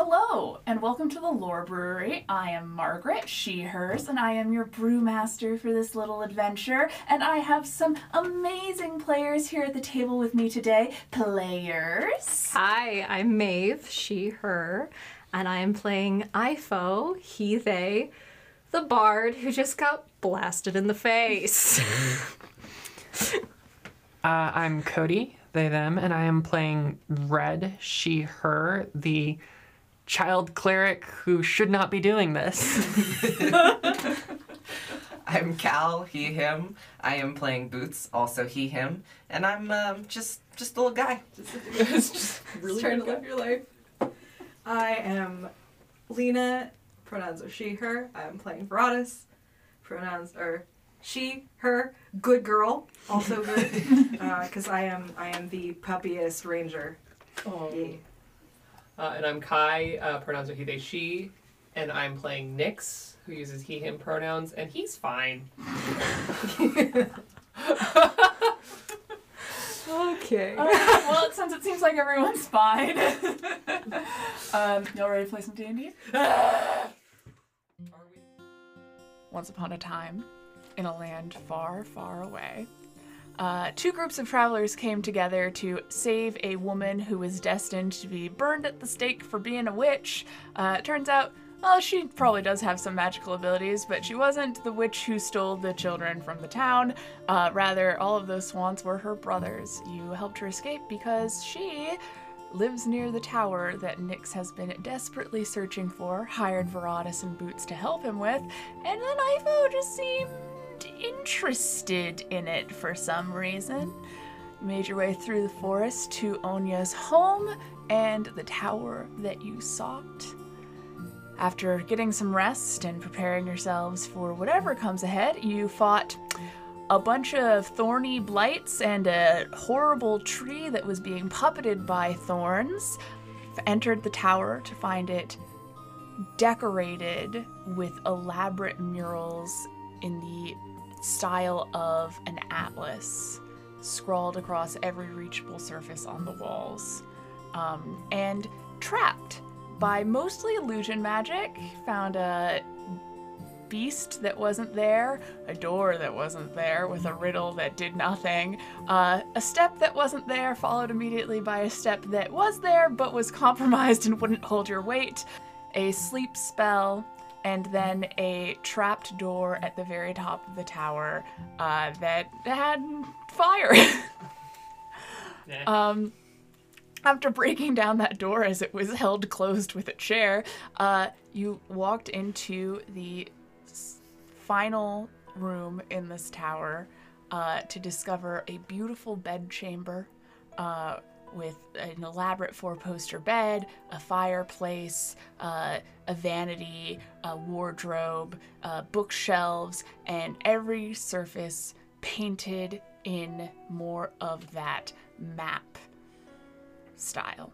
Hello, and welcome to the Lore Brewery. I am Margaret, she, hers, and I am your brewmaster for this little adventure. And I have some amazing players here at the table with me today. Players. Hi, I'm Maeve, she, her, and I am playing Ifo, he, they, the bard who just got blasted in the face. Uh, I'm Cody, they, them, and I am playing Red, she, her, the child cleric who should not be doing this. I'm Cal, he, him. I am playing Boots, also he, him, and I'm um, just just a little guy. Just, just really trying to live your life. I am Lina. Pronouns are she, her. I am playing Veradis. Pronouns are she, her. Good girl, also good, because I am I am the puppiest ranger. Oh. Yay. Uh, and I'm Cai, uh, pronouns are he, they, she, and I'm playing Nix, who uses he, him pronouns, and he's fine. okay. well, since it seems like everyone's fine, um, y'all ready to play some D and D? Once upon a time, in a land far, far away, uh, two groups of travelers came together to save a woman who was destined to be burned at the stake for being a witch. Uh, it turns out, well, she probably does have some magical abilities, but she wasn't the witch who stole the children from the town. Uh, rather, all of those swans were her brothers. You helped her escape because she lives near the tower that Nix has been desperately searching for, hired Veradis and Boots to help him with, and then Ifo just seemed interested in it for some reason. You made your way through the forest to Onya's home and the tower that you sought. After getting some rest and preparing yourselves for whatever comes ahead, you fought a bunch of thorny blights and a horrible tree that was being puppeted by thorns. Entered the tower to find it decorated with elaborate murals in the style of an atlas, scrawled across every reachable surface on the walls, um, and trapped by mostly illusion magic. Found a beast that wasn't there, a door that wasn't there with a riddle that did nothing, uh, a step that wasn't there, followed immediately by a step that was there but was compromised and wouldn't hold your weight, a sleep spell, and then a trapped door at the very top of the tower uh, that had fire. Nah. um, after breaking down that door as it was held closed with a chair, uh, you walked into the s- final room in this tower uh, to discover a beautiful bedchamber uh, with an elaborate four poster bed, a fireplace, uh, a vanity, a wardrobe, uh, bookshelves, and every surface painted in more of that map style.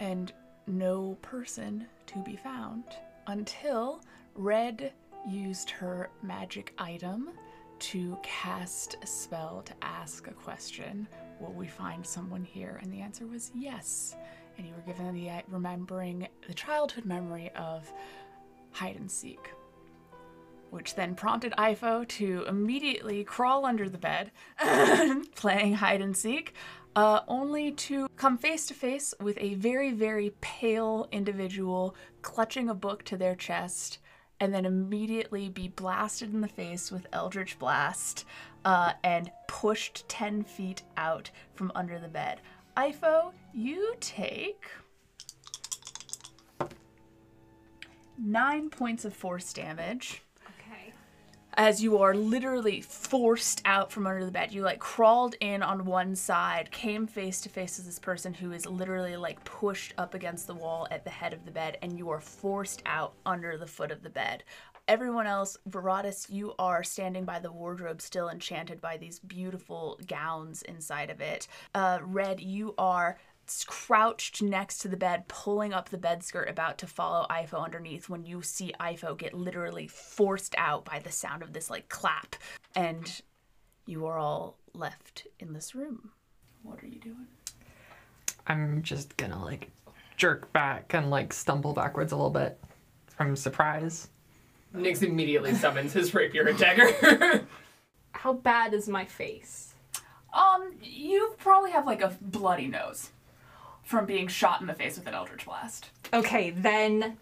And no person to be found until Red used her magic item to cast a spell to ask a question. Will we find someone here? And the answer was yes. And you were given the uh, remembering the childhood memory of hide and seek which then prompted Ifo to immediately crawl under the bed, playing hide and seek, uh, only to come face to face with a very, very pale individual clutching a book to their chest, and then immediately be blasted in the face with Eldritch Blast uh, and pushed 10 feet out from under the bed. Ifo, you take nine points of force damage. As you are literally forced out from under the bed. You like crawled in on one side, came face to face with this person who is literally like pushed up against the wall at the head of the bed, and you are forced out under the foot of the bed. Everyone else, Veradis, you are standing by the wardrobe, still enchanted by these beautiful gowns inside of it. Uh, Red, you are crouched next to the bed, pulling up the bed skirt, about to follow Ifo underneath when you see Ifo get literally forced out by the sound of this like clap. And you are all left in this room. What are you doing? I'm just gonna like jerk back and like stumble backwards a little bit from surprise. Nix immediately summons his rapier and dagger. How bad is my face? Um, you probably have like a bloody nose from being shot in the face with an eldritch blast. Okay, then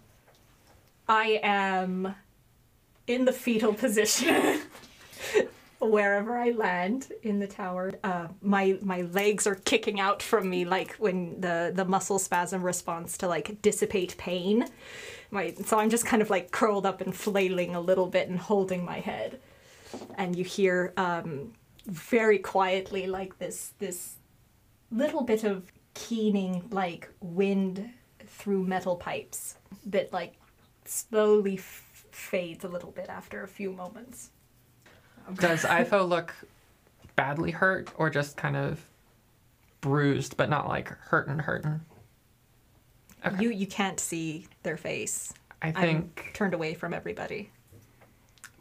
I am in the fetal position wherever I land in the tower. Uh, my my legs are kicking out from me like when the the muscle spasm responds to like dissipate pain. My so I'm just kind of like curled up and flailing a little bit and holding my head, and you hear um, very quietly like this this little bit of keening like wind through metal pipes that like slowly f- fades a little bit after a few moments. Does Ifo look badly hurt or just kind of bruised, but not like hurtin' hurtin'? Okay. You you can't see their face. I I'm think turned away from everybody.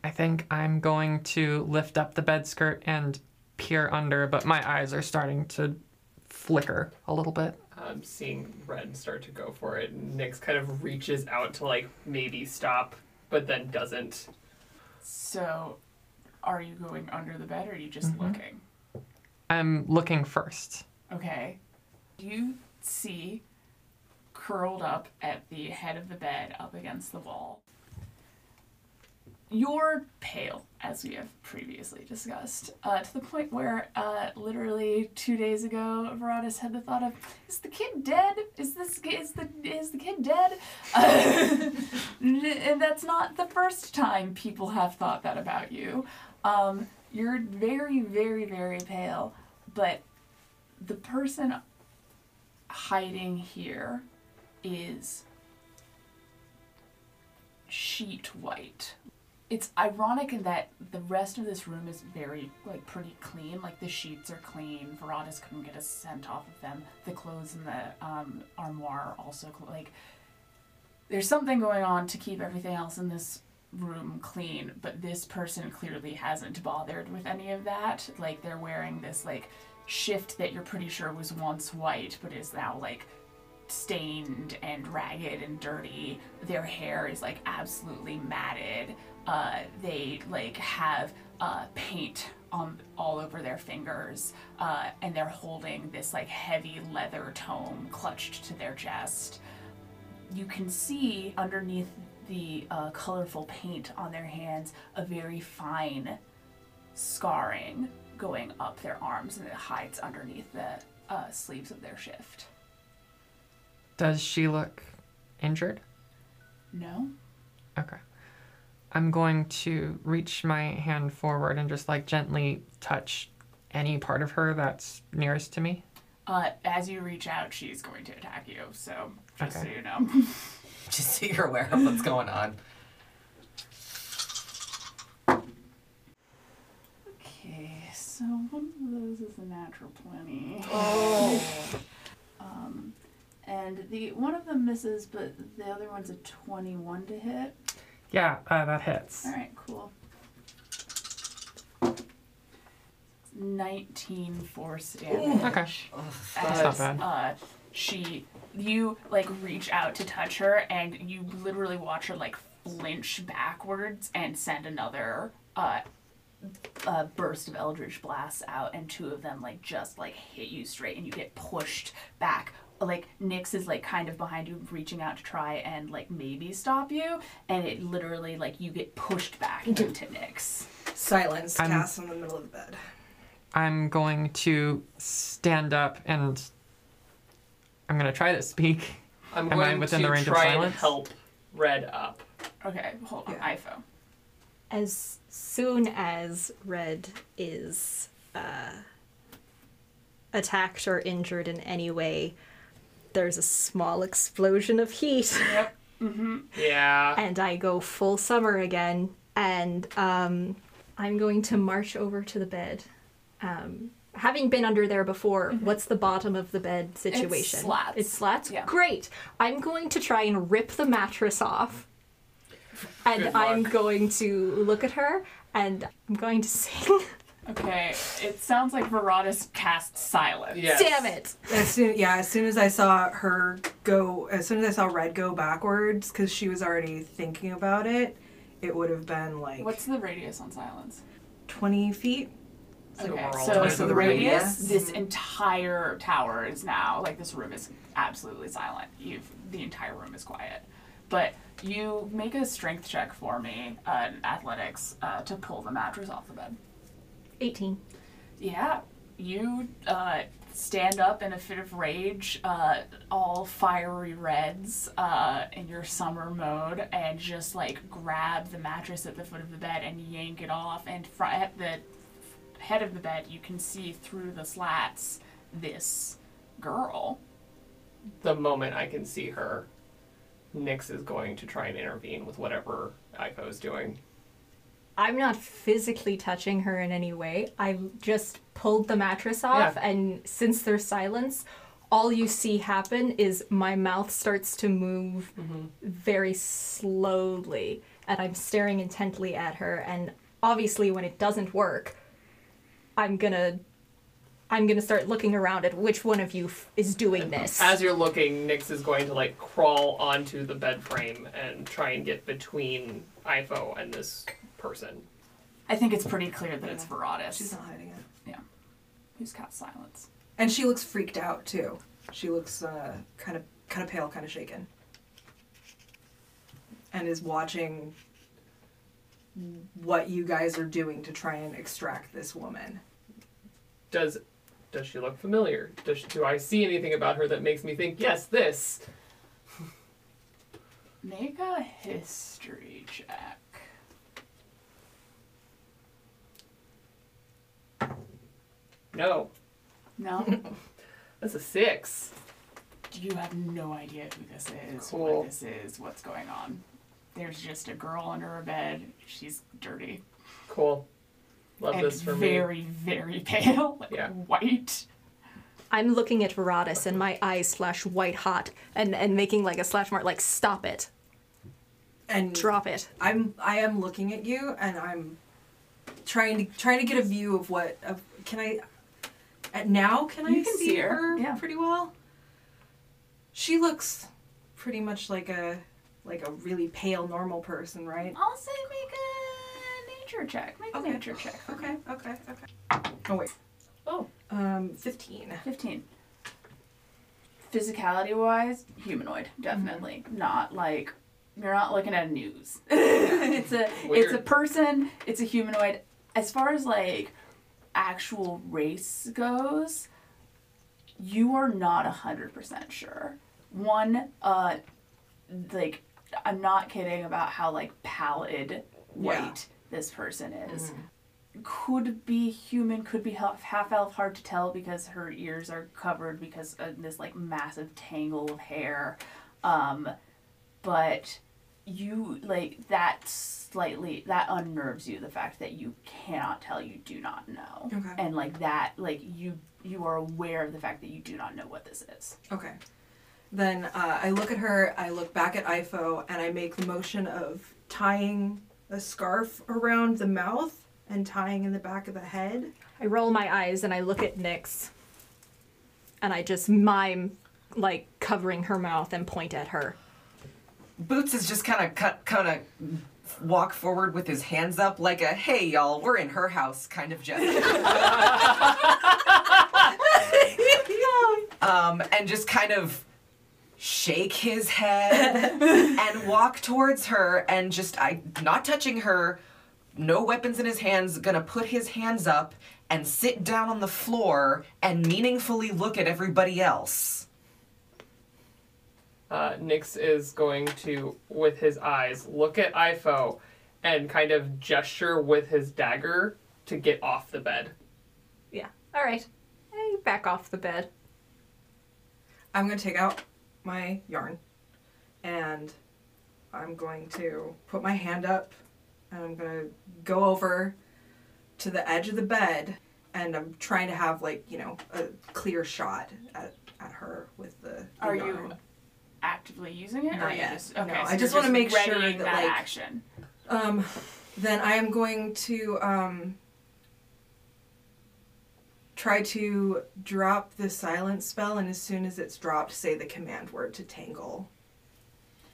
I think I'm going to lift up the bed skirt and peer under, but my eyes are starting to flicker a little bit. I'm seeing Red start to go for it. and Nix kind of reaches out to like maybe stop, but then doesn't. So, are you going under the bed or are you just mm-hmm. looking? I'm looking first. Okay. Do you see, curled up at the head of the bed, up against the wall. You're pale, as we have previously discussed, uh, to the point where uh, literally two days ago, Veradis had the thought of, "Is the kid dead? Is this is the is the kid dead?" Uh, and that's not the first time people have thought that about you. Um, you're very, very, very pale, but the person hiding here is sheet white. It's ironic in that the rest of this room is very like pretty clean. Like the sheets are clean. Veradis couldn't get a scent off of them. The clothes in the um, armoire are also cl- like there's something going on to keep everything else in this room clean, but this person clearly hasn't bothered with any of that. Like they're wearing this like shift that you're pretty sure was once white but is now like stained and ragged and dirty. Their hair is like absolutely matted. Uh, they like have uh, paint on all over their fingers, uh, and they're holding this like heavy leather tome clutched to their chest. You can see underneath the uh, colorful paint on their hands a very fine scarring going up their arms, and it hides underneath the uh, sleeves of their shift. Does she look injured? No? Okay. I'm going to reach my hand forward and just like gently touch any part of her that's nearest to me. Uh, as you reach out, she's going to attack you, so just Okay. so you know. Just so you're aware of what's going on. okay, so one of those is a natural 20. Oh. Um, and the one of them misses, but the other one's a 21 to hit. Yeah, uh, that hits. All right, cool. 19 force damage. Okay. As, not bad. Uh, she, you like reach out to touch her, and you literally watch her like flinch backwards and send another uh, uh, burst of eldritch blasts out, and two of them like just like hit you straight, and you get pushed back. Like Nix is like kind of behind you, reaching out to try and like maybe stop you, and it literally like you get pushed back into Nix. Silence I'm- cast in the middle of the bed. I'm going to stand up and I'm going to try to speak. I'm Am I going within to the range of try and silence? help Red up. Okay, hold on, Yeah. Ifo. As soon as Red is uh, attacked or injured in any way, there's a small explosion of heat. Yep. Mm-hmm. Yeah. and I go full summer again, and um, I'm going to march over to the bed. Um, having been under there before, what's the bottom of the bed situation? slats. It's slats. Yeah. Great. I'm going to try and rip the mattress off, and I'm going to look at her, and I'm going to sing Okay, it sounds like Veradis cast silence. Yes. Damn it! As soon, yeah, as soon as I saw her go, as soon as I saw Red go backwards, because she was already thinking about it, it would have been like What's the radius on silence? 20 feet. So okay, we're so, so the the radius, radius. this entire tower is now like this room is absolutely silent. You've the entire room is quiet, but you make a strength check for me, uh, in athletics, uh, to pull the mattress off the bed. 18. Yeah, you uh, stand up in a fit of rage, uh, all fiery reds uh, in your summer mode, and just like grab the mattress at the foot of the bed and yank it off. And fr- at the head of the bed, you can see through the slats this girl. The moment I can see her, Nix is going to try and intervene with whatever Ifo is doing. I'm not physically touching her in any way. I just pulled the mattress off, Yeah. and since there's silence, all you see happen is my mouth starts to move mm-hmm. very slowly, and I'm staring intently at her. And obviously, when it doesn't work, I'm gonna. I'm gonna start looking around at which one of you f- is doing this. As you're looking, Nix is going to like crawl onto the bed frame and try and get between Ifo and this person. I think it's pretty clear that it's Veradis She's not hiding it. Yeah. Who's cast silence. And she looks freaked out too. She looks uh, kind of kind of pale, kind of shaken. And is watching what you guys are doing to try and extract this woman. Does does she look familiar? Does do I see anything about her that makes me think yes, this? Make a history check. No, No. that's a six. You have no idea who this is, Cool. what this is, what's going on. There's just a girl under her bed. She's dirty Cool. Love and this for me. very, very pale, like Yeah. white. I'm looking at Veradis and my eyes flash white hot and, and making like a slash mark like stop it. And Drop it. I'm I am looking at you and I'm trying to trying to get a view of what of can I at now can I can see, see her, her, yeah. pretty well? She looks pretty much like a like a really pale normal person, right? I'll say make a nature check. Make Okay. a nature check. for me. Okay, okay, okay. Oh wait. Oh. Um, fifteen. 15. Physicality wise, humanoid, definitely. Not like you're not looking at a news. it's a it's a person, it's a humanoid. As far as like actual race goes, you are not a hundred percent sure. One, uh like I'm not kidding about how like pallid white Yeah. this person is could be human, could be half, half elf, hard to tell because her ears are covered because of this like massive tangle of hair. Um, but you like that slightly that unnerves you the fact that you cannot tell you do not know Okay. and like that like you you are aware of the fact that you do not know what this is Okay. Then uh, I look at her, I look back at Ifo, and I make the motion of tying a scarf around the mouth and tying in the back of the head. I roll my eyes and I look at Nix. And I just mime like covering her mouth and point at her. Boots is just kind of cut, kind of walk forward with his hands up, like a "Hey, y'all, we're in her house" kind of gesture. um, and just kind of shake his head and walk towards her, and just I not touching her, no weapons in his hands, gonna put his hands up and sit down on the floor and meaningfully look at everybody else. Uh, Nix is going to, with his eyes, look at Ifo and kind of gesture with his dagger to get off the bed. Yeah. All right. Hey, back off the bed. I'm gonna take out my yarn and I'm going to put my hand up and I'm gonna go over to the edge of the bed and I'm trying to have like, you know, a clear shot at, at her with the, the are yarn. you actively using it Not are you yet. just okay No, so I just wanna make sure readying that, that like- action Um, then I am going to um, try to drop the silence spell, and as soon as it's dropped, say the command word to tangle.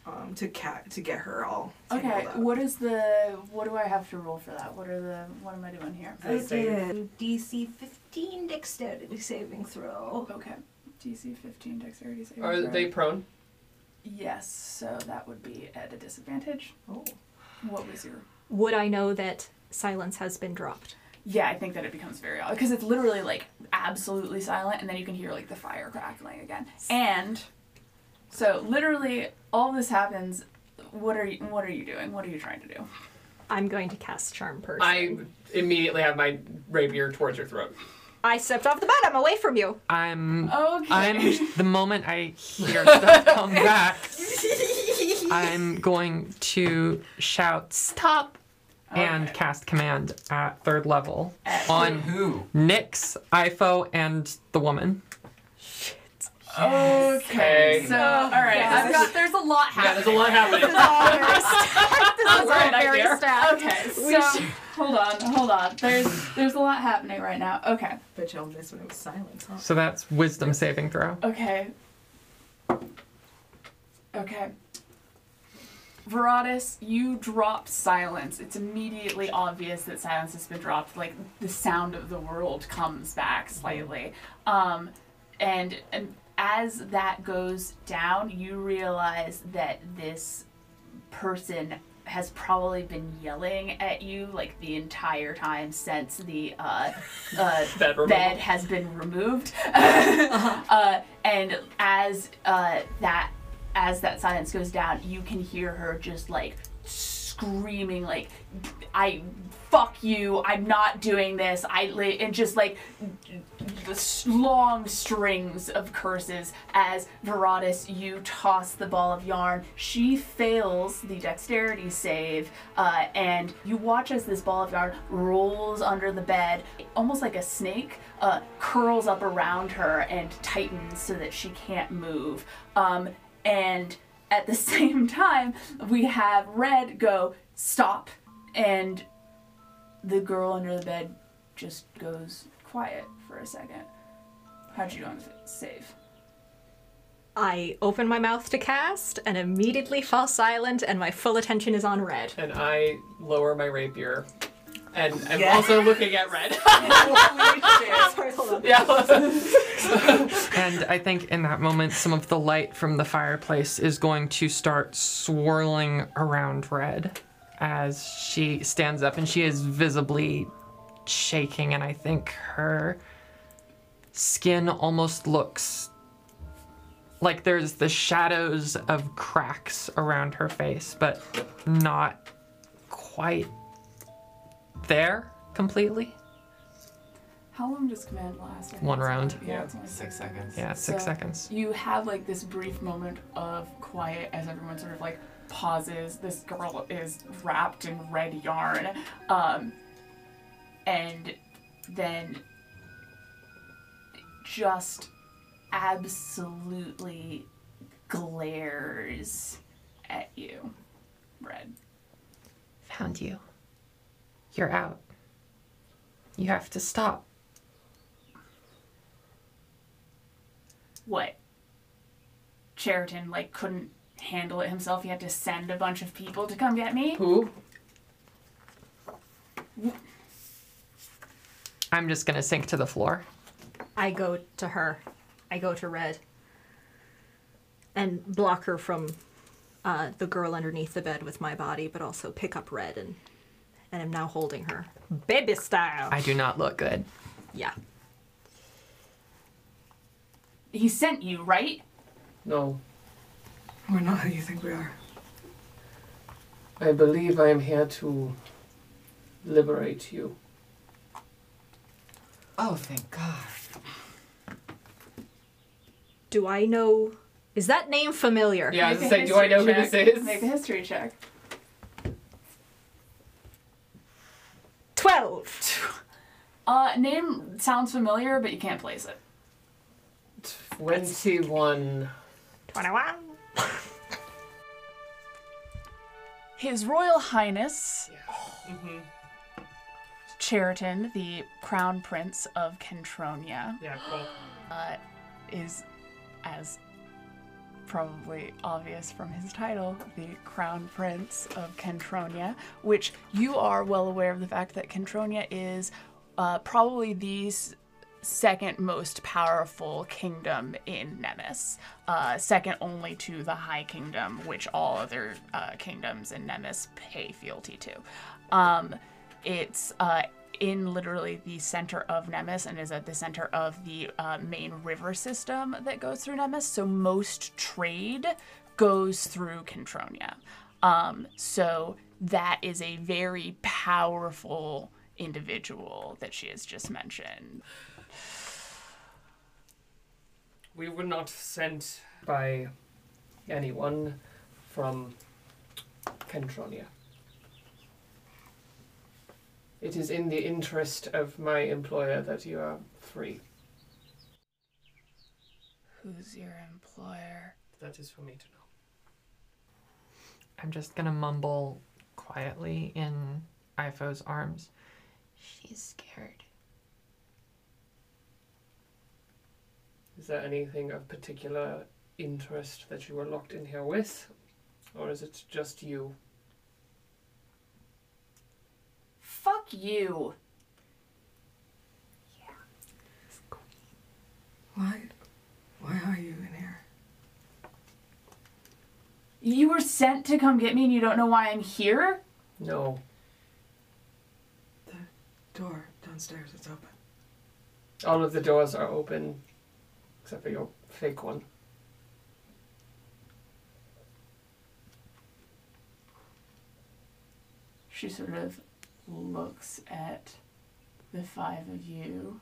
Um, to cat to get her all. Okay, up. what is the what do I have to roll for that? What are the what am I doing here? The save. DC 15 dexterity saving throw. Okay. DC 15 dexterity saving Are throw. they prone? Yes, so that would be at a disadvantage. Oh. What was your Would I know that silence has been dropped? Yeah, I think that it becomes very odd because it's literally like absolutely silent, and then you can hear like the fire crackling again. And so literally, all this happens. What are you? What are you doing? What are you trying to do? I'm going to cast Charm Person. I immediately have my rapier towards her throat. I stepped off the bed. I'm away from you. I'm. Okay. I'm. The moment I hear stuff come back, I'm going to shout "Stop!" and cast command at third level At on Who? Nix, Ifo, and the woman. Okay. So all right, I've got. There's a lot happening. Yeah, there's a lot happening. this is all Right, I very hear. stacked. Okay, so hold on, hold on. There's there's a lot happening right now. Okay, Bet y'all missed when it was silence, huh? So that's wisdom saving throw. okay, okay. Veradis, you drop silence. It's immediately obvious that silence has been dropped. Like the sound of the world comes back slightly. Um, and, and as that goes down, you realize that this person has probably been yelling at you like the entire time since the uh, uh, Bed bed has been removed. uh, and as uh, that as that silence goes down, you can hear her just like screaming like I fuck you. I'm not doing this. I li-, and just like the long strings of curses as Veradis, you toss the ball of yarn. She fails the dexterity save, uh, and you watch as this ball of yarn rolls under the bed, almost like a snake, uh, curls up around her and tightens so that she can't move. Um, and at the same time, we have Red go, stop, and the girl under the bed just goes quiet for a second. How'd you do on the f- save? I open my mouth to cast and immediately fall silent, and my full attention is on red. And I lower my rapier. And I'm Yeah. also looking at red. Sorry, hold on. yeah. And I think in that moment, some of the light from the fireplace is going to start swirling around Red as she stands up and she is visibly shaking. And I think her skin almost looks like there's the shadows of cracks around her face, but not quite there completely. How long does command last? I think One it's round. only- Yeah, it's only six seconds. Yeah, six So- seconds. You have like this brief moment of quiet as everyone sort of like pauses. This girl is wrapped in red yarn. Um, and then just absolutely glares at you. Red. Found you. You're out. You have to stop. What? Cheriton, like couldn't handle it himself. He had to send a bunch of people to come get me. Who? I'm just gonna sink to the floor. I go to her. I go to red. And block her from uh, the girl underneath the bed with my body, but also pick up red and and am now holding her. Baby style. I do not look good. yeah. He sent you, right? No. We're not who you think we are. I believe I am here to liberate you. Oh, thank God. Do I know? Is that name familiar? Yeah, I was Make gonna a say, do I know who this check. is? Make a history check. Twelve. Uh, name sounds familiar, but you can't place it. 21. Twenty-one. His Royal Highness Mm-hmm. Cheriton, the crown prince of Kentronia, Yeah, cool. uh, is, as probably obvious from his title, the crown prince of Kentronia, which you are well aware of the fact that Kentronia is uh, probably the second most powerful kingdom in Nemes, uh, second only to the High Kingdom, which all other uh, kingdoms in Nemes pay fealty to. Um, it's uh, in literally the center of Nemes and is at the center of the uh, main river system that goes through Nemes. So most trade goes through Kentronia. Um, so that is a very powerful individual that she has just mentioned. We were not sent by anyone from Kentronia. It is in the interest of my employer that you are free. Who's your employer? That is for me to know. I'm just gonna mumble quietly in Ifo's arms. She's scared. Is there anything of particular interest that you were locked in here with? Or is it just you? Fuck you. Why? Why are you in here? You were sent to come get me and you don't know why I'm here? No. The door downstairs. It's open. All of the doors are open except for your fake one. She sort of looks at the five of you,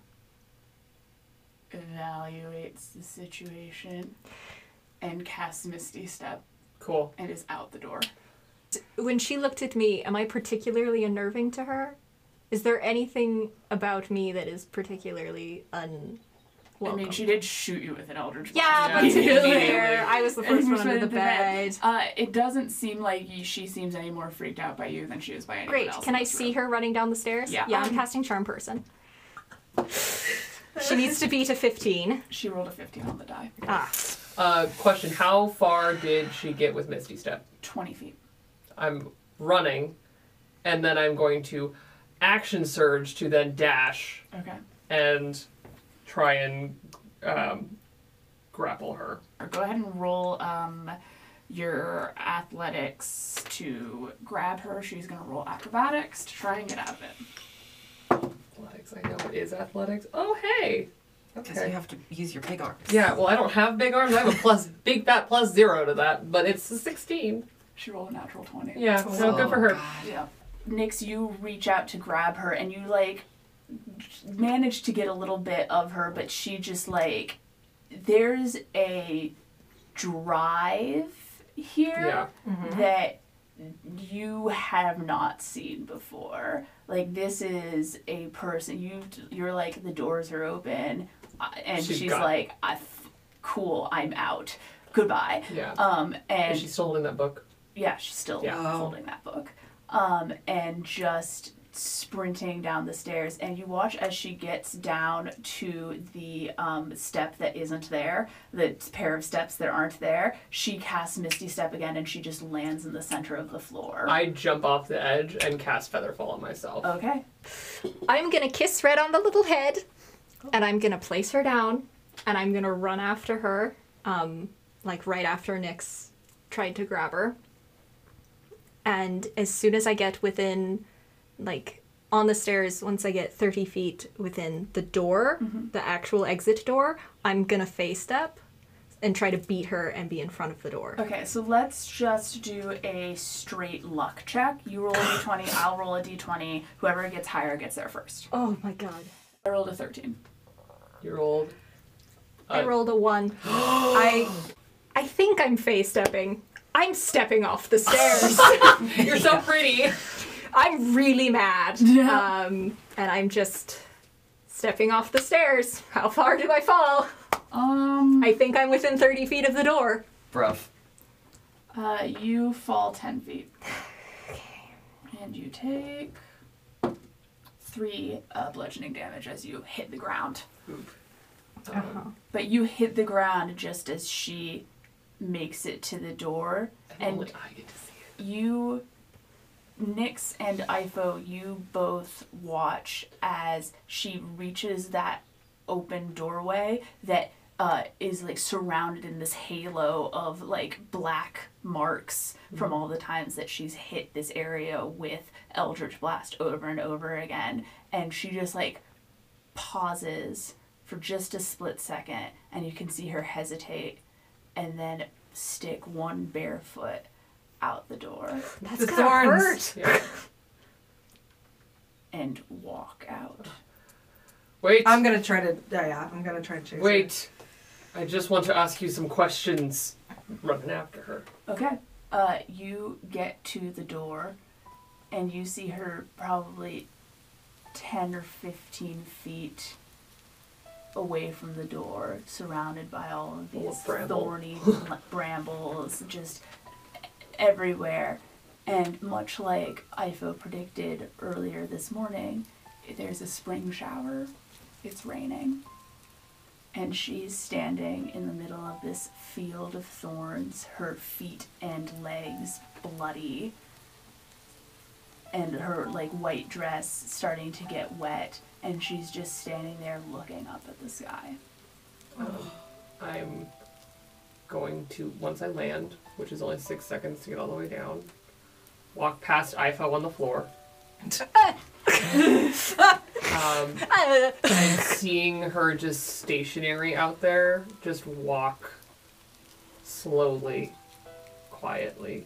evaluates the situation, and casts Misty Step Cool. and is out the door. When she looked at me, am I particularly unnerving to her? Is there anything about me that is particularly unwelcome? I mean, she did shoot you with an Eldritch Yeah, Yeah. but to be fair, I was the first one under the it to bed. Uh, it doesn't seem like she seems any more freaked out by you than she is by anyone Great. else. Can in I this see room. her running down the stairs? Yeah. Yeah, I'm casting Charm Person. she needs to beat a 15. She rolled a 15 on the die. Ah. Uh, question: How far did she get with Misty Step? 20 feet. I'm running, and then I'm going to action surge to then dash Okay. and try and um, grapple her. Go ahead and roll um, your athletics to grab her. She's going to roll acrobatics to try and get out of it. Athletics. I know it is athletics. Oh hey. Because Okay. you have to use your big arms. Yeah. Well, I don't have big arms. I have a plus big fat plus zero to that, but it's a 16. She rolled a natural 20. Yeah. So good for her. Yeah. Nix, you reach out to grab her and you like manage to get a little bit of her, but she just like there's a drive here Yeah. that you have not seen before. Like this is a person you you're like the doors are open, uh, and She's she's like, I f- "Cool, I'm out. Goodbye." Yeah. Um, and Is she still holding that book? yeah, she's still Yeah. holding that book. Um, and just sprinting down the stairs. And you watch as she gets down to the um, step that isn't there, the pair of steps that aren't there. She casts Misty Step again and she just lands in the center of the floor. I jump off the edge and cast Featherfall on myself. okay. I'm gonna kiss Red on the little head, and I'm gonna place her down, and I'm gonna run after her, um, like right after Nix tried to grab her. And as soon as I get within, like, on the stairs, once I get 30 feet within the door, the actual exit door, I'm gonna fey step and try to beat her and be in front of the door. Okay, so let's just do a straight luck check. You roll a d20, I'll roll a d20. Whoever gets higher gets there first. Oh my god. I rolled a 13. You rolled. I Uh, rolled a one. I I think I'm fey stepping. I'm stepping off the stairs. You're so pretty. I'm really mad. Yeah. Um, and I'm just stepping off the stairs. How far do I fall? Um, I think I'm within 30 feet of the door. Bruv. Uh, you fall 10 feet. And you take three uh, bludgeoning damage as you hit the ground. Uh-huh. But you hit the ground just as she makes it to the door, and Only I get to see it. you, Nix and Ifo, you both watch as she reaches that open doorway that uh, is like surrounded in this halo of like black marks from all the times that she's hit this area with Eldritch Blast over and over again. And she just like pauses for just a split second, and you can see her hesitate and then stick one bare foot out the door That's The gonna thorns. hurt. Yeah. and walk out. Wait. I'm gonna try to. Yeah, yeah. I'm gonna try to chase. her. Wait. I just want to ask you some questions. Running after her. Okay. Uh, you get to the door, and you see her probably ten or fifteen feet away from the door, surrounded by all of these thorny brambles, just everywhere. And much like Ifo predicted earlier this morning, there's a spring shower. It's raining. And she's standing in the middle of this field of thorns, her feet and legs bloody, and her like white dress starting to get wet, and she's just standing there looking up at the sky. Um, I'm going to once I land, which is only six seconds to get all the way down. Walk past Ifo on the floor. um, and seeing her just stationary out there, just walk slowly, quietly.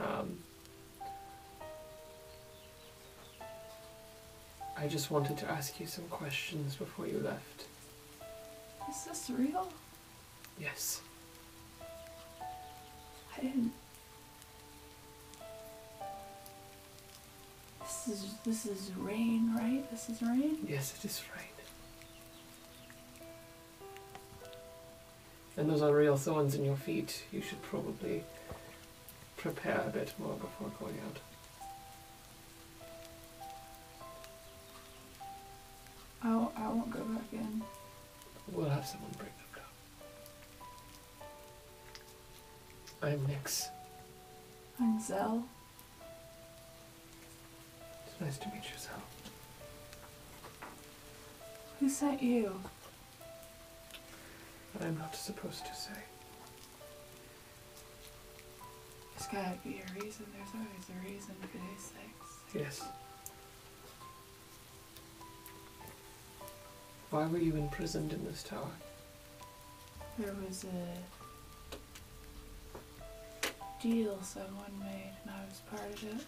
Um, I just wanted to ask you some questions before you left. Is this real? Yes. This is this is rain, right? This is rain. Yes, it is rain. And those are real thorns in your feet. You should probably prepare a bit more before going out. I won't, I won't go back in. We'll have someone bring I'm Nix. I'm Zell. It's nice to meet you, Sal. Who sent you? I'm not supposed to say. There's gotta be a reason. There's always a reason for these things. Yes. Why were you imprisoned in this tower? There was a deal someone made, and I was part of it.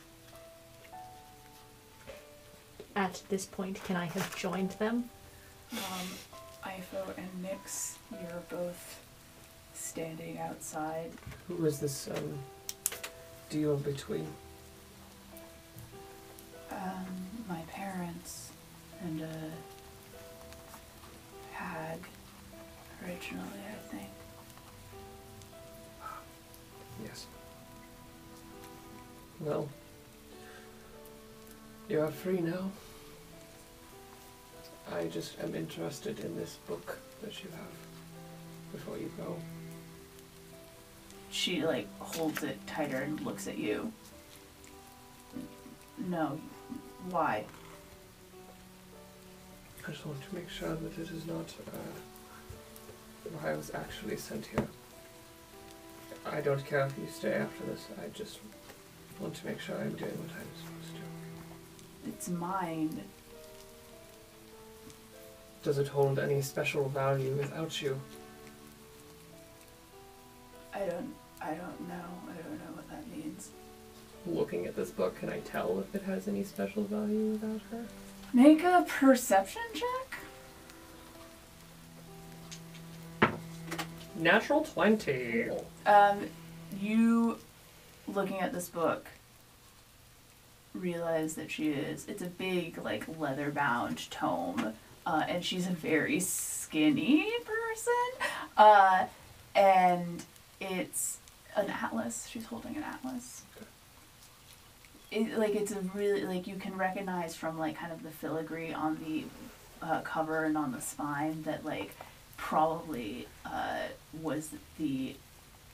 At this point, can I have joined them? Um, Ifo and Nix, you're both standing outside. Who was this um, deal between? Um, my parents and a hag originally, I think. Yes. Well, you are free now. I just am interested in this book that you have before you go. She like holds it tighter and looks at you. No, why? I just want to make sure that it is not uh, why I was actually sent here. I don't care if you stay after this. I just want to make sure I'm doing what I'm supposed to. It's mine. Does it hold any special value without you? I don't. I don't know. I don't know what that means. Looking at this book, can I tell if it has any special value without her? Make a perception check. Natural 20. Um, you looking at this book realize that she is. It's a big, like leather bound tome, uh, and she's a very skinny person. Uh, and it's an atlas. She's holding an atlas. it, like it's a really like you can recognize from like kind of the filigree on the uh, cover and on the spine that like probably uh, was the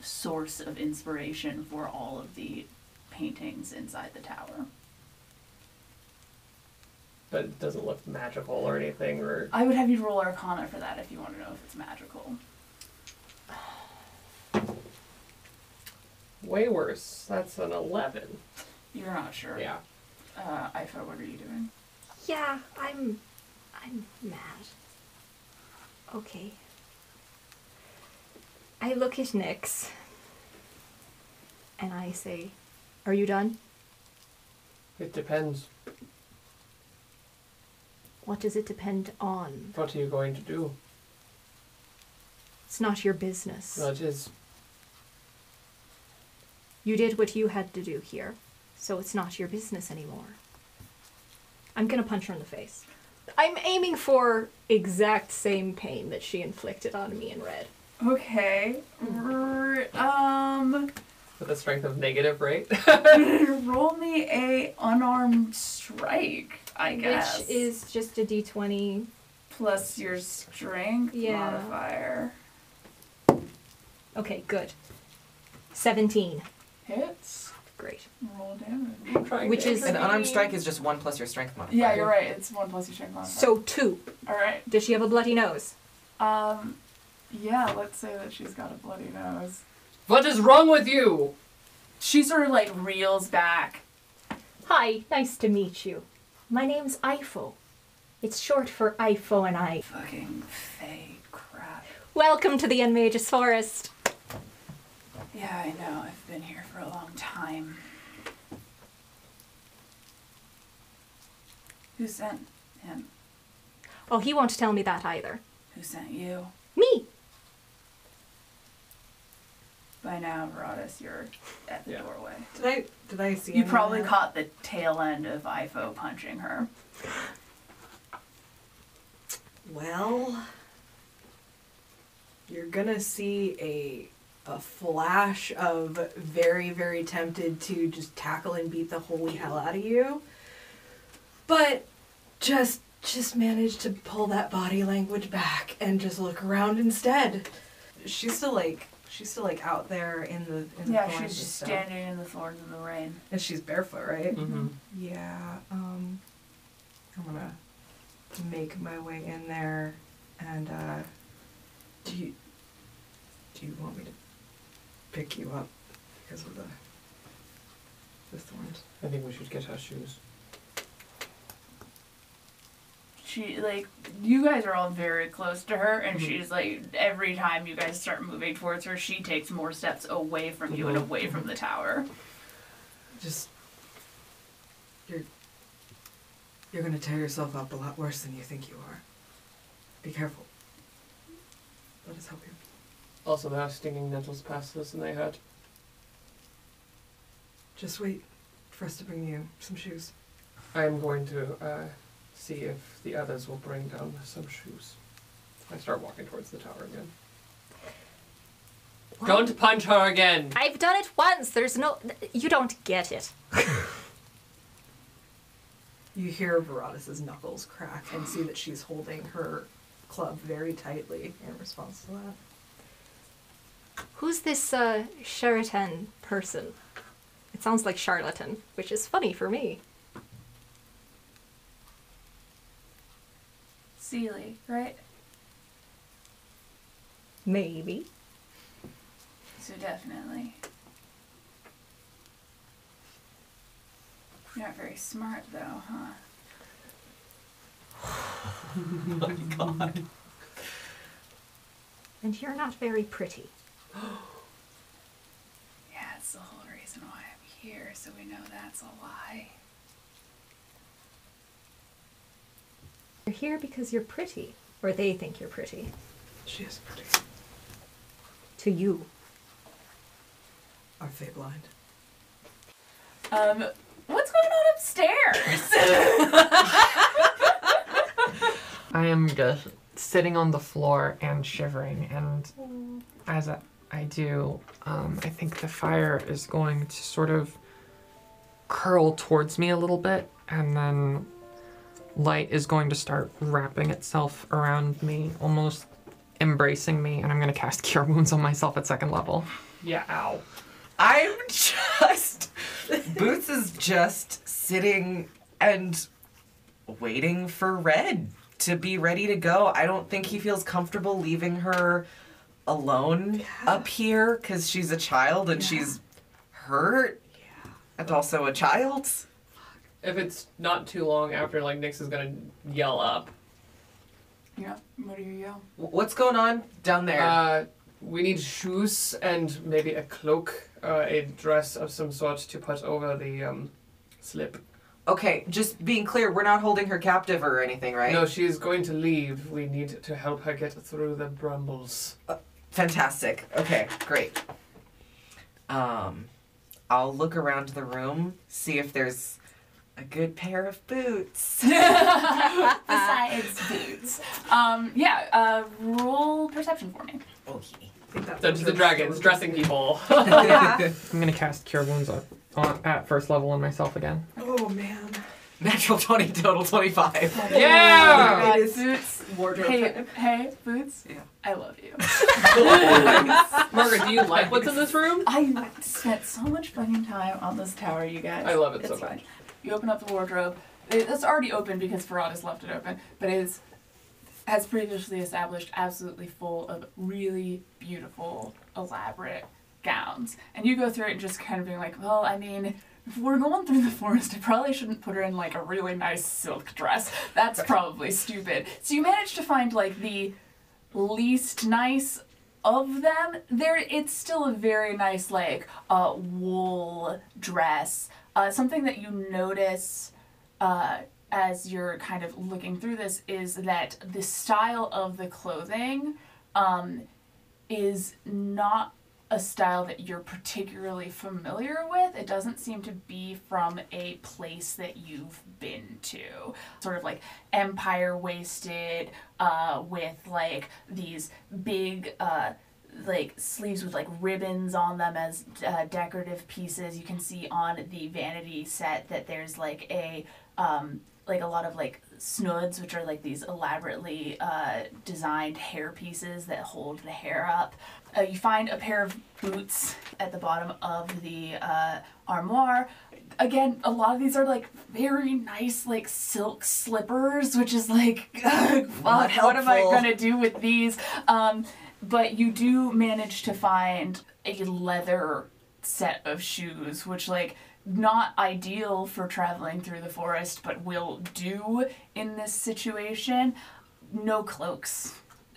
source of inspiration for all of the paintings inside the tower. But it doesn't look magical or anything, or I would have you roll Arcana for that if you want to know if it's magical. way worse. That's an 11. You're not sure. Yeah. Uh, Ifo, what are you doing? Yeah, I'm. I'm mad. Okay. I look at Nix and I say, Are you done? It depends. What does it depend on? What are you going to do? It's not your business. That is. You did what you had to do here, so it's not your business anymore. I'm gonna punch her in the face. I'm aiming for exact same pain that she inflicted on me in red. Okay. R- um, With a strength of negative, right? roll me a unarmed strike. I guess. Which is just a d20. plus your strength Yeah. modifier. Okay, good. 17. Hits. Great. Roll damage. Which is- An unarmed strike is just one plus your strength modifier. Yeah, you're right. It's one plus your strength modifier. So, two. all right. Does she have a bloody nose? Um, yeah. Let's say that she's got a bloody nose. What is wrong with you? She sort of like reels back. Hi, nice to meet you. My name's Ifo. It's short for Ifo and I. Fucking fake crap. Welcome to the Unmagus Forest. Yeah, I know. I've been here for a long time. Who sent him? Oh, he won't tell me that either. Who sent you? Me. By now, Veradis, you're at the Yeah. doorway. Did I did I see? You any probably that? caught the tail end of Ifo punching her. Well, you're gonna see a a flash of very very tempted to just tackle and beat the holy hell out of you, but just just manage to pull that body language back and just look around instead. She's still like she's still like out there in the in the Yeah, thorns she's and just stuff. standing in the thorns in the rain. and she's barefoot, right? Mm-hmm. Yeah, um, I'm gonna make my way in there, and uh, do you do you want me to pick you up because of the the thorns? I think we should get our shoes. She like you guys are all very close to her, and Mhm. she's like every time you guys start moving towards her, she takes more steps away from you and Mhm. away from the tower. Just you're you're gonna tear yourself up a lot worse than you think you are. Be careful. Let us help you. Also, there are stinging nettles past us, and they hurt. Just wait for us to bring you some shoes. I am going to uh, see if the others will bring down some shoes. I start walking towards the tower again. Don't punch her again! I've done it once. There's no. You don't get it. You hear Veradis's knuckles crack and see that she's holding her club very tightly in response to that. Who's this uh, Sheraton person? It sounds like charlatan, which is funny for me. Seelie, right? Maybe. So definitely. You're not very smart though, huh? oh my god. And you're not very pretty. Yeah, it's the whole reason why I'm here, so we know that's a lie. You're here because you're pretty. Or they think you're pretty. She is pretty. To you. Are they blind? Um, what's going on upstairs? I am just sitting on the floor and shivering, and as I, I do, um, I think the fire is going to sort of curl towards me a little bit, and then light is going to start wrapping itself around me, almost embracing me, and I'm going to cast Cure Wounds on myself at second level. Yeah, ow. I'm just. Boots is just sitting and waiting for Red to be ready to go. I don't think he feels comfortable leaving her alone up here because she's a child and she's hurt. yeah. And also a child. If it's not too long after, like, Nix is gonna yell up. Yeah. What do you yell? What's going on down there? Uh, we need shoes and maybe a cloak, uh, a dress of some sort to put over the um, slip. okay, just being clear, we're not holding her captive or anything, right? No, she is going to leave. We need to help her get through the brambles. Fantastic. Okay, great. Um, I'll look around the room, see if there's a good pair of boots. Besides boots. Um, yeah, uh, roll perception for me. Okay. I think that Dungeons and Dragons, dressing people. I'm going to cast Cure Wounds on, on, at first level on myself again. Oh man. Natural 20, total 25. Yeah! Uh, It is boots. Wardrobe Hey, hey, boots. Yeah. I love you. Margaret, do you like what's in this room? I spent so much fucking time on this tower, you guys. I love it it's so much. fine. You open up the wardrobe. It's already open because Farad left it open, but it is, as previously established, absolutely full of really beautiful, elaborate gowns. And you go through it and just kind of being like, well, I mean, if we're going through the forest, I probably shouldn't put her in like a really nice silk dress. That's probably stupid. So you manage to find like the least nice of them. There, it's still a very nice like uh, wool dress. Uh, something that you notice uh, as you're kind of looking through this is that the style of the clothing um, is not a style that you're particularly familiar with. It doesn't seem to be from a place that you've been to. Sort of like empire waisted, uh, with like these big, uh, like sleeves with like ribbons on them as uh, decorative pieces. You can see on the vanity set that there's like a um, like a lot of like snoods, which are like these elaborately uh, designed hair pieces that hold the hair up. Uh, you find a pair of boots at the bottom of the uh, armoire. Again, a lot of these are like very nice, like silk slippers, which is like, fuck, what am I gonna do with these? Um, but you do manage to find a leather set of shoes, which like not ideal for traveling through the forest, but will do in this situation. No cloaks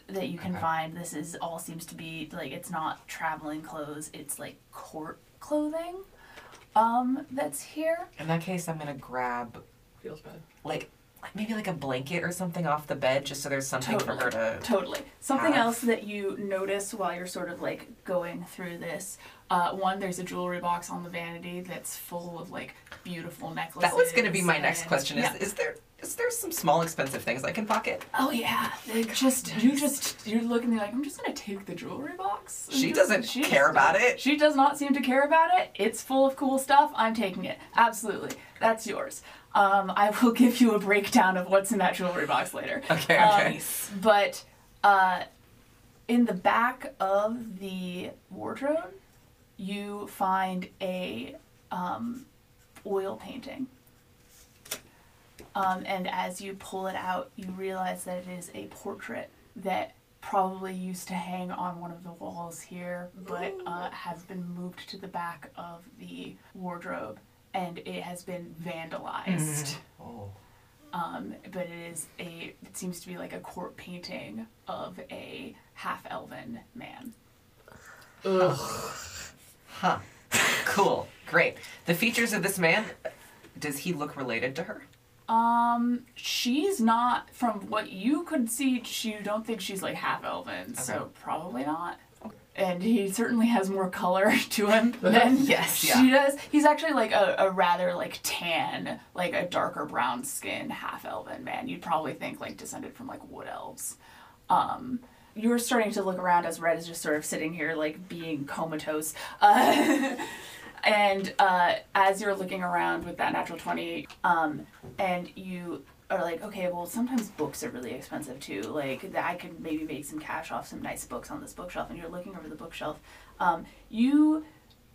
that you can Okay. find. This is all seems to be like it's not traveling clothes, it's like court clothing. Um, that's here. In that case, I'm gonna grab Feels bad. like like maybe like a blanket or something off the bed, just so there's something for her to. Totally. Something have. else that you notice while you're sort of like going through this. Uh, one, there's a jewelry box on the vanity that's full of like beautiful necklaces. That was gonna be my next question. Is Yeah. is there is there some small expensive things I can pocket? Oh yeah, they just you just you're looking you're like I'm just gonna take the jewelry box. and She just- doesn't she care about it. She does not seem to care about it. It's full of cool stuff. I'm taking it. Absolutely, that's yours. Um, I will give you a breakdown of what's in that jewelry box later. Okay, Um, okay. but uh, in the back of the wardrobe, you find a um, oil painting. Um, and as you pull it out, you realize that it is a portrait that probably used to hang on one of the walls here, but uh, has been moved to the back of the wardrobe, and it has been vandalized. Oh. Um, but it is a it seems to be like a court painting of a half elven man. Ugh. Huh. cool. Great. The features of this man. Does he look related to her? Um, she's not from what you could see. She you don't think she's like half elven, Okay. so probably not. And he certainly has more color to him than Yes, she yeah. does. He's actually like a, a rather like tan, like a darker brown skin half elven man. You'd probably think like descended from like wood elves. Um, you're starting to look around as Red is just sort of sitting here like being comatose. Uh, and uh, as you're looking around with that natural 20 um, and you are like okay well sometimes books are really expensive too. Like that i could maybe make some cash off some nice books on this bookshelf and you're looking over the bookshelf. Um, you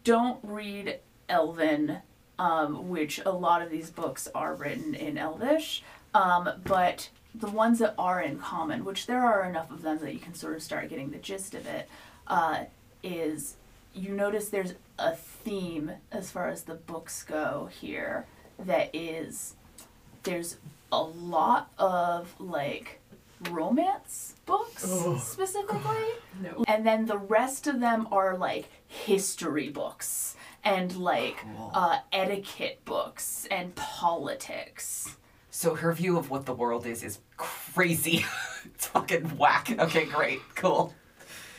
don't read elven um, which a lot of these books are written in elvish um, but the ones that are in common which there are enough of them that you can sort of start getting the gist of it uh, is you notice there's a theme as far as the books go here that is there's a lot of like romance books specifically No. and then the rest of them are like history books and like Cool. uh, etiquette books and politics So her view of what the world is is crazy. it's fucking whack. Okay, great, cool.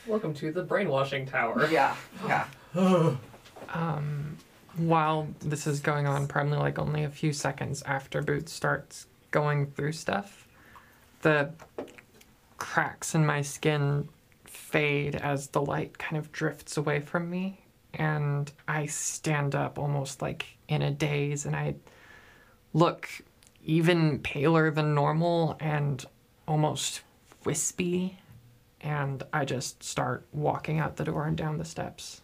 Welcome to the brainwashing tower. Yeah, yeah. Um, while this is going on, probably like only a few seconds after Boots starts going through stuff, the cracks in my skin fade as the light kind of drifts away from me, and I stand up almost like in a daze, and I look even paler than normal and almost wispy, and I just start walking out the door and down the steps.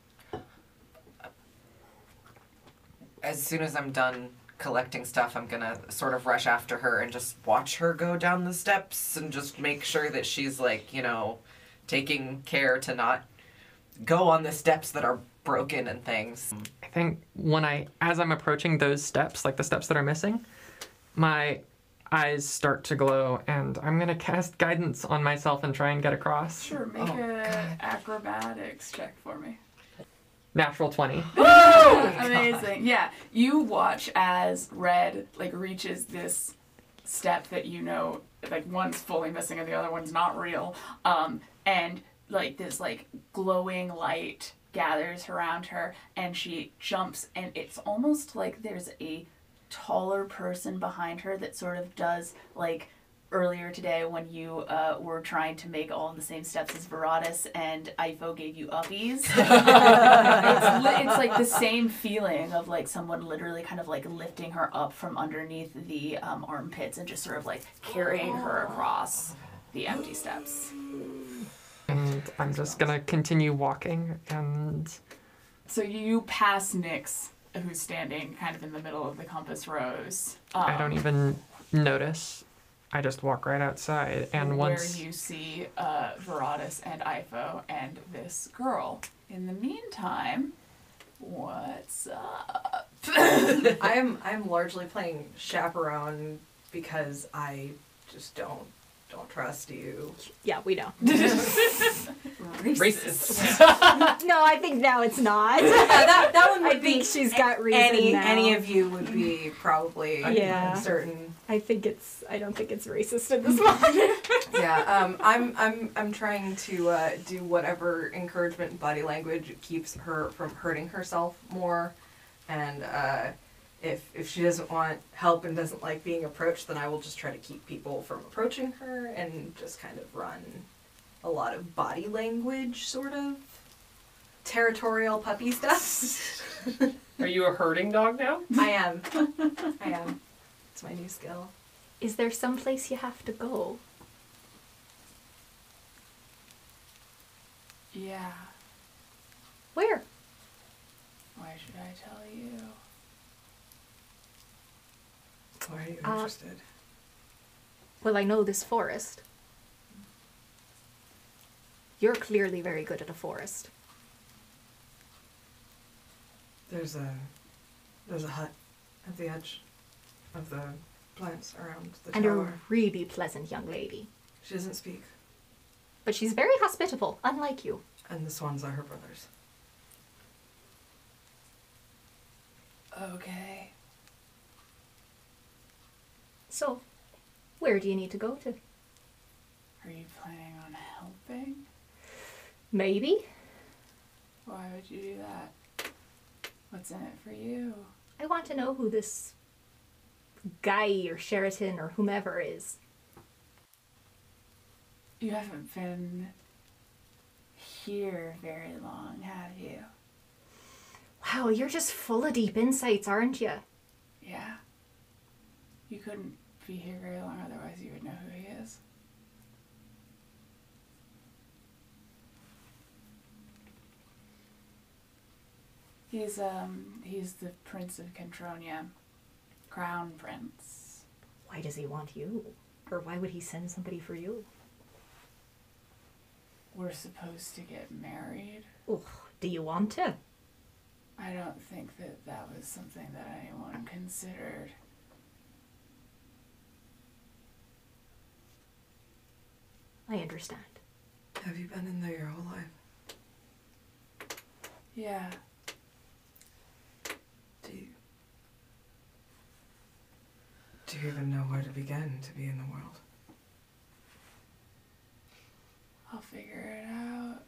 As soon as I'm done collecting stuff, I'm gonna sort of rush after her and just watch her go down the steps and just make sure that she's like, you know, taking care to not go on the steps that are broken and things. I think when I, as I'm approaching those steps, like the steps that are missing, my eyes start to glow, and I'm gonna cast guidance on myself and try and get across. sure make Oh, a God. acrobatics check for me Natural twenty. Amazing. Yeah, you watch as Red like reaches this step that you know like one's fully missing and the other one's not real. Um, and like this like glowing light gathers around her and she jumps and it's almost like there's a taller person behind her that sort of does like earlier today when you uh, were trying to make all the same steps as Veradis and Ifo gave you uppies. it's, li- it's like the same feeling of like someone literally kind of like lifting her up from underneath the um, armpits and just sort of like carrying her across the empty steps. And I'm just gonna continue walking, and So you pass Nix, who's standing kind of in the middle of the compass rose. Um, I don't even notice. I just walk right outside, and once where you see uh, Veradis and Ifo and this girl. In the meantime, what's up? I'm I'm largely playing chaperone because I just don't don't trust you. Yeah, we know. Racist. no, I think now it's not. Yeah, that that one I would think be she's got reason any now. any of you would be probably Yeah. certain. I think it's. I don't think it's racist in this moment. Yeah, um, I'm I'm I'm trying to uh, do whatever encouragement and body language keeps her from hurting herself more, and uh, if if she doesn't want help and doesn't like being approached, then I will just try to keep people from approaching her and just kind of run a lot of body language, sort of territorial puppy stuff. Are you a herding dog now? I am, I am. It's my new skill. Is there some place you have to go? yeah. Where? Why should I tell you? Why are you Uh, interested? Well, I know this forest. You're clearly very good at a forest. There's a there's a hut at the edge of the plants around the and tower. a really pleasant young lady. She doesn't speak, But she's very hospitable, unlike you. and the swans are her brothers. Okay. So, where do you need to go to? Are you planning on helping? Maybe. Why would you do that? What's in it for you? I want to know who this guy or Sheraton or whomever is. You haven't been here very long, have you? Wow, you're just full of deep insights, aren't you? Yeah. You couldn't be here very long, otherwise you would know who he is. He's um he's the Prince of Kentronia. Crown Prince. Why does he want you? Or why would he send somebody for you? We're supposed to get married. Ugh, do you want to? I don't think that that was something that anyone considered. I understand. Have you been in there your whole life? Yeah. Do you. Do you even know where to begin to be in the world? I'll figure it out.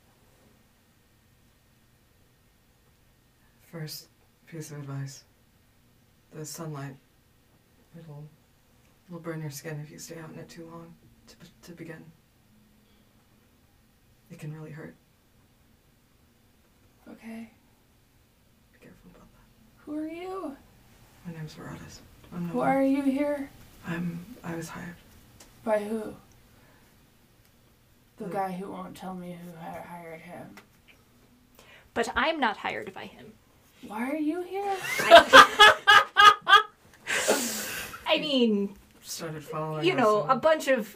First piece of advice the sunlight. It'll, it'll burn your skin if you stay out in it too long to, to begin. It can really hurt. Okay. Be careful about that. Who are you? My name's Veradis. I'm no Who are you here? I'm. I was hired. By who? The The- guy who won't tell me who hired him. But I'm not hired by him. Why are you here? I mean, Started following. you know, a bunch of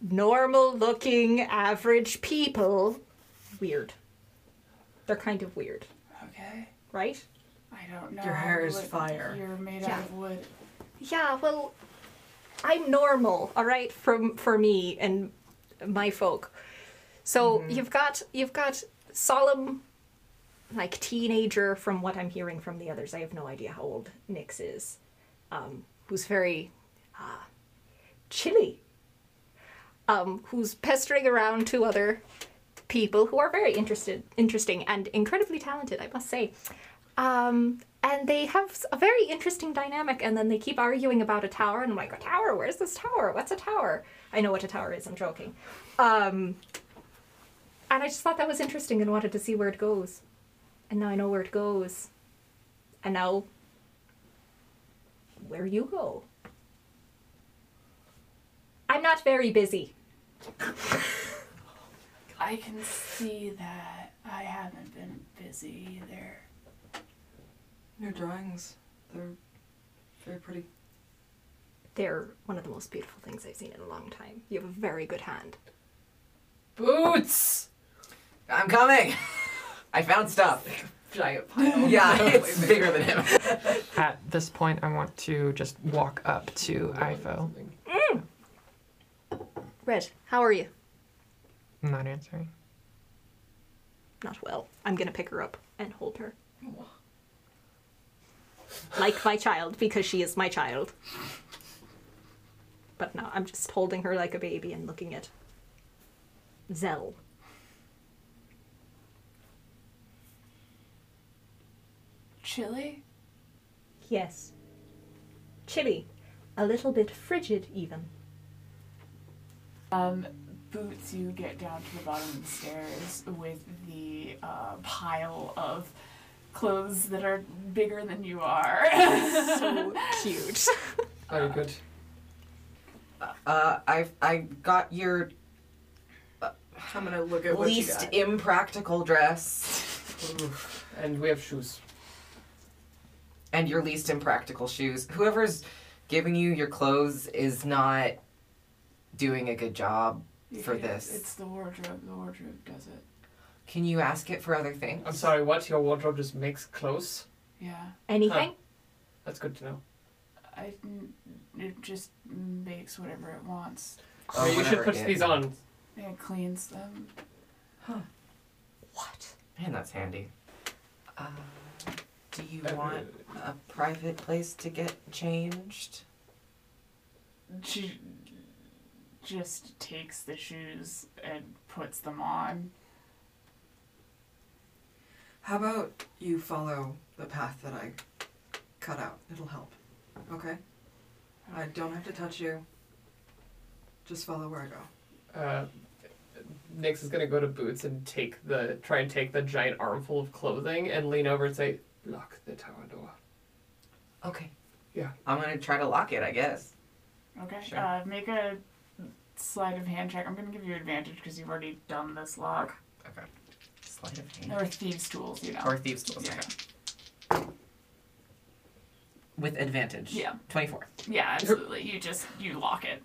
normal looking average people. Weird. They're kind of weird, Okay. right? I don't know. Your hair is what- fire. You're made Yeah. out of wood. Yeah, well, I'm normal, all right, from for me and my folk. So you've got you've got solemn, like teenager, from what I'm hearing from the others. I have no idea how old Nix is, um, who's very uh, chilly, um, who's pestering around two other people who are very interested, interesting, and incredibly talented. I must say. Um, and they have a very interesting dynamic, and then they keep arguing about a tower, and I'm like, a tower? Where's this tower? What's a tower? I know what a tower is, I'm joking. Um, and I just thought that was interesting and wanted to see where it goes. And now I know where it goes. And now, where you go. I'm not very busy. I can see that I haven't been busy either. Your drawings, they're very pretty. They're one of the most beautiful things I've seen in a long time. You have a very good hand. Boots! I'm coming! I found stuff. Giant pile. Yeah, it's bigger than him. At this point, I want to just walk up to Ifo. Red, how are you? I'm not answering. Not well. I'm gonna pick her up and hold her. Like my child, because she is my child. But no, I'm just holding her like a baby and looking at Zell. Chilly? Yes. Chilly. A little bit frigid, even. Um, Boots, you get down to the bottom of the stairs with the uh, pile of clothes that are bigger than you are. So cute. Are you good? Uh, I I got your I'm gonna look at what least you got. impractical dress Oof. And we have shoes. and your least impractical shoes. Whoever's giving you your clothes is not doing a good job You for this. It's the wardrobe. The wardrobe does it. Can you ask it for other things? I'm sorry, what? Your wardrobe just makes clothes? Yeah. Anything? That's good to know. I, it just makes whatever it wants. Oh, you should put these on. And it cleans them. Huh. What? Man, that's handy. Uh, do you Uh, want a private place to get changed? She just takes the shoes and puts them on. How about you follow the path that I cut out? It'll help. Okay? I don't have to touch you. Just follow where I go. Uh, Nix is gonna go to Boots and take the try and take the giant armful of clothing and lean over and say, Lock the tower door. Okay. Yeah. I'm gonna try to lock it, I guess. Okay. Sure. Uh, make a sleight of hand check. I'm gonna give you advantage because you've already done this lock. Okay. Sleight of hand. Or thieves' tools, you know. Or thieves' tools. Yeah. Okay. With advantage. Yeah. 24. Yeah, absolutely. You just you lock it.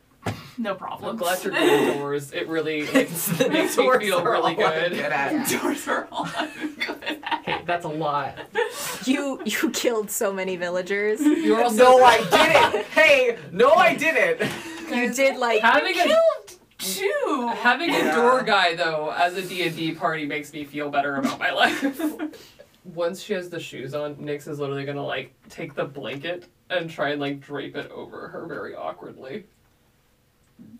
No problem. I'm glad you're good at doors. It really makes, makes me Doors feel are really all I'm good. at. Doors are all I'm good at. Hey, that's a lot. You you killed so many villagers. You're also No, I didn't. hey, no, I didn't. You did like having a Killed two. having Yeah. a door guy though as a D&D party makes me feel better about my life. Once she has the shoes on, Nix is literally gonna like take the blanket and try and like drape it over her very awkwardly.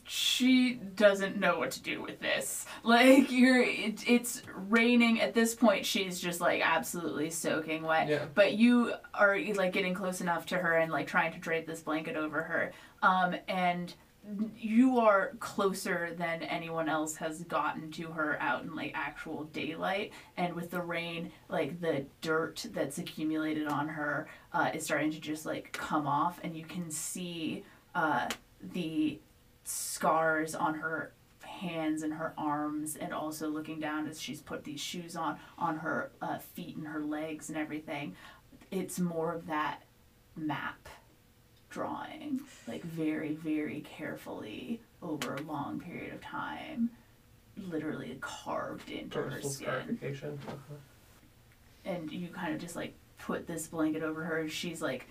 she doesn't know what to do with this. Like you're, it, it's raining at this point. She's just like absolutely soaking wet. Yeah. But you are like getting close enough to her and like trying to drape this blanket over her. Um, and you are closer than anyone else has gotten to her out in like actual daylight. And with the rain, like the dirt that's accumulated on her uh, is starting to just like come off, and you can see uh, the scars on her hands and her arms. And also looking down as she's put these shoes on on her uh, feet and her legs and everything. It's more of that map drawing like very very carefully over a long period of time literally carved into her Personal skin scarification. Uh-huh. and you kind of just like put this blanket over her and she's like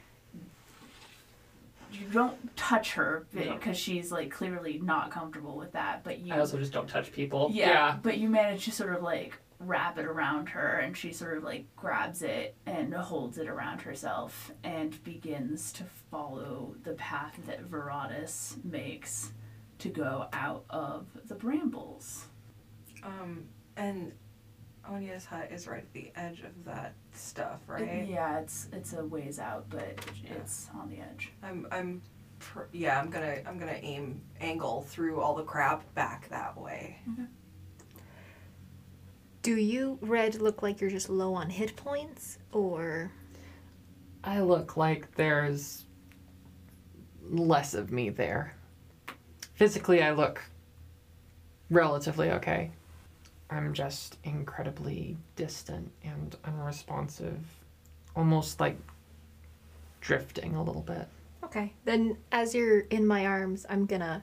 you don't touch her No. because she's like clearly not comfortable with that but you I also just don't touch people. yeah, but you manage to sort of like wrap it around her and she sort of like grabs it and holds it around herself and begins to follow the path that Veradis makes to go out of the brambles. Um, and Onya's hut is right at the edge of that stuff, right? yeah, it's it's a ways out, but it's on the edge. I'm, I'm, pr- yeah, I'm gonna, I'm gonna aim angle through all the crap back that way. Do you, Red, look like you're just low on hit points? Or. I look like there's less of me there. Physically, I look relatively okay. I'm just incredibly distant and unresponsive, almost like drifting a little bit. Okay. Then, as you're in my arms, I'm gonna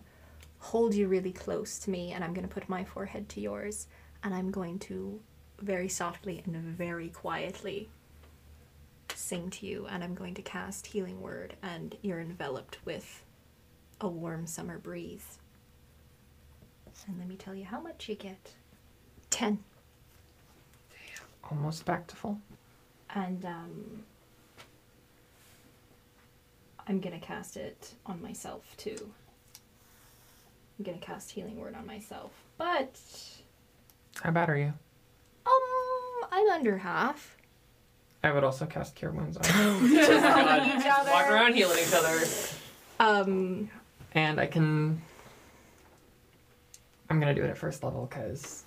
hold you really close to me and I'm gonna put my forehead to yours and I'm going to very softly and very quietly sing to you and I'm going to cast Healing Word and you're enveloped with a warm summer breeze. And let me tell you how much you get. Ten. Almost back to full. And um, I'm gonna cast it on myself too. I'm gonna cast Healing Word on myself. But How bad are you? um I'm under half. I would also cast Cure Wounds on. other. Walking around healing each other. Um And I can. I'm gonna do it at first level because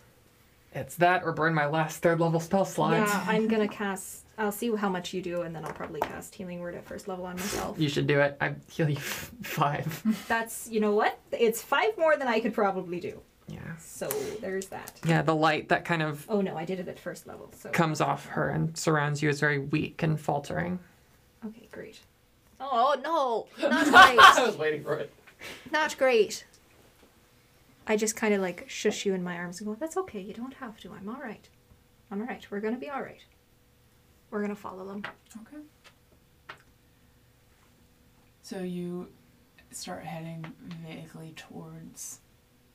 it's that or burn my last third level spell slot. yeah, I'm gonna cast I'll see how much you do and then I'll probably cast Healing Word at first level on myself. You should do it. I heal you f- five. That's you know what? It's five more than I could probably do. Yeah. So there's that. Yeah, the light that kind of Oh no, I did it at first level, so comes off her and surrounds you is very weak and faltering. Okay, great. Oh no, not great. I was waiting for it. not great. I just kind of like shush you in my arms and go, "That's okay. You don't have to. I'm all right. I'm all right. We're gonna be all right. We're gonna follow them." Okay. So you start heading vaguely towards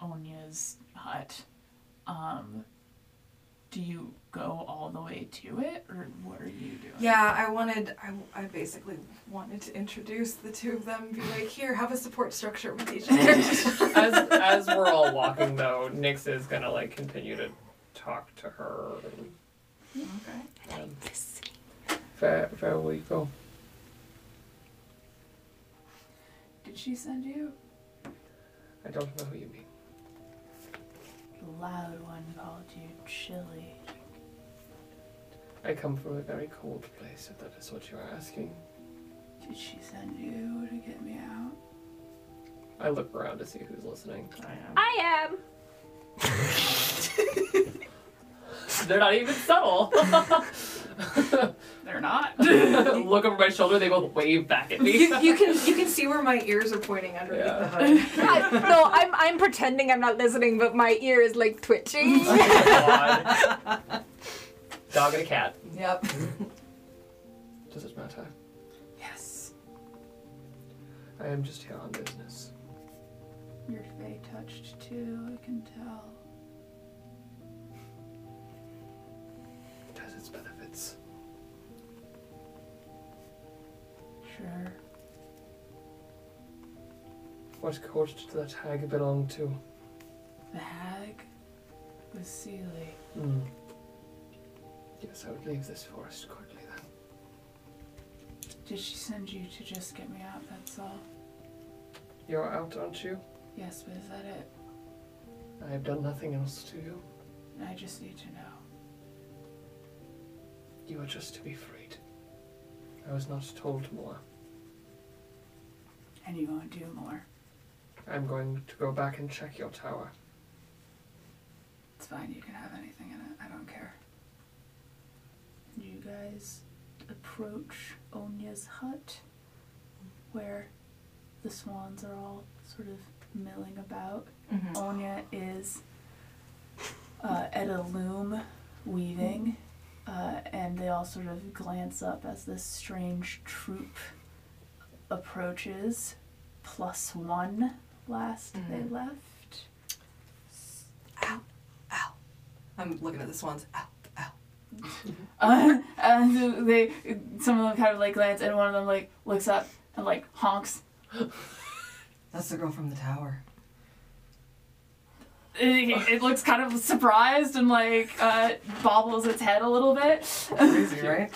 Onya's hut. Um, do you go all the way to it, or what are you doing? Yeah, I wanted, I, I basically wanted to introduce the two of them, be like, here, have a support structure with each other. As as we're all walking though, Nix is gonna like continue to talk to her. Okay. And, Fair, fair will you go? Did she send you? I don't know who you mean. The loud one called you chilly. I come from a very cold place, if that is what you are asking. Did she send you to get me out? I look around to see who's listening. I am. I am. They're not even subtle. They're not. Look over my shoulder, they both wave back at me. You, you can you can see where my ears are pointing underneath Yeah. the hood. I, no, I'm I'm pretending I'm not listening, but my ear is like twitching. Oh God. Dog and a cat. Yep. Does it matter? yes. I am just here on business. Your Fae touched too, I can tell. Sure. What court did that hag belong to? The hag was Seelie. Hmm. Yes, I would leave this forest quickly then. Did she send you to just get me out? That's all. You're out, aren't you? Yes, but is that it? I have done nothing else to you. I just need to know. You are just to be freed. I was not told more. And you won't do more. I'm going to go back and check your tower. It's fine, you can have anything in it. I don't care. You guys approach Onya's hut, where the swans are all sort of milling about. Onya is uh, at a loom weaving, uh, and they all sort of glance up as this strange troop approaches. Plus one last they Mhm. left. Ow. Ow. I'm looking at the swans. Ow. Ow. Uh, and they, some of them kind of like glance, and one of them like looks up and like honks. That's the girl from the tower. It, it looks kind of surprised and like uh, bobbles its head a little bit. Crazy, right?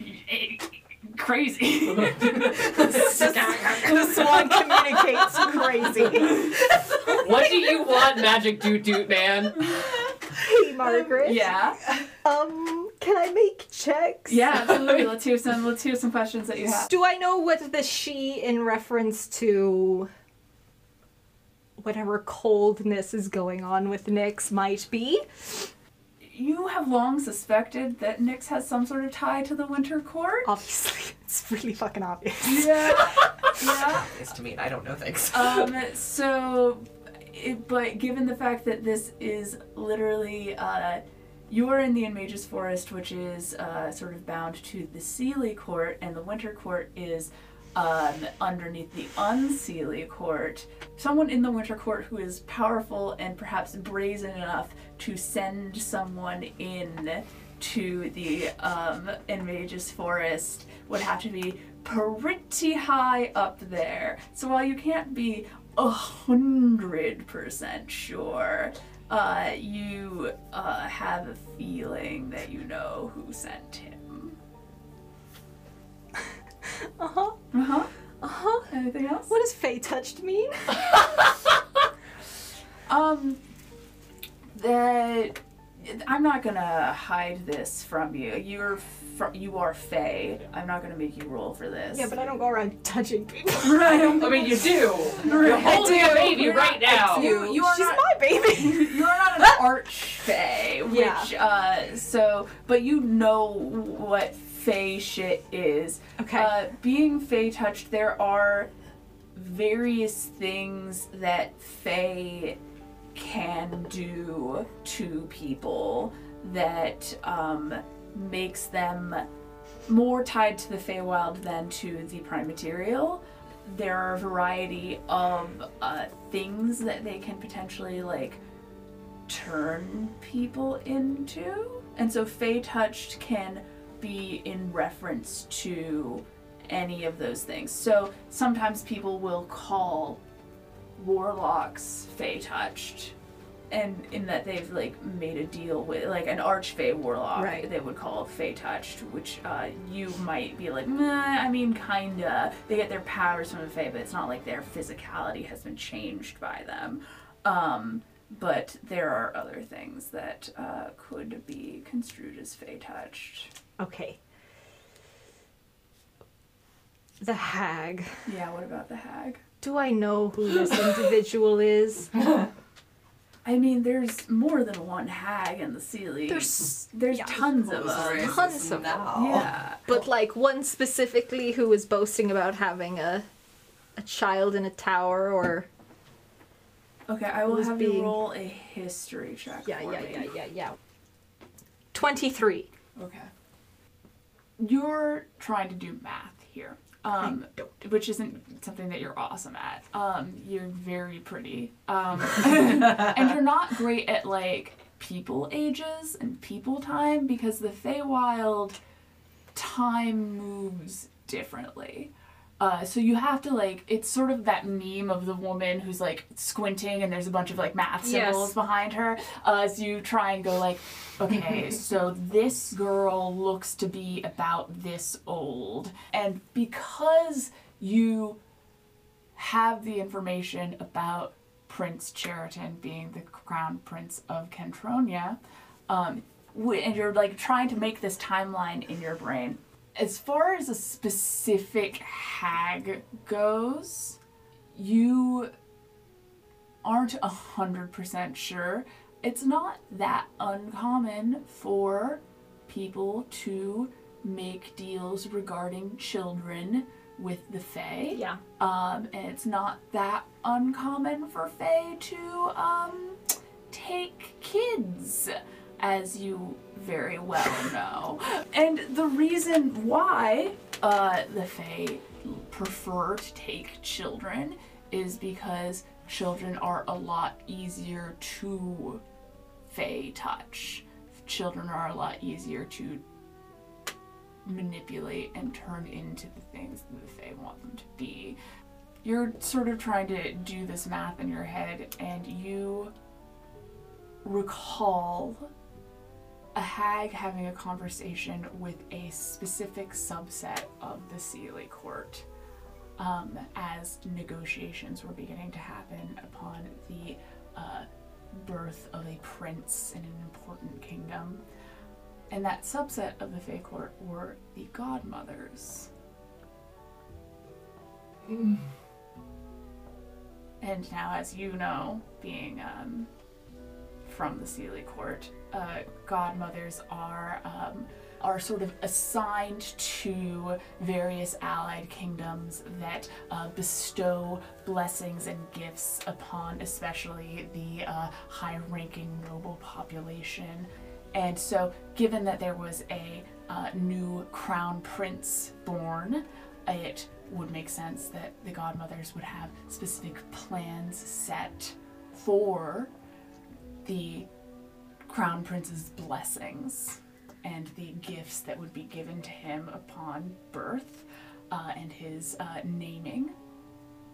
Crazy. the swan communicates crazy. What do you want, Magic Doot Doot Man? Hey, Margaret. yeah. Um, can I make checks? Yeah, absolutely. Let's hear some. Let's hear some questions that you have. Do I know what the she in reference to whatever coldness is going on with Nix might be? You have long suspected that Nix has some sort of tie to the Winter Court. Obviously, it's really fucking obvious. Yeah. yeah. It's to me. I don't know things. Um, so, it, but given the fact that this is literally, uh, you are in the Enmage's Forest, which is uh, sort of bound to the Seelie Court, and the Winter Court is um, underneath the Unseelie Court. Someone in the Winter Court who is powerful and perhaps brazen enough to send someone in to the um, Forest would have to be pretty high up there. So while you can't be a hundred percent sure, uh, you uh, have a feeling that you know who sent him. Uh huh. Uh huh. Uh huh. Anything else? What does Fey touched mean? Um, that I'm not gonna hide this from you. You're fr- you are fae. I'm not gonna make you roll for this. Yeah, but I don't go around touching people. right. I mean, you do. You're Right. holding I a do. baby right now. You you are She's not my baby. you're not an arch fae, which Yeah. uh so but you know what fae shit is. Okay. Uh being fae touched, there are various things that fae can do to people that um makes them more tied to the Feywild than to the prime material. There are a variety of uh, things that they can potentially like turn people into, and so Fey touched can be in reference to any of those things. So sometimes people will call warlocks Fey touched. And in that they've like made a deal with like an archfey warlock, Right. they would call Fey touched, which uh, you might be like, nah, I mean, kinda. They get their powers from the Fey, but it's not like their physicality has been changed by them. Um, but there are other things that uh, could be construed as fey touched. Okay. The hag. Yeah, what about the hag? Do I know who this individual is? I mean, there's more than one hag in the Seelie. There's there's yeah. tons of them. Tons of them. Yeah. But like one specifically who was boasting about having a a child in a tower or Okay, I will Who's have being- you roll a history check. yeah, for yeah, me. yeah, yeah, yeah. 23. Okay. You're trying to do math here, um, which isn't something that you're awesome at. Um, you're very pretty, um, and you're not great at like people ages and people time because the Feywild time moves differently. Uh, so you have to like it's sort of that meme of the woman who's like squinting and there's a bunch of like math Yes. symbols behind her uh, as you try and go like okay so this girl looks to be about this old and because you have the information about Prince Cheriton being the crown prince of Kentronia um, and you're like trying to make this timeline in your brain as far as a specific hag goes, you aren't a hundred percent sure. It's not that uncommon for people to make deals regarding children with the Fae. Yeah. Um, and it's not that uncommon for Fae to um, take kids, as you very well know. And the reason why uh, the Fae prefer to take children is because children are a lot easier to Fae touch. Children are a lot easier to manipulate and turn into the things that the Fae want them to be. You're sort of trying to do this math in your head, and you recall a hag having a conversation with a specific subset of the Seelie court um, as negotiations were beginning to happen upon the uh, birth of a prince in an important kingdom. And that subset of the Fae court were the godmothers. And now, as you know, being um, from the Seelie court, uh, godmothers are um, are sort of assigned to various allied kingdoms that uh, bestow blessings and gifts upon, especially the uh, high-ranking noble population. And so, given that there was a uh, new crown prince born, it would make sense that the godmothers would have specific plans set for the crown prince's blessings and the gifts that would be given to him upon birth uh, and his uh, naming.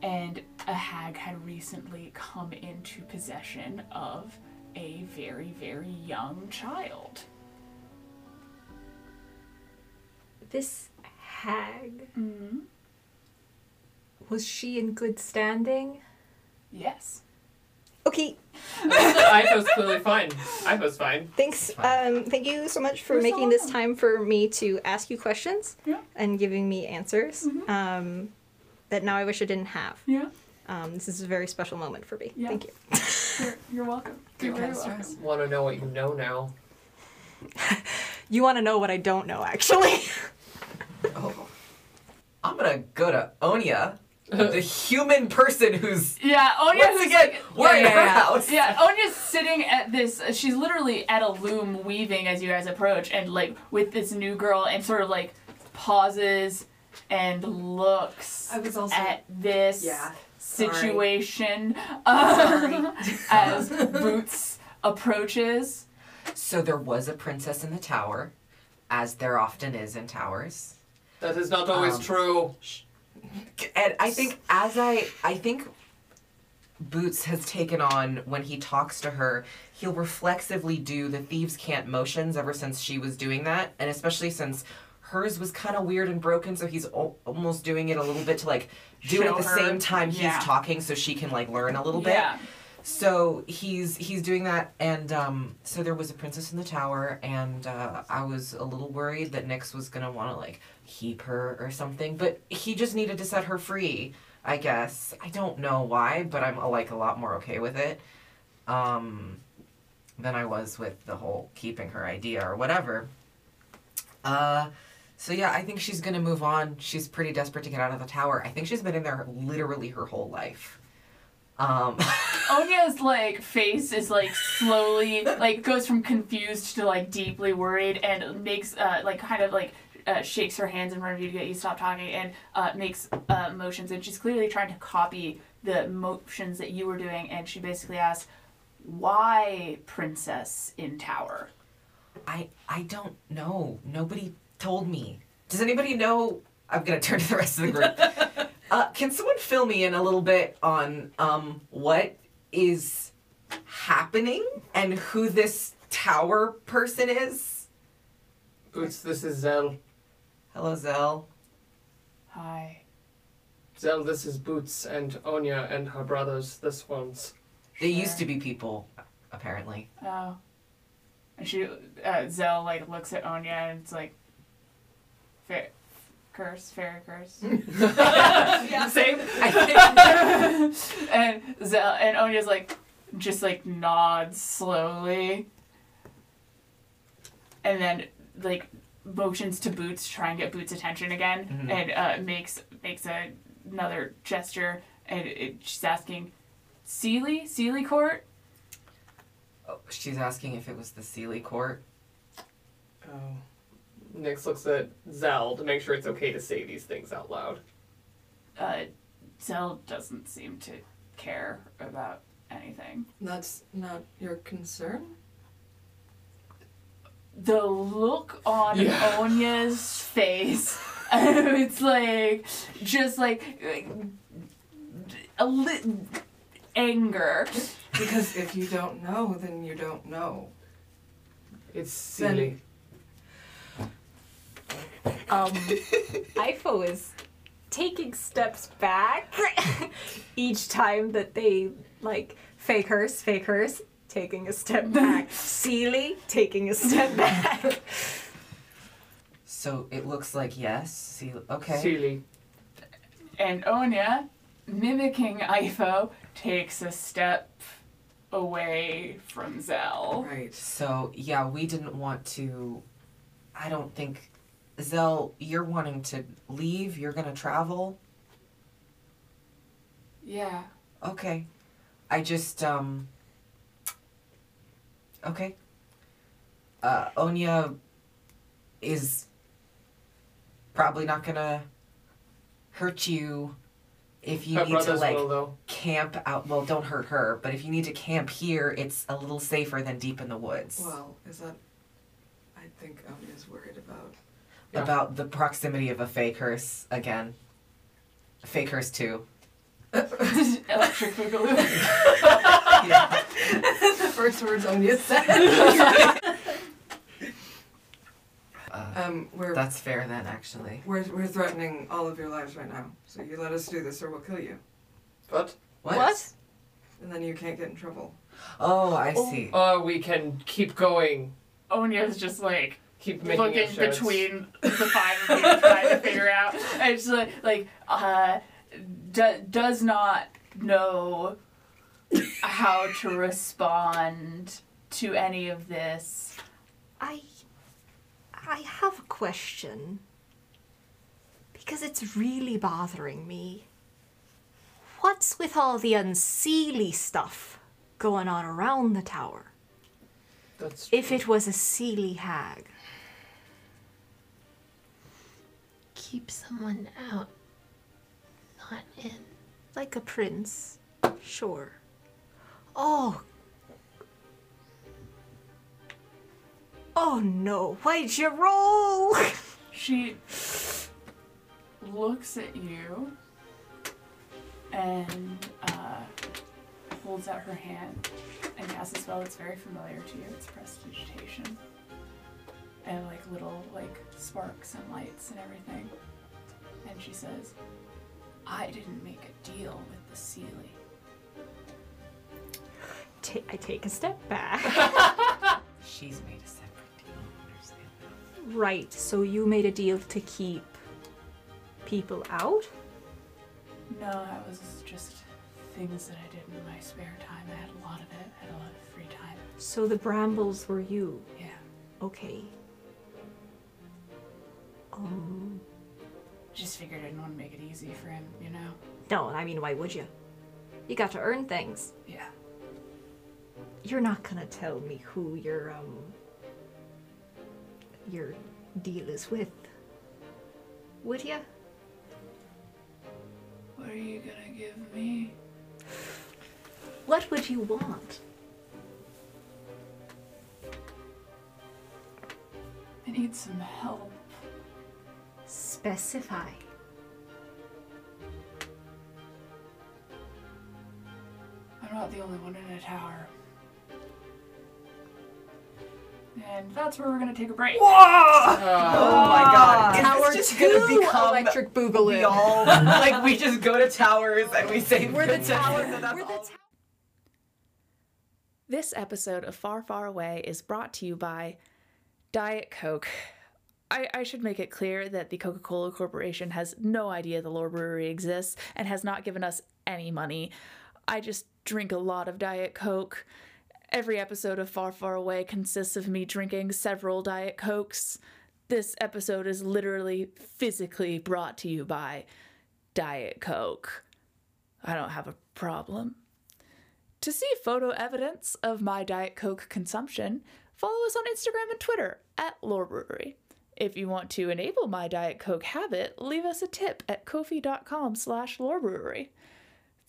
And a hag had recently come into possession of a very, very young child. This hag, Mm-hmm. was she in good standing? Yes. Okay, I was clearly fine. I was fine. thanks. Um, thank you so much for You're so making this time for me to ask you questions Yeah. and giving me answers Mhm. um, that now I wish I didn't have. Yeah. Um, this is a very special moment for me. Yeah. Thank you. You're, you're welcome. You're very welcome. Want to know what you know now? You want to know what I don't know, actually? Oh. I'm gonna go to Onya, the human person who's Yeah, Onya once who's again like, we're in yeah, her yeah, yeah. house. Yeah, Onya's sitting at this. She's literally at a loom weaving as you guys approach, and like with this new girl, and sort of like pauses and looks I was also at this yeah. situation um, as Boots approaches. So there was a princess in the tower, as there often is in towers. That is not always Um, true. And I think as I I think Boots has taken on when he talks to her, he'll reflexively do the thieves' cant motions ever since she was doing that, and especially since hers was kind of weird and broken, so he's al- almost doing it a little bit to like do it at the her. same time he's Yeah. talking, so she can like learn a little bit. Yeah. so he's he's doing that, and um, so there was a princess in the tower, and uh, I was a little worried that Nix was gonna want to like keep her or something, but he just needed to set her free. I guess I don't know why, but I'm like a lot more okay with it um, than I was with the whole keeping her idea or whatever. Uh, so yeah, I think she's gonna move on. She's pretty desperate to get out of the tower. I think she's been in there literally her whole life. Um, Onya's like face is like slowly like goes from confused to like deeply worried and makes uh like kind of like uh, shakes her hands in front of you to get you to stop talking and uh, makes uh, motions and she's clearly trying to copy the motions that you were doing and she basically asks why princess in tower I I don't know. Nobody told me. Does anybody know? I'm gonna turn to the rest of the group. uh, can someone fill me in a little bit on um what is happening and who this tower person is? Boots, this is Zell. Hello, Zell. hi Zell, this is Boots and Onya and her brothers, this one's. They used to be people, apparently. oh and she uh, Zell like looks at Onya and it's like fair curse fairy curse yeah, same. and Zell and Onya's like just like nods slowly and then like motions to Boots to try and get Boots' attention again Mhm. and uh, makes makes a, another gesture and it, she's asking "Seelie, Seelie Court Oh, she's asking if it was the Seelie court. Oh. Nix looks at Zell to make sure it's okay to say these things out loud. uh, Zell doesn't seem to care about anything That's not your concern. The look on Yeah. Onya's face, it's like just like a lit anger. Because if you don't know, then you don't know. It's Then- silly. Um, Ifo is taking steps back each time that they like fake hers, fake hers, taking a step back. Seelie taking a step back. So it looks like yes. See, okay. Silly. And Onya, mimicking Ifo, takes a step away from Zell. Right. So yeah, we didn't want to. I don't think, Zell, you're wanting to leave. You're gonna travel. Yeah. Okay. I just um. Okay. Uh, Onya is probably not gonna hurt you if you her need to like will, camp out. Well, don't hurt her, but if you need to camp here, it's a little safer than deep in the woods. Well, is that? I think Onya's worried about. Yeah. About the proximity of a fey curse again. Fake hearse two. Electric Boogaloo. Yeah. the first words Onya said. Uh, um, we're that's fair then, actually. we're we're threatening all of your lives right now. So you let us do this, or we'll kill you, But What? What? And then you can't get in trouble. Oh, I Oh. see. uh, we can keep going. Onya's just like Keep making looking between the five of you trying to figure out. And it's like, like uh, do, does not know how to respond to any of this. I I have a question. Because it's really bothering me. What's with all the unseelie stuff going on around the tower? That's If it was a seelie hag. Keep someone out, not in. Like a prince. Sure. Oh. Oh no, why'd you roll? She looks at you and uh, holds out her hand and casts a spell that's very familiar to you. It's prestidigitation. And like little like sparks and lights and everything. And she says, I didn't make a deal with the Seelie. Ta- I take a step back. She's made a separate deal. Understand? right, so you made a deal to keep people out? No, that was just things that I did in my spare time. I had a lot of it. I had a lot of free time. So the brambles were you. Yeah. Okay. Um, Just figured I didn't want to make it easy for him, you know? no, I mean, why would you? You got to earn things. Yeah. You're not gonna tell me who your, um, your deal is with, would you? What are you gonna give me? What would you want? I need some help. Specify. I'm not the only one in a tower. And that's where we're gonna take a break. Oh my god. Is Tower this just gonna become electric we boogaloo. all like we just go to towers and we say We're the good tower. and that's We're the all- tower. This episode of Far, Far Away is brought to you by Diet Coke. I, I should make it clear that the Coca Cola Corporation has no idea the Lore Brewery exists and has not given us any money. I just drink a lot of Diet Coke. Every episode of Far, Far Away consists of me drinking several Diet Cokes. This episode is literally physically brought to you by Diet Coke. I don't have a problem. To see photo evidence of my Diet Coke consumption, follow us on Instagram and Twitter at Lore Brewery. If you want to enable my Diet Coke habit, leave us a tip at ko-fi.com slash lorebrewery.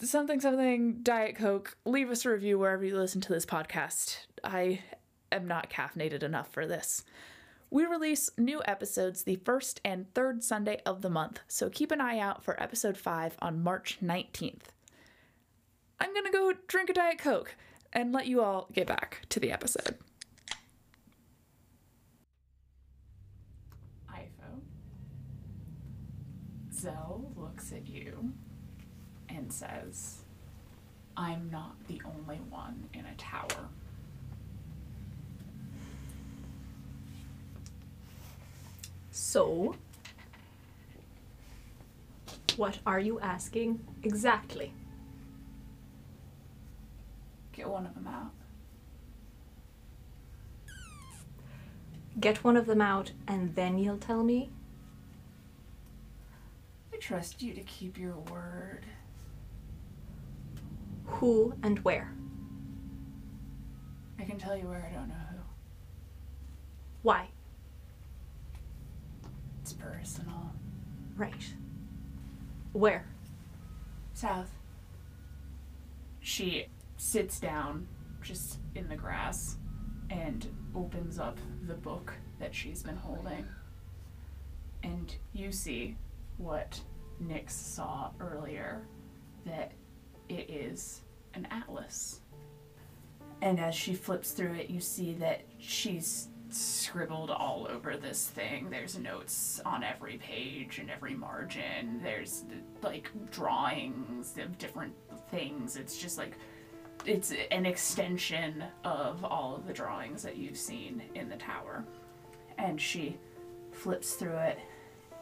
Something something Diet Coke, leave us a review wherever you listen to this podcast. I am not caffeinated enough for this. We release new episodes the first and third Sunday of the month, so keep an eye out for episode 5 on March 19th. I'm gonna go drink a Diet Coke and let you all get back to the episode. Ifo. Zell looks at you and says, I'm not the only one in a tower. So, what are you asking exactly? Get one of them out. Get one of them out and then you'll tell me? I trust you to keep your word. Who and where? I can tell you where I don't know who. Why? It's personal. Right. Where? South. She sits down just in the grass and opens up the book that she's been holding. And you see what Nix saw earlier that it is an atlas. And as she flips through it, you see that she's scribbled all over this thing. There's notes on every page and every margin. There's like drawings of different things. It's just like it's an extension of all of the drawings that you've seen in the tower. And she flips through it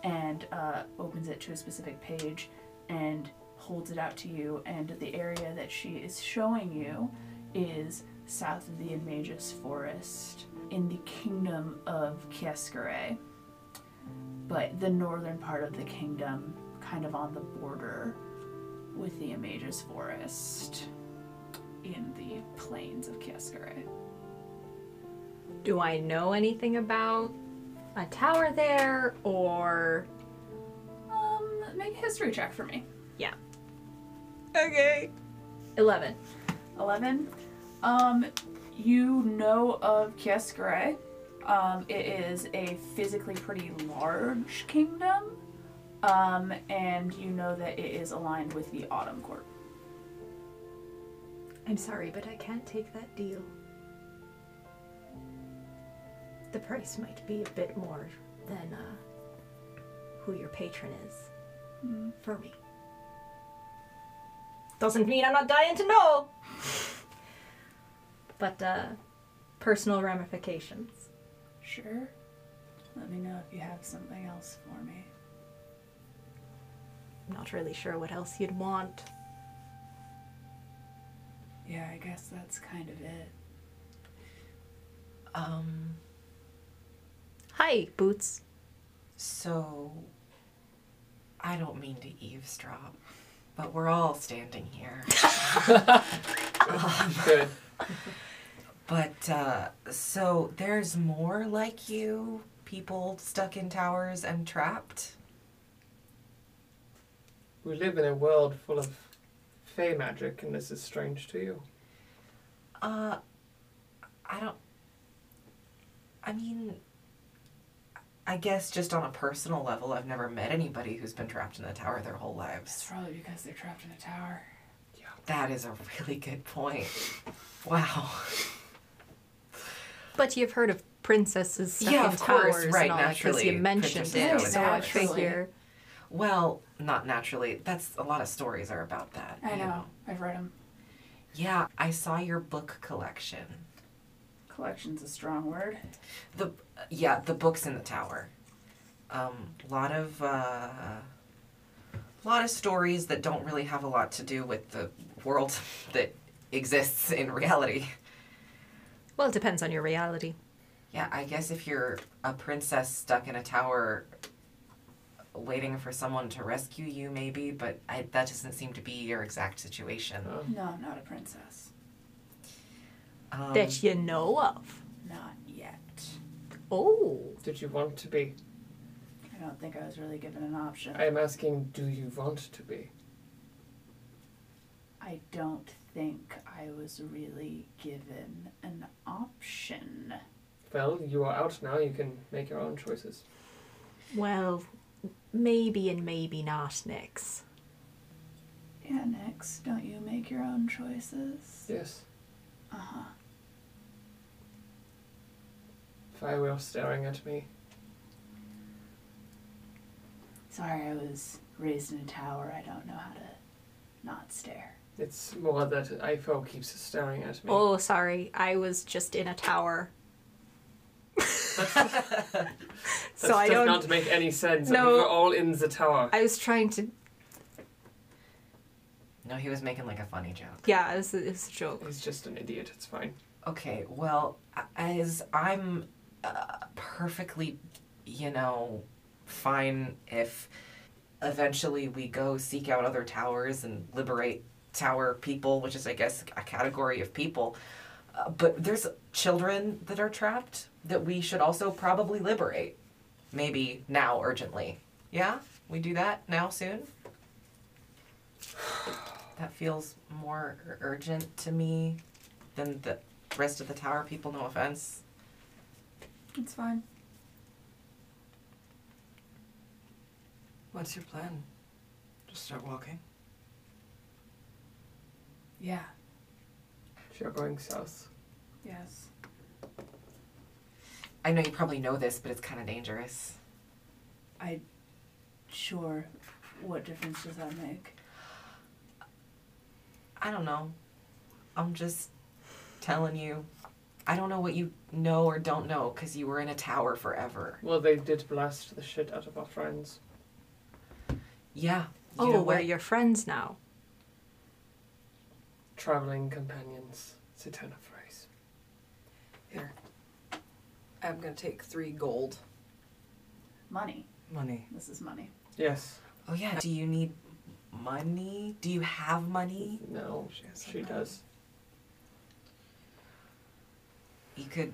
and uh, opens it to a specific page and holds it out to you. And the area that she is showing you is south of the Imagus Forest in the kingdom of Kieskere. But the northern part of the kingdom, kind of on the border with the Imagus Forest in the plains of Kieskere. Do I know anything about a tower there or. Um, make a history check for me. Yeah. Okay. 11. 11. Um, you know of Kieskere. Um, it is a physically pretty large kingdom. Um, and you know that it is aligned with the Autumn Court. I'm sorry, but I can't take that deal. The price might be a bit more than uh, who your patron is for me. Doesn't mean I'm not dying to know. but uh, personal ramifications. Sure. Let me know if you have something else for me. Not really sure what else you'd want. Yeah, I guess that's kind of it. Um, Hi, Boots. so I don't mean to eavesdrop, but we're all standing here. Good. But uh, so there's more like you, people stuck in towers and trapped. We live in a world full of fey magic, and this is strange to you. Uh, I don't. I mean, I guess just on a personal level, I've never met anybody who's been trapped in the tower their whole It's lives. probably because they're trapped in a tower. Yeah. That is a really good point. Wow. But you've heard of princesses stuck Yeah, in of course, towers right, and all because you mentioned it, go so I figure. Well, not naturally. That's a lot of stories are about that. I you know. I've read them. Yeah, I saw your book collection. Collection's a strong word. The yeah, the books in the tower. Um, lot of uh, lot of stories that don't really have a lot to do with the world that exists in reality. Well, it depends on your reality. Yeah, I guess if you're a princess stuck in a tower waiting for someone to rescue you maybe, but I, that doesn't seem to be your exact situation. Uh, No, I'm not a princess. Um, that you know of. Not yet. Oh. did you want to be? I don't think I was really given an option. I am asking, do you want to be? I don't think I was really given an option. Well, you are out now. You can make your own choices. Well, maybe and maybe not, Nix. Yeah, Nix, don't you make your own choices? Yes. Uh huh. If I were staring at me, Sorry, I was raised in a tower. I don't know how to not stare. it's more that Ifo keeps staring at me. Oh, sorry. I was just in a tower. That so I does don't. not make any sense. No. We were all in the tower. I was trying to. no, he was making like a funny joke. Yeah, it was, it was a joke. He's just an idiot. It's fine. Okay, well, as I'm perfectly, you know, fine if eventually we go seek out other towers and liberate tower people, which is, I guess, a category of people. Uh, but there's children that are trapped that we should also probably liberate. Maybe now, urgently. Yeah? We do that now, soon? That feels more urgent to me than the rest of the tower people, no offense. It's fine. What's your plan? Just start walking? Yeah. You're going south. Yes. I know you probably know this, but it's kind of dangerous. I. Sure. What difference does that make? I don't know. I'm just telling you. I don't know what you know or don't know because you were in a tower forever. Well, they did blast the shit out of our friends. Yeah. You Oh, know we're your friends now. Traveling companions. It's a turn of phrase. Here. I'm gonna take three gold Money. money. This is money. Yes. Oh, yeah. Do you need money? Do you have money? No, She has she some does. You could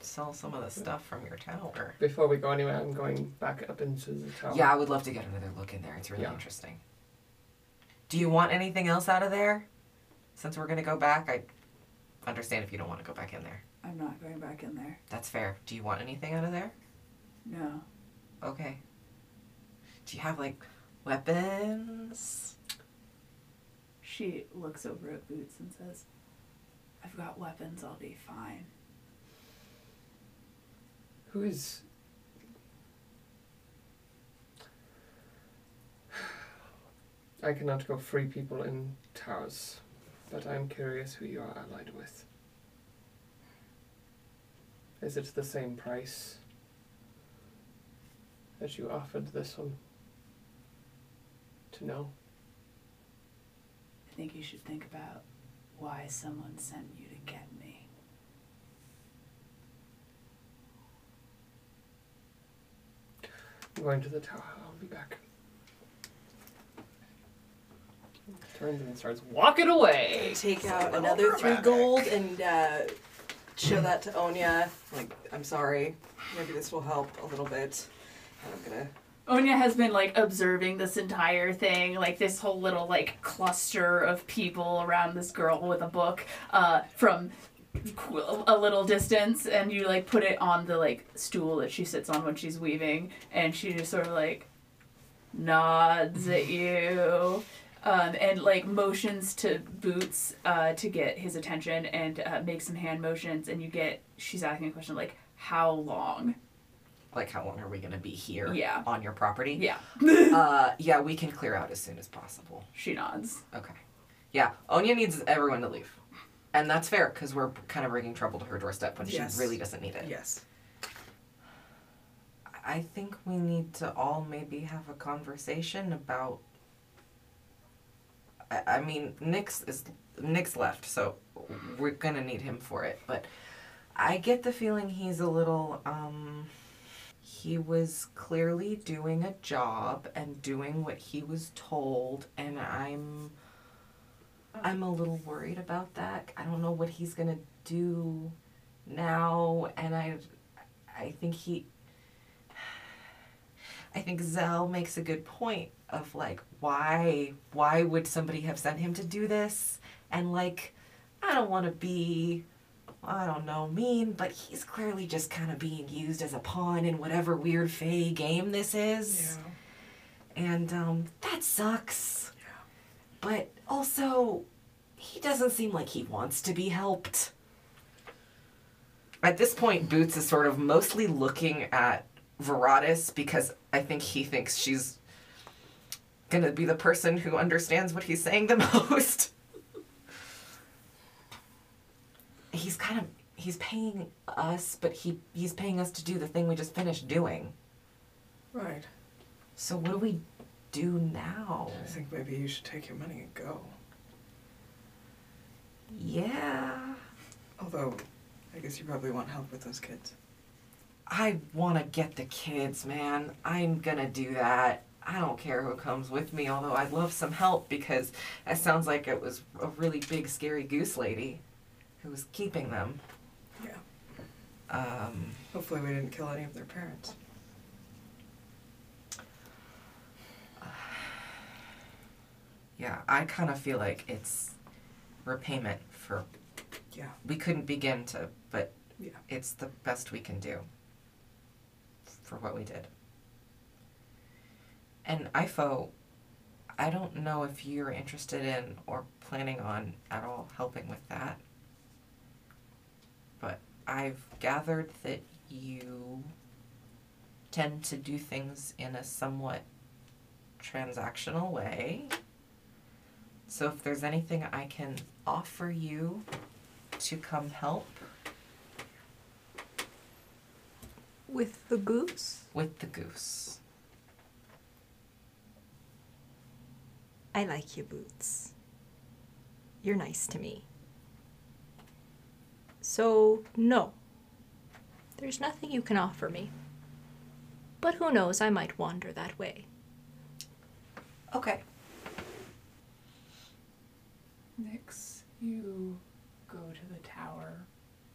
sell some of the stuff from your tower. Before we go anywhere, I'm going back up into the tower. Yeah, I would love to get another look in there. It's really Yeah. interesting. Do you want anything else out of there? Since we're gonna go back, I understand if you don't want to go back in there. I'm not going back in there. That's fair. Do you want anything out of there? No. Okay. Do you have like weapons? She looks over at Boots and says, I've got weapons, I'll be fine. Who is. I cannot go free people in towers, but I'm curious who you are allied with. Is it the same price that you offered this one? To know? I think you should think about why someone sent you to get me. I'm going to the tower. I'll be back. Turns and starts walking away. Take out another three gold and uh, show that to Onya. Like, I'm sorry. Maybe this will help a little bit. And I'm gonna. Onya has been like observing this entire thing, like this whole little like cluster of people around this girl with a book, uh, from qu- a little distance, and you like put it on the like stool that she sits on when she's weaving, and she just sort of like nods at you. Um, and like motions to Boots uh, to get his attention and uh, make some hand motions, and you get she's asking a question like, "How long?" Like, how long are we gonna be here? Yeah. On your property? Yeah, Uh, yeah, we can clear out as soon as possible. she nods. Okay. Yeah, Onya needs everyone to leave. And that's fair, because we're kind of bringing trouble to her doorstep when Yes. she really doesn't need it. Yes. I think we need to all maybe have a conversation about. I, I mean, Nix is Nix left, so we're gonna need him for it. But I get the feeling he's a little. um He was clearly doing a job and doing what he was told, and I'm. I'm a little worried about that. I don't know what he's gonna do now, and I. I think he I think Zell makes a good point of like why why would somebody have sent him to do this? And like I don't want to be I don't know mean, but he's clearly just kind of being used as a pawn in whatever weird fey game this is. And um that sucks. But also he doesn't seem like he wants to be helped. At this point, Boots is sort of mostly looking at Veradis because I think he thinks she's gonna be the person who understands what he's saying the most. he's kind of he's paying us, but he he's paying us to do the thing we just finished doing. Right. So what do we do now? I think maybe you should take your money and go. Yeah. Although, I guess you probably want help with those kids. I want to get the kids, man. I'm gonna do that. I don't care who comes with me, although I'd love some help because it sounds like it was a really big, scary goose lady who was keeping them. Yeah. Um, Hopefully, we didn't kill any of their parents. Yeah, I kind of feel like it's repayment for. Yeah. We couldn't begin to, but Yeah. it's the best we can do for what we did. And Ifo, I don't know if you're interested in or planning on at all helping with that. But I've gathered that you tend to do things in a somewhat transactional way. So if there's anything I can offer you to come help With the goose? with the goose. I like your Boots. You're nice to me. So, no. There's nothing you can offer me. But who knows, I might wander that way. Okay. Nix, you go to the tower.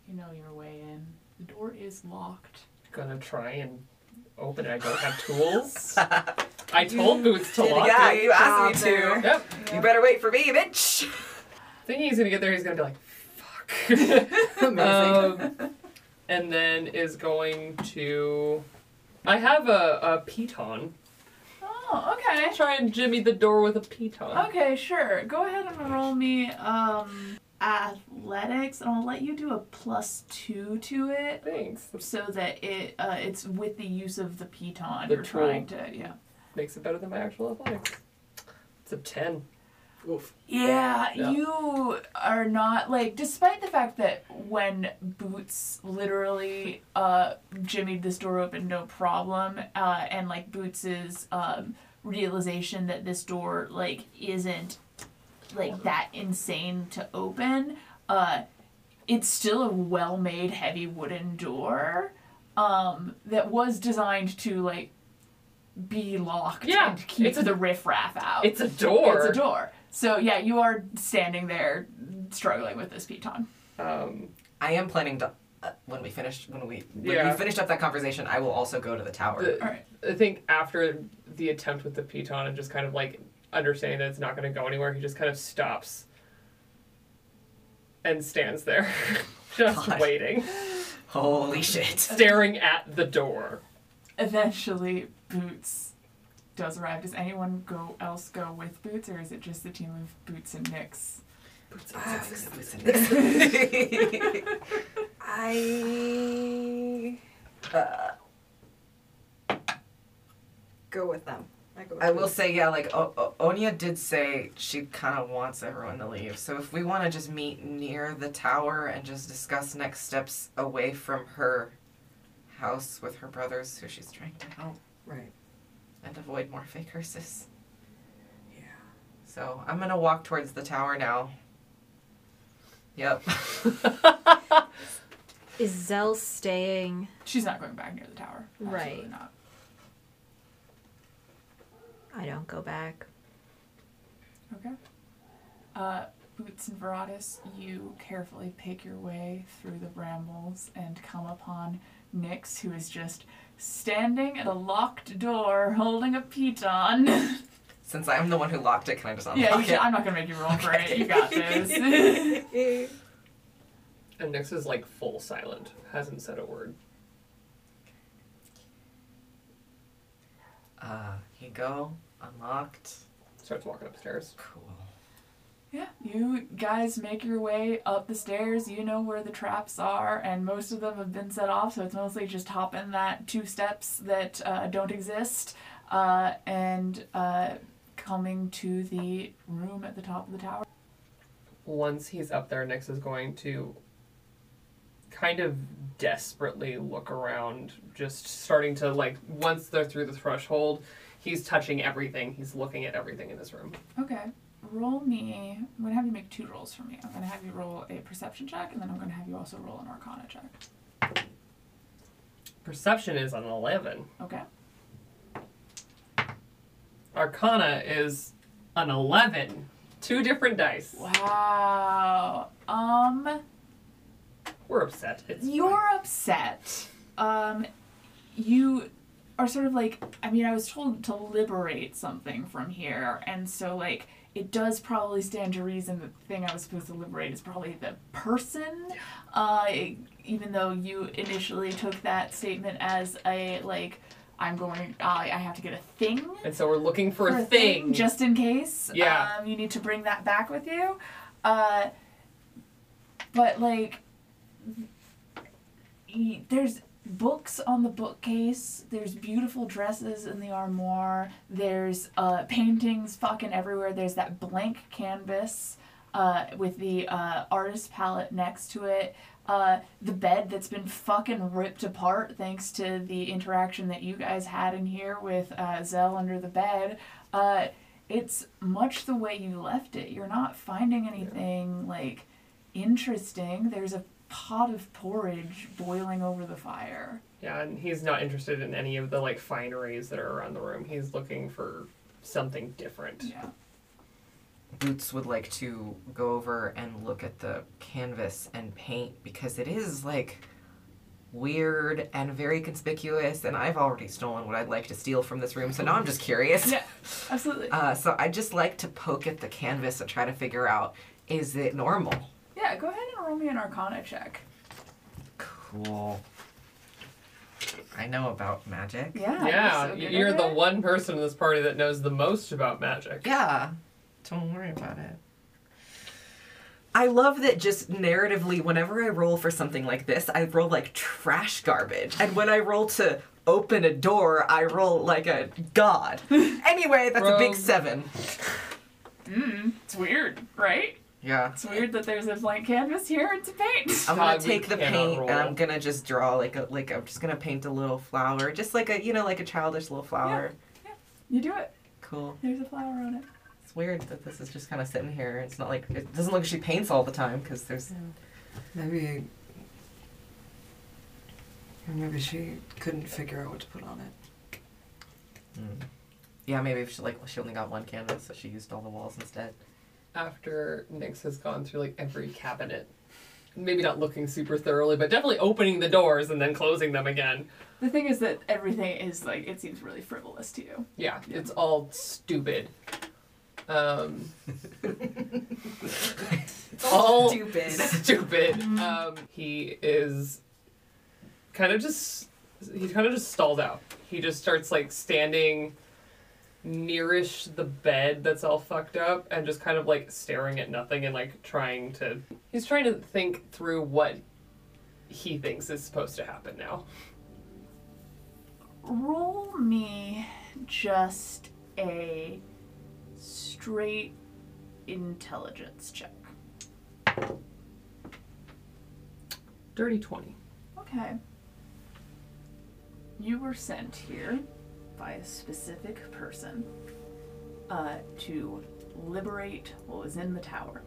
You know your way in. The door is locked. Gonna try and open it. I don't have tools. I told Boots to did lock yeah, it. you asked me job there. to. Yep. You better wait for me, bitch. Thinking he's gonna get there, he's gonna be like, fuck. Amazing. Um, and then is going to. I have a, a piton. Oh, okay. Try and jimmy the door with a piton. Okay, sure. Go ahead and roll me um athletics, and I'll let you do a plus two to it, Thanks. so that it uh, it's with the use of the piton. The You're tool. trying to yeah. Makes it better than my actual athletics. It's a 10. Oof. Yeah, Yeah. you are not like despite the fact that when Boots literally uh jimmied this door open no problem, uh and like Boots's um realization that this door like isn't like that insane to open, uh it's still a well-made heavy wooden door um that was designed to like be locked Yeah, and keep it's a- the riffraff out. It's a door. It's a door. So yeah, you are standing there struggling with this piton. Um, I am planning to. Uh, when we finish, when we when Yeah. we finished up that conversation, I will also go to the tower. the, Alright. I think after the attempt with the piton and just kind of like understanding that it's not going to go anywhere, he just kind of stops and stands there, just God. waiting, Holy shit! staring at the door. Eventually, Boots does arrive. Does anyone go else go with Boots, or is it just the team of Boots and Nix? I Uh, go with them. I go. With them. I will them. say, yeah, like o- o- Onya did say she kind of wants everyone to leave. So if we want to just meet near the tower and just discuss next steps away from her house with her brothers, who she's trying to help, Right. And avoid more fey curses. Yeah. So I'm gonna walk towards the tower now. Yep. Is Zell staying? She's not going back near the tower. Absolutely Right. not. I don't go back. Okay. Uh, Boots and Veradis, you carefully pick your way through the brambles and come upon Nix, who is just standing at a locked door holding a piton. Since I'm the one who locked it, can I just unlock yeah, you it? should, I'm not gonna make you roll for it. You got this. And Nix is like full silent, hasn't said a word. Uh, you go unlocked. Starts walking upstairs. Cool. Yeah, you guys make your way up the stairs. You know where the traps are, and most of them have been set off, so it's mostly just hopping that two steps that uh, don't exist uh, and uh, coming to the room at the top of the tower. Once he's up there, Nix is going to kind of desperately look around, just starting to like once they're through the threshold, he's touching everything. He's looking at everything in this room. Okay, roll me. I'm gonna have you make two rolls for me. I'm gonna have you roll a perception check, and then I'm gonna have you also roll an arcana check. Perception is an eleven. Okay. Arcana is an eleven. Two different dice. Wow. Um. We're upset. It's You're upset. Um, you are sort of like, I mean, I was told to liberate something from here, and so, like, it does probably stand to reason that the thing I was supposed to liberate is probably the person. Uh, even though you initially took that statement as a, like, I'm going, uh, I have to get a thing And so we're looking for, for a thing. just in case. Yeah. Um, you need to bring that back with you. Uh, but like, y- there's books on the bookcase. There's beautiful dresses in the armoire. There's uh, paintings fucking everywhere. There's that blank canvas uh, with the uh, artist palette next to it. Uh, the bed that's been fucking ripped apart thanks to the interaction that you guys had in here with uh, Zell under the bed. Uh, it's much the way you left it. You're not finding anything like interesting. There's a pot of porridge boiling over the fire. Yeah, and he's not interested in any of the like fineries that are around the room. He's looking for something different. Yeah. Boots would like to go over and look at the canvas and paint because it is like weird and very conspicuous and I've already stolen what I'd like to steal from this room so now I'm just curious. Yeah, absolutely. Uh, so I'd just like to poke at the canvas and try to figure out is it normal? Yeah, go ahead and roll me an arcana check. Cool. I know about magic. Yeah. Yeah, you're so good you're at the it. one person in this party that knows the most about magic. Yeah. Don't worry about it. I love that just narratively, whenever I roll for something like this, I roll like trash garbage. And when I roll to open a door, I roll like a god. Anyway, that's a big seven. hmm, it's weird, right? Yeah. It's weird that there's a blank canvas here to paint. I'm gonna God, take the cannot paint and. I'm gonna just draw like a like I'm just gonna paint a little flower, just like a you know like a childish little flower. Yeah. yeah. You do it. Cool. There's a flower on it. It's weird that this is just kind of sitting here. It's not like it doesn't look like she paints all the time because there's Maybe. Maybe she couldn't figure out what to put on it. Mm. yeah maybe if she like she only got one canvas so she used all the walls instead. After Nix has gone through like every cabinet, maybe not looking super thoroughly, but definitely opening the doors and then closing them again. The thing is that everything is like it seems really frivolous to you. Yeah, it's all stupid. Um, it's all Stupid. stupid. Um, he is kind of just he kind of just stalls out. He just starts like standing nearish the bed that's all fucked up and just kind of like staring at nothing and like trying to he's trying to think through what he thinks is supposed to happen now. Roll me just a straight intelligence check. Dirty 20. Okay. You were sent here by a specific person uh, to liberate what was in the tower.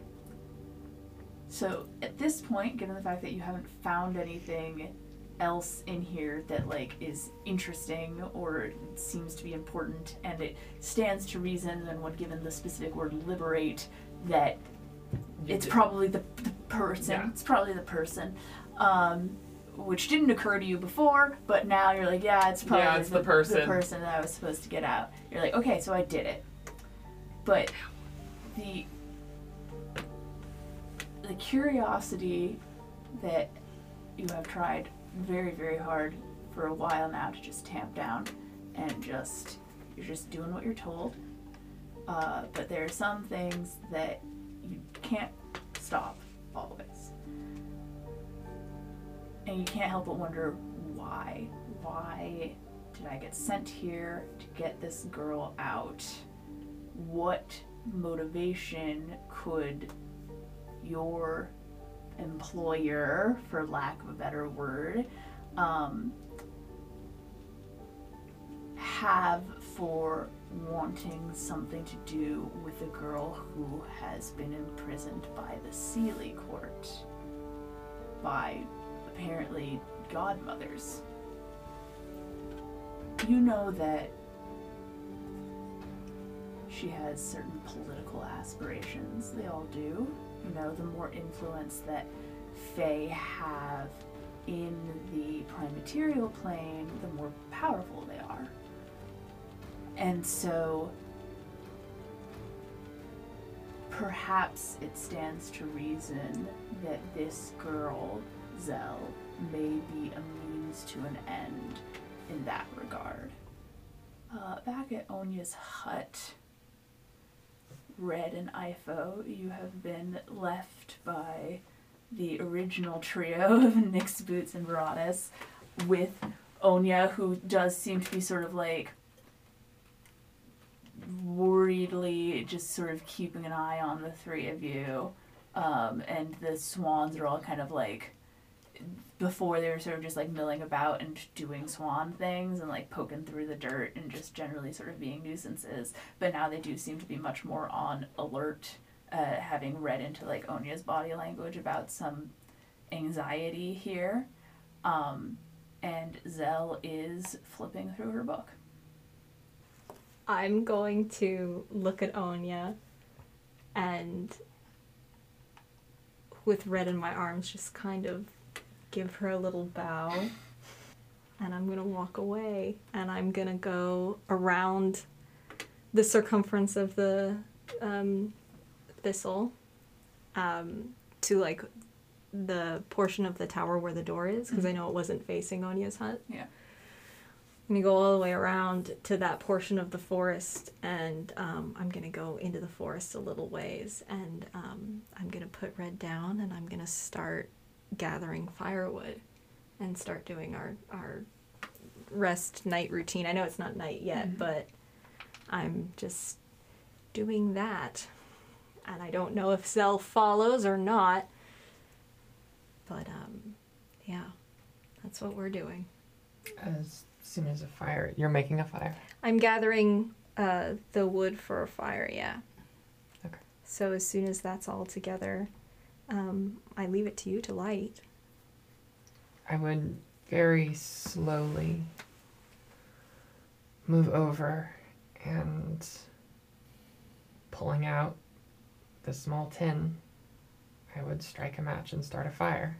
So at this point, given the fact that you haven't found anything else in here that like is interesting or seems to be important and it stands to reason and when given the specific word liberate that it's probably the, the person Yeah. it's probably the person um, which didn't occur to you before but now you're like yeah it's probably Yeah, it's the person. the person that i was supposed to get out. You're like okay so i did it. But the the curiosity that you have tried very very hard for a while now to just tamp down and just you're just doing what you're told. Uh, but there are some things that you can't stop always and you can't help but wonder why why did i get sent here to get this girl out? What motivation could your employer, for lack of a better word, um, have for wanting something to do with a girl who has been imprisoned by the Seelie court? By apparently godmothers. You know that she has certain political aspirations. They all do. You know, the more influence that Fae have in the prime material plane, the more powerful they are. And so perhaps it stands to reason that this girl, Zell, may be a means to an end in that regard. Uh, back at Onya's hut, Red and Ifo, you have been left by the original trio of Nix, Boots, and Veradis with Onya, who does seem to be sort of like worriedly just sort of keeping an eye on the three of you. Um, and the swans are all kind of like before they were sort of just like milling about and doing swan things and like poking through the dirt and just generally sort of being nuisances. But now they do seem to be much more on alert, uh, having read into like Onya's body language about some anxiety here. Um, and Zell is flipping through her book. I'm going to look at Onya and with Red in my arms just kind of give her a little bow. And I'm to walk away and I'm to go around the circumference of the um, thistle um, to like the portion of the tower where the door is because I know it wasn't facing Onya's hut. Yeah. I'm gonna go all the way around to that portion of the forest, and um, I'm gonna go into the forest a little ways, and um, I'm gonna put Red down, and I'm gonna start gathering firewood, and start doing our our rest night routine. I know it's not night yet, Mhm. but I'm just doing that. and I don't know if Zell follows or not. But um, yeah, that's what we're doing. As soon as a fire, you're making a fire. I'm gathering uh, the wood for a fire. Yeah. Okay. So as soon as that's all together, um, I leave it to you to light. I would very slowly move over and pulling out the small tin, I would strike a match and start a fire.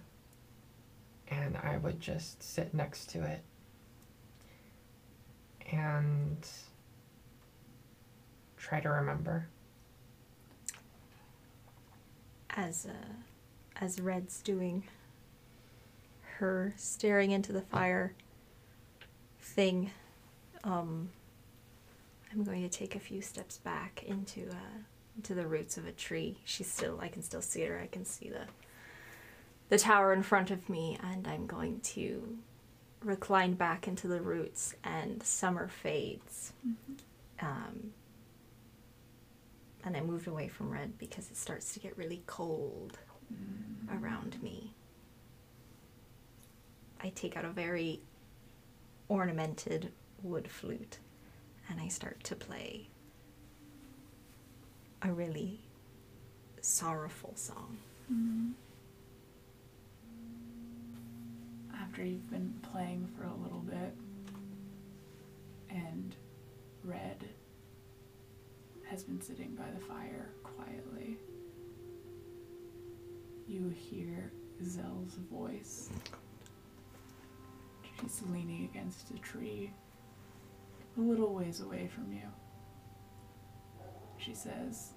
And I would just sit next to it and try to remember. As uh, as Red's doing her staring into the fire thing, um, I'm going to take a few steps back into uh, into the roots of a tree. She's still I can still see her. I can see the the tower in front of me, and I'm going to recline back into the roots. And summer fades. Um, and I moved away from red because it starts to get really cold mm. around me. I take out a very ornamented wood flute and I start to play a really sorrowful song. Mm-hmm. After you've been playing for a little bit, and Red has been sitting by the fire quietly, you hear Zell's voice. She's leaning against a tree, a little ways away from you. She says,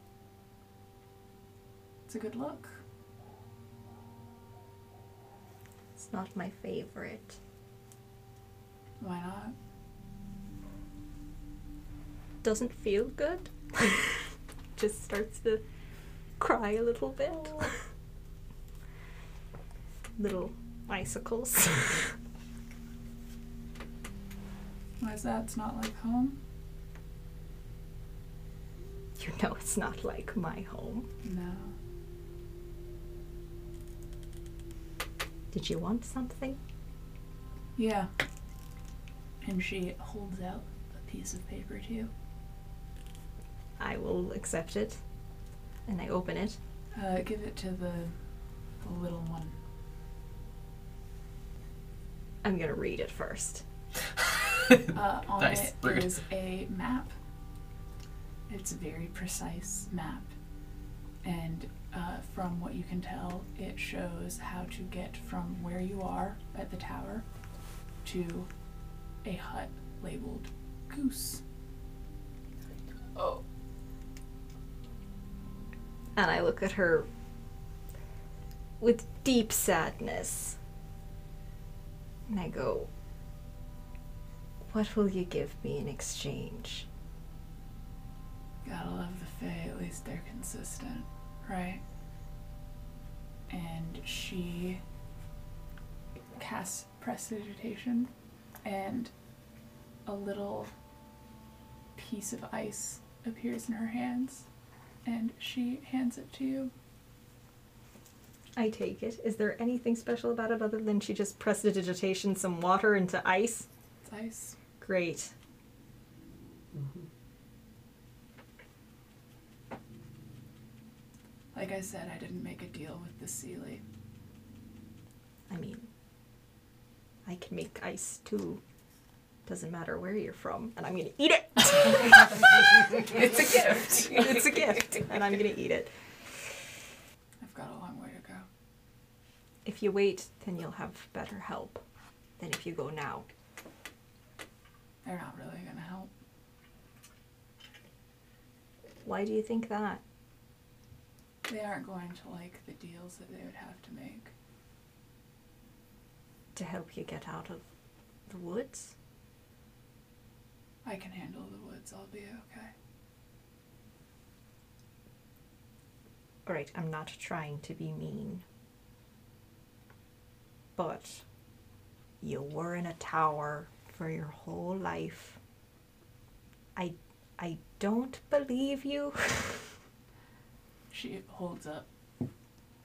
It's a good look. It's not my favorite. Why not? Doesn't feel good. Just starts to cry a little bit. little icicles. Why is that? It's not like home? you know it's not like my home. No. Did you want something? Yeah. And she holds out a piece of paper to you. I will accept it. And I open it. Uh, give it to the, the little one. I'm gonna read it first. Uh, on Nice. it Rude. is a map. It's a very precise map. And uh, from what you can tell, it shows how to get from where you are at the tower to a hut labeled Goose. Oh. And I look at her with deep sadness. And I go, What will you give me in exchange? Gotta love the Fae, at least they're consistent, right? And she casts Prestidigitation, and a little piece of ice appears in her hands, and she hands it to you. I take it. Is there anything special about it other than she just pressed the digitation some water into ice? It's ice. Great. Like I said, I didn't make a deal with the Seelie. I mean, I can make ice too. Doesn't matter where you're from, and I'm gonna eat it. It's a gift. it's a gift, and I'm gonna eat it. I've got a long way to go. If you wait, then you'll have better help than if you go now. They're not really gonna help. Why do you think that? They aren't going to like the deals that they would have to make. To help you get out of the woods? I can handle the woods, I'll be okay. Alright, I'm not trying to be mean. But you were in a tower for your whole life. I I don't believe you. She holds up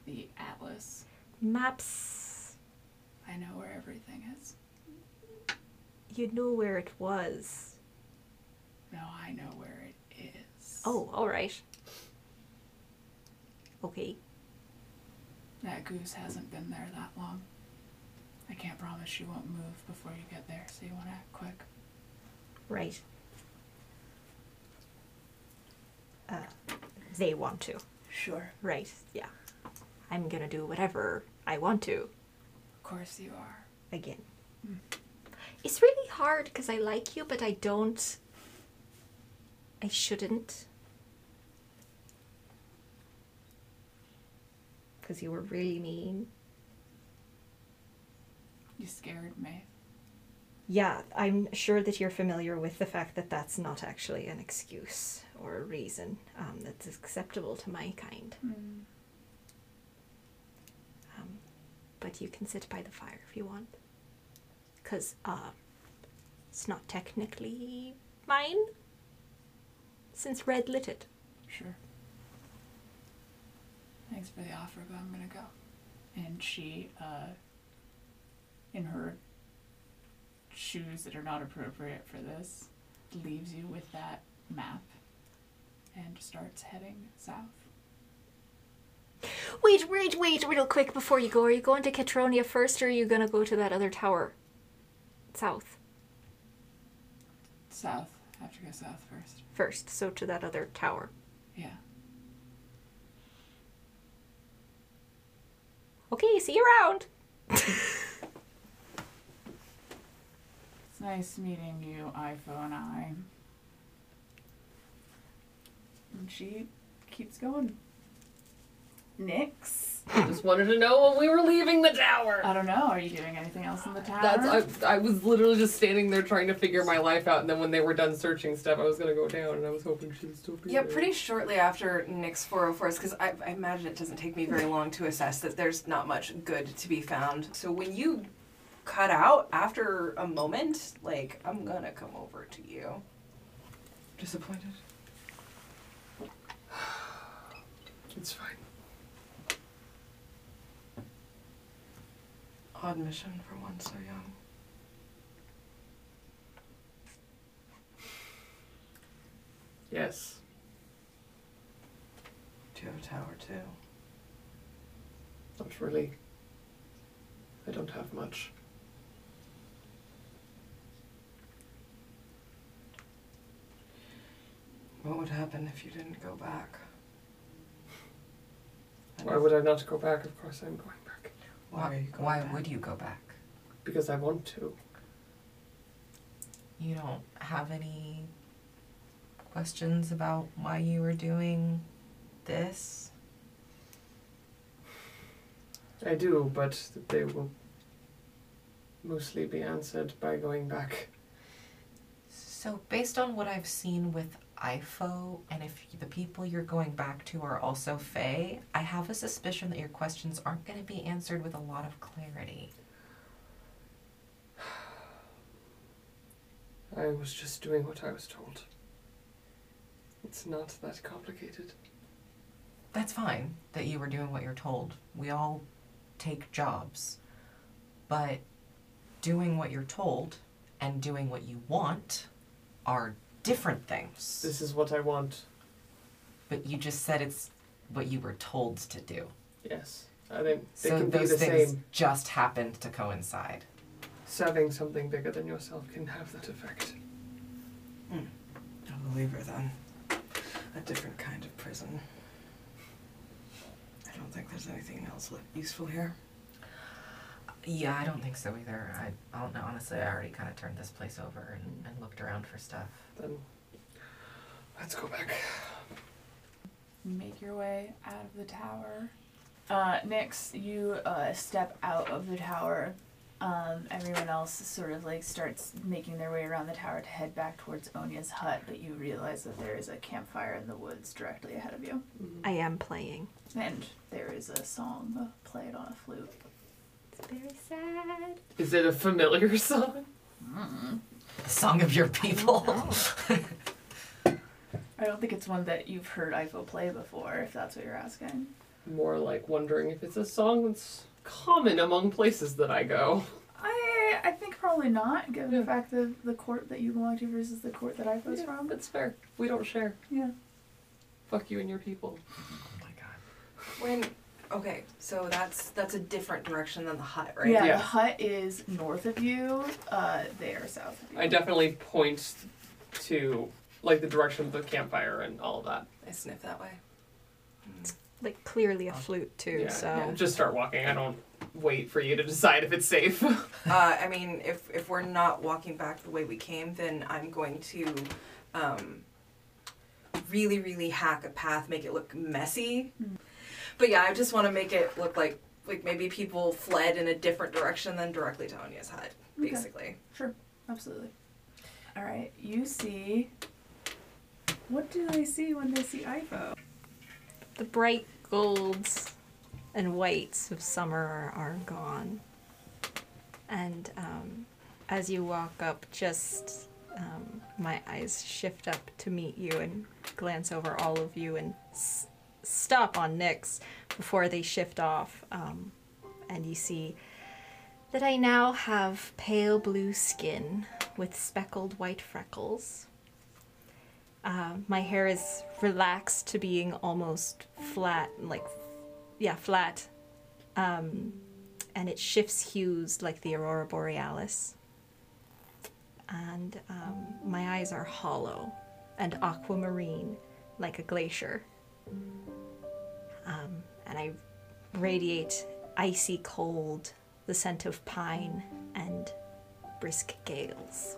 the atlas. Maps. I know where everything is. You know where it was. No, I know where it is. Oh, all right. Okay. That goose hasn't been there that long. I can't promise she won't move before you get there, so you want to act quick. Right. Uh, they want to. Sure. Right. Yeah. I'm gonna do whatever I want to. Of course you are. Again. It's really hard because I like you, but I don't. I shouldn't. Because you were really mean. You scared me. Yeah, I'm sure that you're familiar with the fact that that's not actually an excuse or a reason um, that's acceptable to my kind. Hmm. Um, but you can sit by the fire if you want. Because uh, it's not technically mine, since Red lit it. Sure. Thanks for the offer, but I'm gonna go. And she, uh, in her shoes that are not appropriate for this, leaves you with that map and starts heading south. Wait, wait, wait, real quick before you go. Are you going to Ketronia first, or are you gonna go to that other tower? South. South. Have to go south first. First, so to that other tower. Yeah. Okay, see you around. It's nice meeting you, iPhone I. And she keeps going. Nix? Just wanted to know when we were leaving the tower. I don't know. Are you doing anything else in the tower? That's I, I was literally just standing there trying to figure my life out, and then when they were done searching stuff, I was gonna go down, and I was hoping she would still be Yeah, there. pretty shortly after Nix 404s, because I, I imagine it doesn't take me very long to assess that there's not much good to be found. So when you cut out after a moment, like, I'm gonna come over to you. Disappointed? It's fine. Odd mission for one so young. Yes. Do you have a tower too? Not really. I don't have much. What would happen if you didn't go back? Why would I not go back? Of course I'm going Why, are you going Why would you go back? Because I want to. You don't have any questions about why you were doing this? I do, but they will mostly be answered by going back. So, based on what I've seen with Ifo, and if the people you're going back to are also Fae, I have a suspicion that your questions aren't going to be answered with a lot of clarity. I was just doing what I was told. It's not that complicated. That's fine that you were doing what you're told. We all take jobs. But doing what you're told and doing what you want are different things. This is what I want. But you just said it's what you were told to do. Yes. I think they so can be those the things same. just happened to coincide. Serving something bigger than yourself can have that effect. Hmm. A believer then. A different kind of prison. I don't think there's anything else li- useful here. Yeah, I don't think so either. I, I don't know. Honestly, I already kind of turned this place over and, and looked around for stuff. Then let's go back. Make your way out of the tower. Uh, Nix, you uh, step out of the tower. Um, everyone else sort of like starts making their way around the tower to head back towards Onya's hut, but you realize that there is a campfire in the woods directly ahead of you. I am playing. And there is a song played on a flute. It's very sad. Is it a familiar song? Mm. The song of your people. I don't think it's one that you've heard Ifo play before, if that's what you're asking. More like wondering if it's a song that's common among places that I go. I I think probably not, given Yeah. the fact that the court that you belong to versus the court that Ifo's Yeah, from. That's fair. We don't share. Yeah. Fuck you and your people. Oh my god. When okay, so that's that's a different direction than the hut, right? Yeah, Yeah. the hut is north of you. Uh, they are south of you. I definitely point to like the direction of the campfire and all of that. I sniff that way. Like clearly a flute too. Yeah, so yeah. Just start walking. I don't wait for you to decide if it's safe. Uh, I mean, if if we're not walking back the way we came, then I'm going to um, really, really hack a path, make it look messy. But yeah, I just want to make it look like like maybe people fled in a different direction than directly to Onya's hut, Okay. basically. Sure, absolutely. All right, you see. What do they see when they see Ifo? the bright golds and whites of summer are, are gone. And um, as you walk up, just um, my eyes shift up to meet you and glance over all of you and s- stop on Nix before they shift off. Um, and you see that I now have pale blue skin with speckled white freckles. Uh, my hair is relaxed to being almost flat, like, yeah, flat. Um, and it shifts hues like the aurora borealis. And um, my eyes are hollow and aquamarine like a glacier. Um, and I radiate icy cold, the scent of pine, and brisk gales.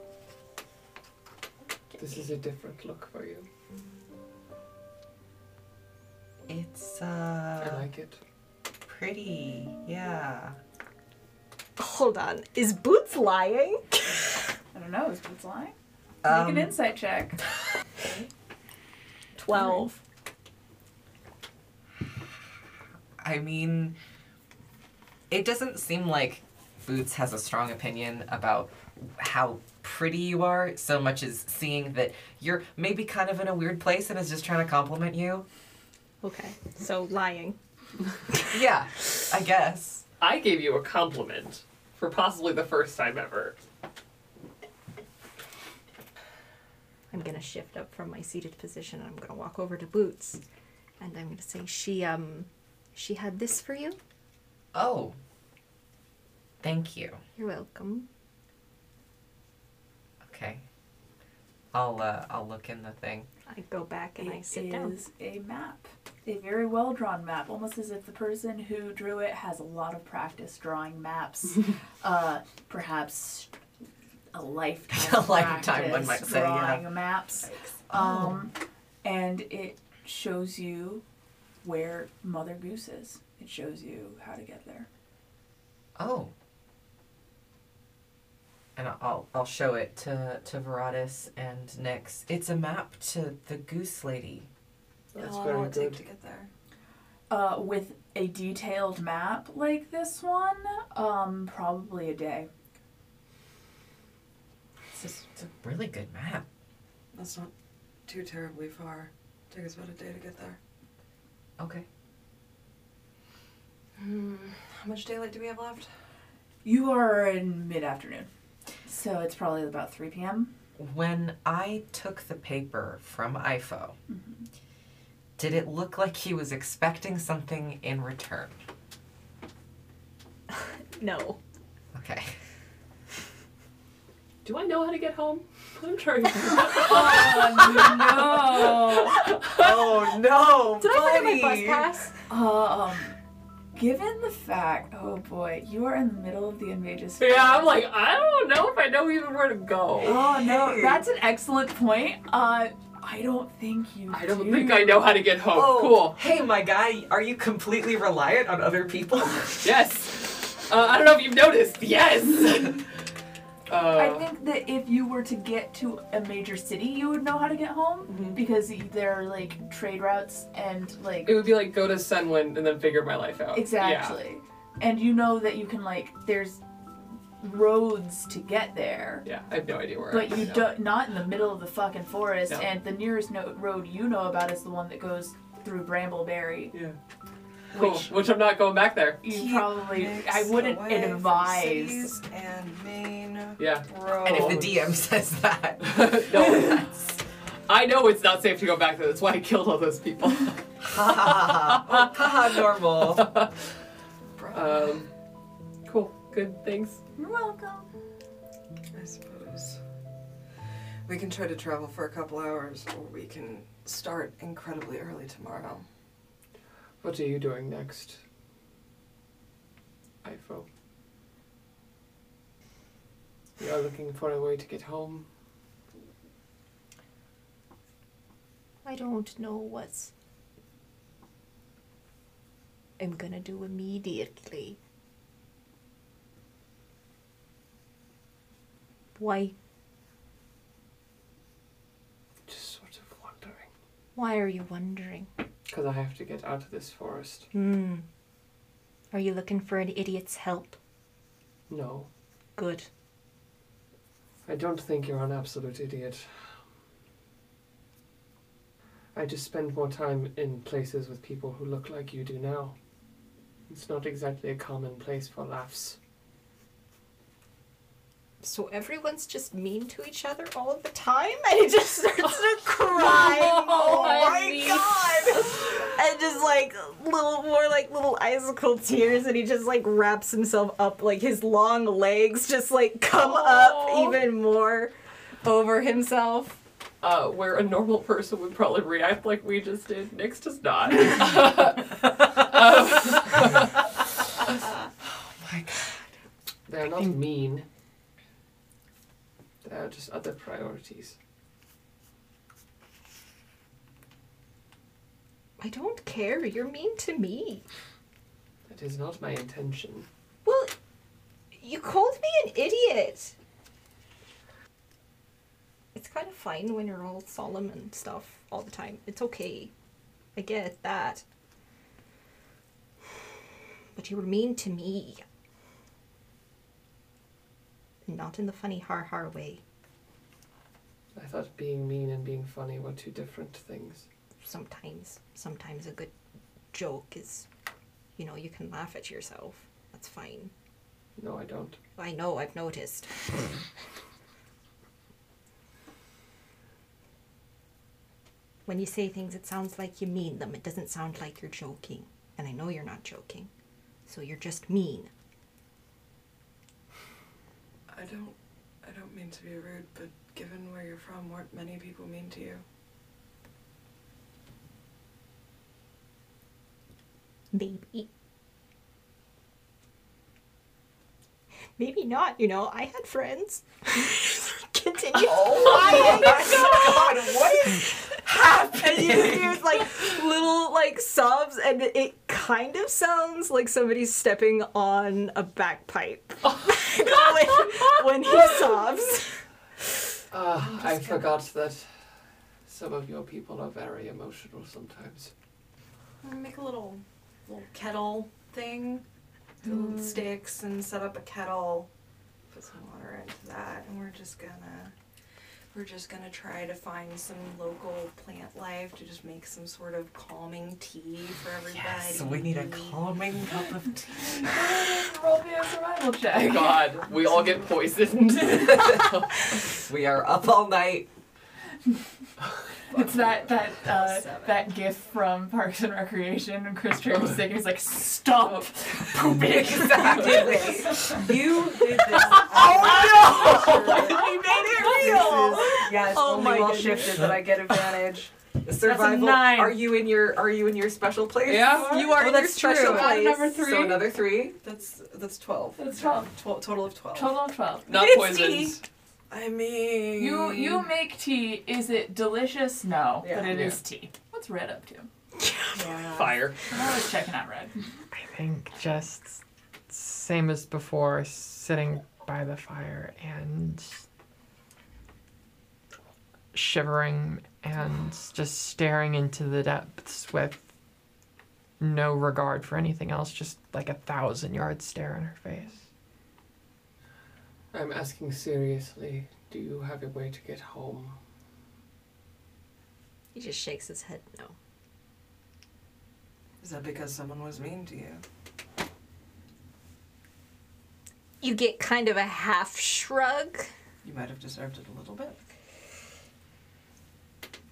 this is a different look for you. It's uh I like it. pretty. Yeah. Hold on, is Boots lying? I don't know. Is Boots lying? Make Um, an insight check. 12. I mean, it doesn't seem like Boots has a strong opinion about how pretty you are so much as seeing that you're maybe kind of in a weird place and is just trying to compliment you. Okay, so lying. Yeah, I guess. I gave you a compliment for possibly the first time ever. I'm gonna shift up from my seated position and I'm gonna walk over to Boots. And I'm gonna say, she, um, she had this for you? Oh. Thank you. You're welcome. Okay. I'll uh I'll look in the thing. I go back and I It sit down. is a map. A very well drawn map, almost as if the person who drew it has a lot of practice drawing maps. uh, perhaps a lifetime. A lifetime, one might say, yeah. Drawing maps. Um, and it shows you where Mother Goose is. It shows you how to get there. Oh. And I'll I'll show it to to Veradis and Nix. It's a map to the Goose Lady. That's How long very will it take good. to get there? Uh, with a detailed map like this one, um, probably a day. It's, just, it's a really good map. That's not too terribly far. Take us about a day to get there. Okay. Hmm. How much daylight do we have left? You are in mid afternoon, so it's probably about 3 p.m. When I took the paper from Ifo, did it look like he was expecting something in return? No. Okay. Do I know how to get home? I'm trying. Oh no. oh no, Did I forget my bus pass? no! um, given the fact, oh boy, you are in the middle of the Invages. yeah, I'm like, I don't know if I know even where to go. Oh no, that's an excellent point. Uh, I don't think you. I don't do. think I know how to get home. Oh, Cool. Hey, my guy, are you completely reliant on other people? Yes. Uh, I don't know if you've noticed. Yes. I uh, think that if you were to get to a major city, you would know how to get home Mhm. because there are like trade routes and like it would be like go to Sunwind and then figure my life out. exactly, and you know that you can like there's roads to get there. Yeah, I have no idea where. I But you don't not in the middle of the fucking forest, No. and the nearest no- road you know about is the one that goes through Brambleberry, Yeah. Cool. which Which I'm not going back there. you probably I wouldn't advise. and main Yeah. roads. And if the DM says that, no. I know it's not safe to go back there. That's why I killed all those people. ha ha ha, haha, normal. Um, cool. Good. Thanks. You're welcome. I suppose. We can try to travel for a couple hours, or we can start incredibly early tomorrow. What are you doing next? Ifo. You are looking for a way to get home. I don't know what I'm gonna do immediately. Why? Just sort of wondering. Why are you wondering? Because I have to get out of this forest. Hmm. Are you looking for an idiot's help? No, Good. I don't think you're an absolute idiot. I just spend more time in places with people who look like you do now. It's not exactly a common place for laughs. So everyone's just mean to each other all the time, and he just starts to cry. oh my god! And just like little more like little icicle tears, and he just like wraps himself up, like his long legs just like come up even more over himself. Uh, where a normal person would probably react like we just did, Nix does not. Um, oh my god they're not mean. They're just other priorities. I don't care. You're mean to me. That is not my intention. Well, you called me an idiot. It's kind of fine when you're all solemn and stuff all the time. It's okay. I get that. But you were mean to me. Not in the funny har har way. I thought being mean and being funny were two different things. Sometimes, sometimes a good joke is, you know, you can laugh at yourself. That's fine. No, I don't. I know, I've noticed. when you say things, it sounds like you mean them. It doesn't sound like you're joking. And I know you're not joking. So you're just mean. I don't. I don't mean to be rude, but given where you're from, weren't many people mean to you? Maybe. Maybe not, you know. I had friends. Continue. Oh my oh god, what is and you hear like little like sobs, and it kind of sounds like somebody's stepping on a bagpipe when, when he sobs. Ah, I forgot that some of your people are very emotional sometimes. Make a little little kettle thing, with little sticks, and set up a kettle. Put some water into that, and we're just gonna we're just gonna try to find some local plant life to just make some sort of calming tea for everybody. Yes, we need a calming cup of tea. Roll me a survival check. God, we all get poisoned. We are up all night. It's that that uh, that gif from Parks and Recreation when Chris Traeger singing. He's like, "Stop pooping." Exactly. You did this. oh no! you made it real. yes, Oh only my while goodness. shifted that I get advantage. Survival. nine. Are you in your Are you in your special place? Yeah. You are Oh, in your that's special true. place. Number three. So another three. That's that's twelve. That's 12. Twelve total of twelve. Total of twelve. Not It's poisoned. I mean, You you make tea. Is it delicious? No, Yeah. but it is Yeah. tea. What's Red up to? Yeah. Fire. I'm always checking out Red. I think just same as before, sitting by the fire and shivering and just staring into the depths with no regard for anything else, just like a thousand yard stare in her face. I'm asking seriously. Do you have a way to get home? He just shakes his head no. Is that because someone was mean to you? You get kind of a half shrug. You might have deserved it a little bit.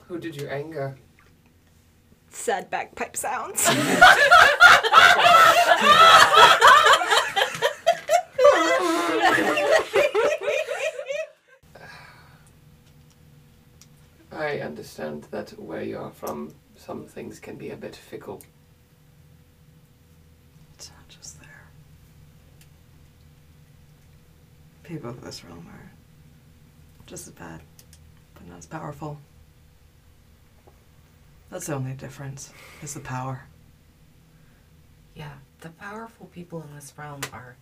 Who did you anger? Sad bagpipe sounds. I understand that where you are from, some things can be a bit fickle. It's not just there. People of this realm are just as bad, but not as powerful. That's the only difference, is the power. Yeah, the powerful people in this realm are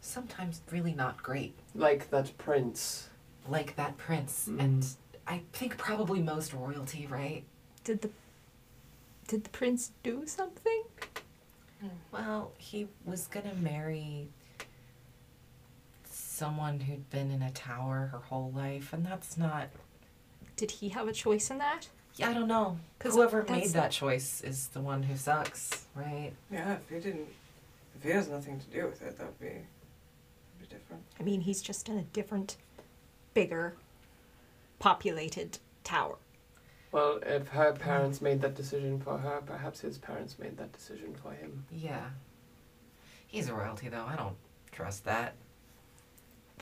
sometimes really not great. Like that prince. Like that prince, Mm. and I think probably most royalty, right? did the did the prince do something? Hmm, well, he was gonna marry someone who'd been in a tower her whole life, and that's not. Did he have a choice in that? Yeah, I don't know. 'Cause Whoever made that choice is the one who sucks, right? Yeah, if he didn't, if he has nothing to do with it, that would be, that'd be different. I mean, he's just in a different, bigger, populated tower. Well, if her parents made that decision for her, perhaps his parents made that decision for him. Yeah. He's a royalty, though. I don't trust that.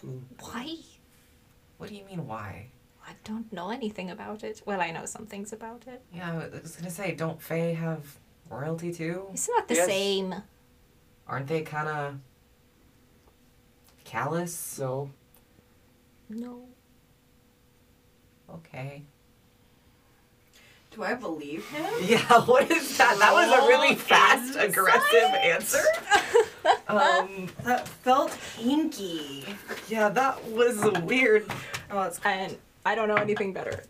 Mm. Why? What do you mean, why? I don't know anything about it. Well, I know some things about it. Yeah, I was gonna say, don't Fae have royalty too? It's not the Yes. same. Aren't they kind of callous? So, No. Okay. Do I believe him? Yeah, what is that? That was a really fast, aggressive answer. Um, That felt hinky. yeah, that was weird. Oh, that's, And I don't know anything better.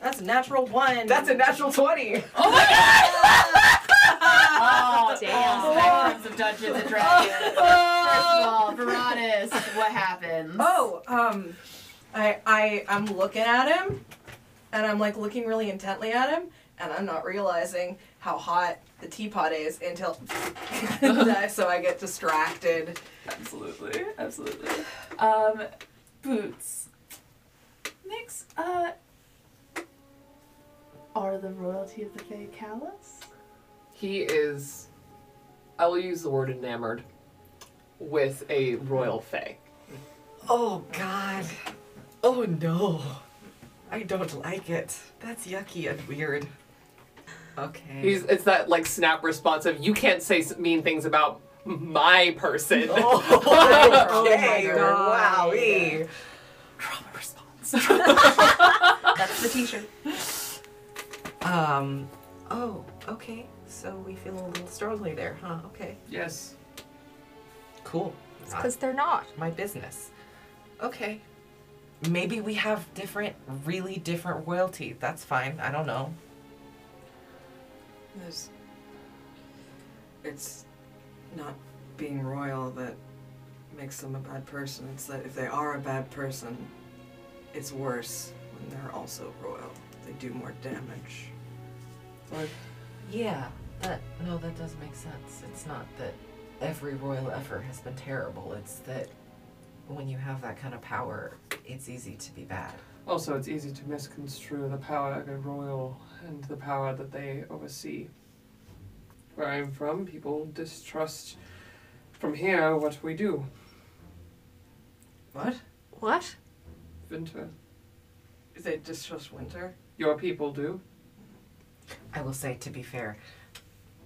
that's a natural one. That's a natural 20. Oh, my god! oh, Damn. Spectrums of Dungeons and Dragons. First of all, Veradis, what happens? Oh, um, I I I'm looking at him, and I'm like looking really intently at him, and I'm not realizing how hot the teapot is until so I get distracted. Absolutely, absolutely. Um, boots. Nix, uh, are the royalty of the Fae callous? he is, I will use the word enamored, with a royal fae. Oh, God. Oh, no. I don't like it. That's yucky and weird. Okay. He's it's that like snap response of you can't say mean things about my person. Oh, okay. my God. Wowee. Trauma response. That's the t-shirt. Um, oh, okay. So we feel a little strongly there, huh? Okay. yes. Cool. It's because they're not. my business. Okay. Maybe we have different, really different royalty. That's fine. I don't know. There's. It's not being royal that makes them a bad person. It's that if they are a bad person, it's worse when they're also royal. They do more damage. Like Yeah, that no, that does make sense. It's not that every royal effort has been terrible. It's that when you have that kind of power, it's easy to be bad. Also, it's easy to misconstrue the power of a royal and the power that they oversee. Where I'm from, people distrust from here what we do. What? What? Winter. They distrust winter? Your people do. I will say, to be fair,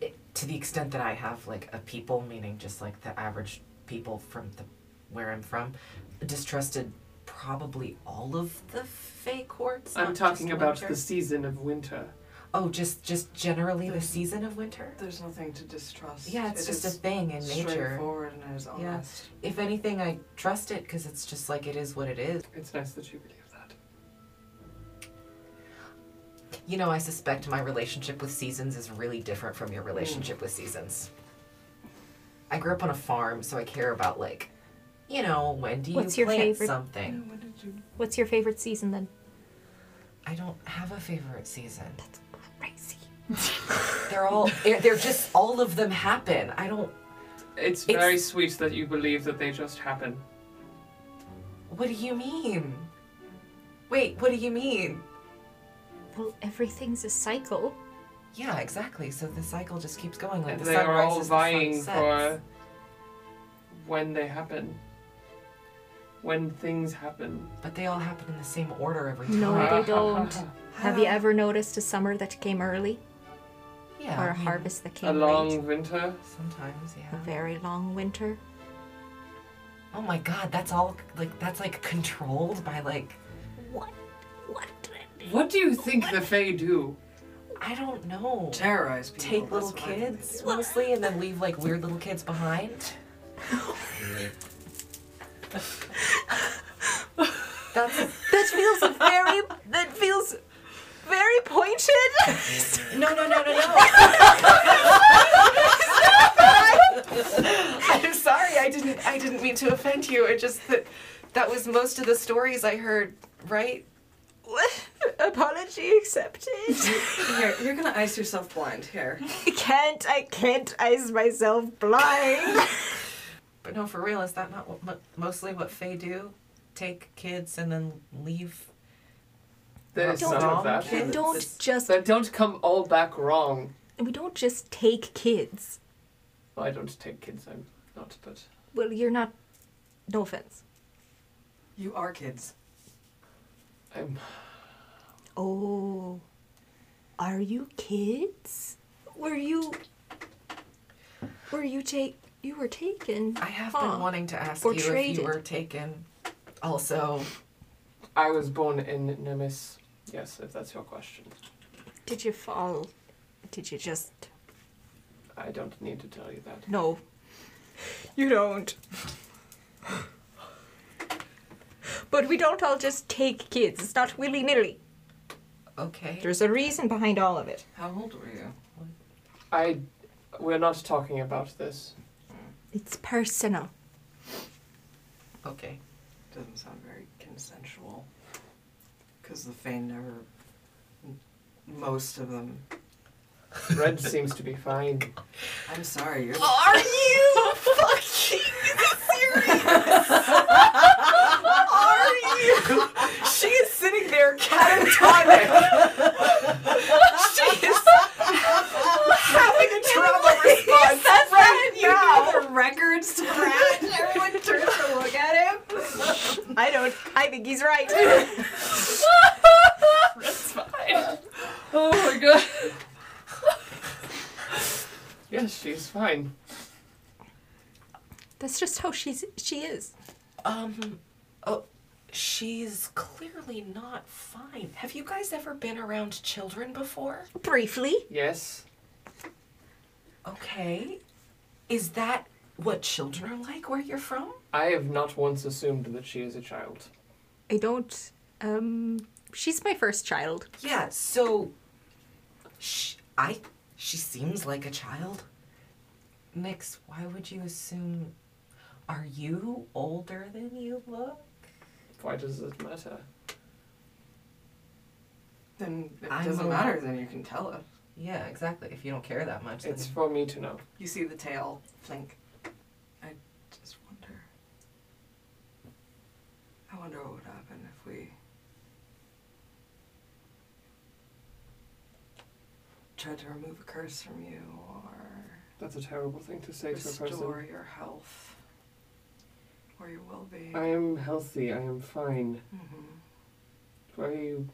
it, to the extent that I have like a people, meaning just like the average people from the where I'm from, distrusted probably all of the fake courts. I'm not talking just about winter. the season of winter. Oh, just just generally the season of winter. There's nothing to distrust. Yeah, it's It just a is thing in nature. Straightforward and it is Yeah. honest. If anything, I trust it because it's just like it is what it is. It's nice that you believe that. You know, I suspect my relationship with seasons is really different from your hmm. relationship with seasons. I grew up on a farm, so I care about like You know, when do you What's your plant favorite- something? What did you? What's your favorite season then? I don't have a favorite season. That's crazy. They're all they're they're just all of them happen. I don't It's It's- very sweet that you believe that they just happen. what do you mean? Wait, what do you mean? Well, everything's a cycle. Yeah, exactly. So the cycle just keeps going. Like and the they sun are all rises, the sun vying sets. for when they happen. When things happen. But they all happen in the same order every time. No, they don't. Have you ever noticed a summer that came early Yeah. or I a mean, harvest that came A long late? winter. Sometimes, yeah. A very long winter. Oh my god, that's all like that's like controlled by like What? What? What do you think the Fae do? I don't know. Terrorize people. Take little what I think they kids mostly and then leave like weird little kids behind. That's That feels very. That feels very pointed. no no no no no. I'm sorry, I didn't I didn't mean to offend you. It just that that was most of the stories I heard, right? Apology accepted. Here, you're gonna ice yourself blind. Here. I can't. I can't ice myself blind. But no, for real, is that not what, mostly what Fae do? Take kids and then leave? There's Don't- some of that. Kids. don't just. That don't come all back wrong. We don't just take kids. Well, I don't take kids, I'm not, but Well, you're not. No offense. You are kids. I'm Oh. Are you kids? Were you. Were you take. You were taken. I have Huh. been wanting to ask Or you if you were taken. Also, I was born in Nemes. Yes, if that's your question. Did you fall? Did you just. I don't need to tell you that. No. You don't. but we don't all just take kids. It's not willy nilly. okay. There's a reason behind all of it. How old were you? I we're not talking about this. It's personal. Okay. Doesn't sound very consensual. Because the Fae never. Most of them. Red seems to be fine. I'm sorry, you're. Are you fucking serious? Are you? She is sitting there catatonic. she is having a trauma response That's right you now. know the record scratch. Everyone turns to look at him. I don't. I think he's right. Red's fine. Oh my god. yes, she's fine. That's just how she's. She is. Um, oh, she's clearly not fine. Have you guys ever been around children before? Briefly. Yes. Okay. Is that what children are like where you're from? I have not once assumed that she is a child. I don't. Um. She's my first child. Yeah, so sh I she seems like a child. Nix, why would you assume are you older than you look? Why does it matter? Then it I'm doesn't a- matter, then you can tell us. Yeah, exactly. If you don't care that much, then It's for me to know. You see the tail flink. I just wonder. I wonder what would happen if we tried to remove a curse from you or That's a terrible thing to say to a person. restore your health or your well being. I am healthy. I am fine. hmm Why are you?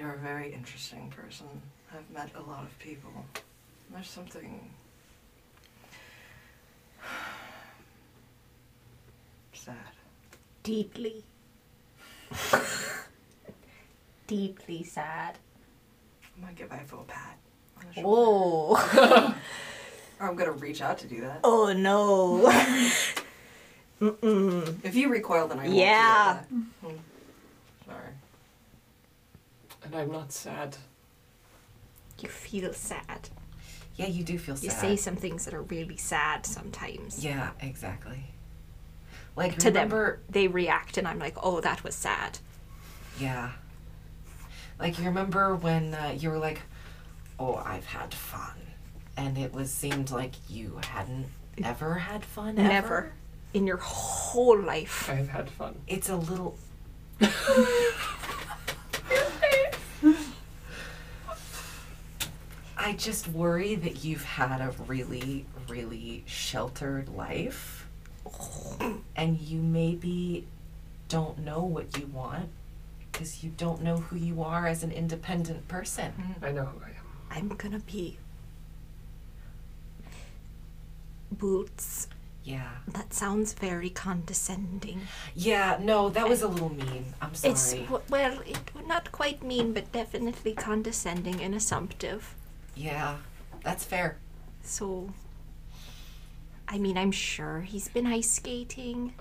You're a very interesting person. I've met a lot of people. There's something sad. Deeply. Deeply sad. I'm gonna give Ifo a pat. on the shoulder. Oh. Or I'm gonna reach out to do that. oh no. Mm-mm. If you recoil, then I won't Yeah. Hmm. do that. Hmm. Sorry. And I'm not sad. You feel sad. Yeah, you do feel sad. You say some things that are really sad sometimes. Yeah, exactly. Like To remember, them, they react, and I'm like, oh, that was sad. yeah. Like you remember when uh, you were like, "Oh, I've had fun," and it was seemed like you hadn't ever had fun. Ever. Never in your whole life. I've had fun. It's a little. I just worry that you've had a really, really sheltered life. And you maybe don't know what you want because you don't know who you are as an independent person. Mm-hmm. I know who I am. I'm gonna be boots. Yeah. That sounds very condescending. Yeah, no, that was a little mean. I'm sorry. It's w- well, it not quite mean, but definitely condescending and assumptive. Yeah, that's fair. So, I mean, I'm sure he's been ice skating.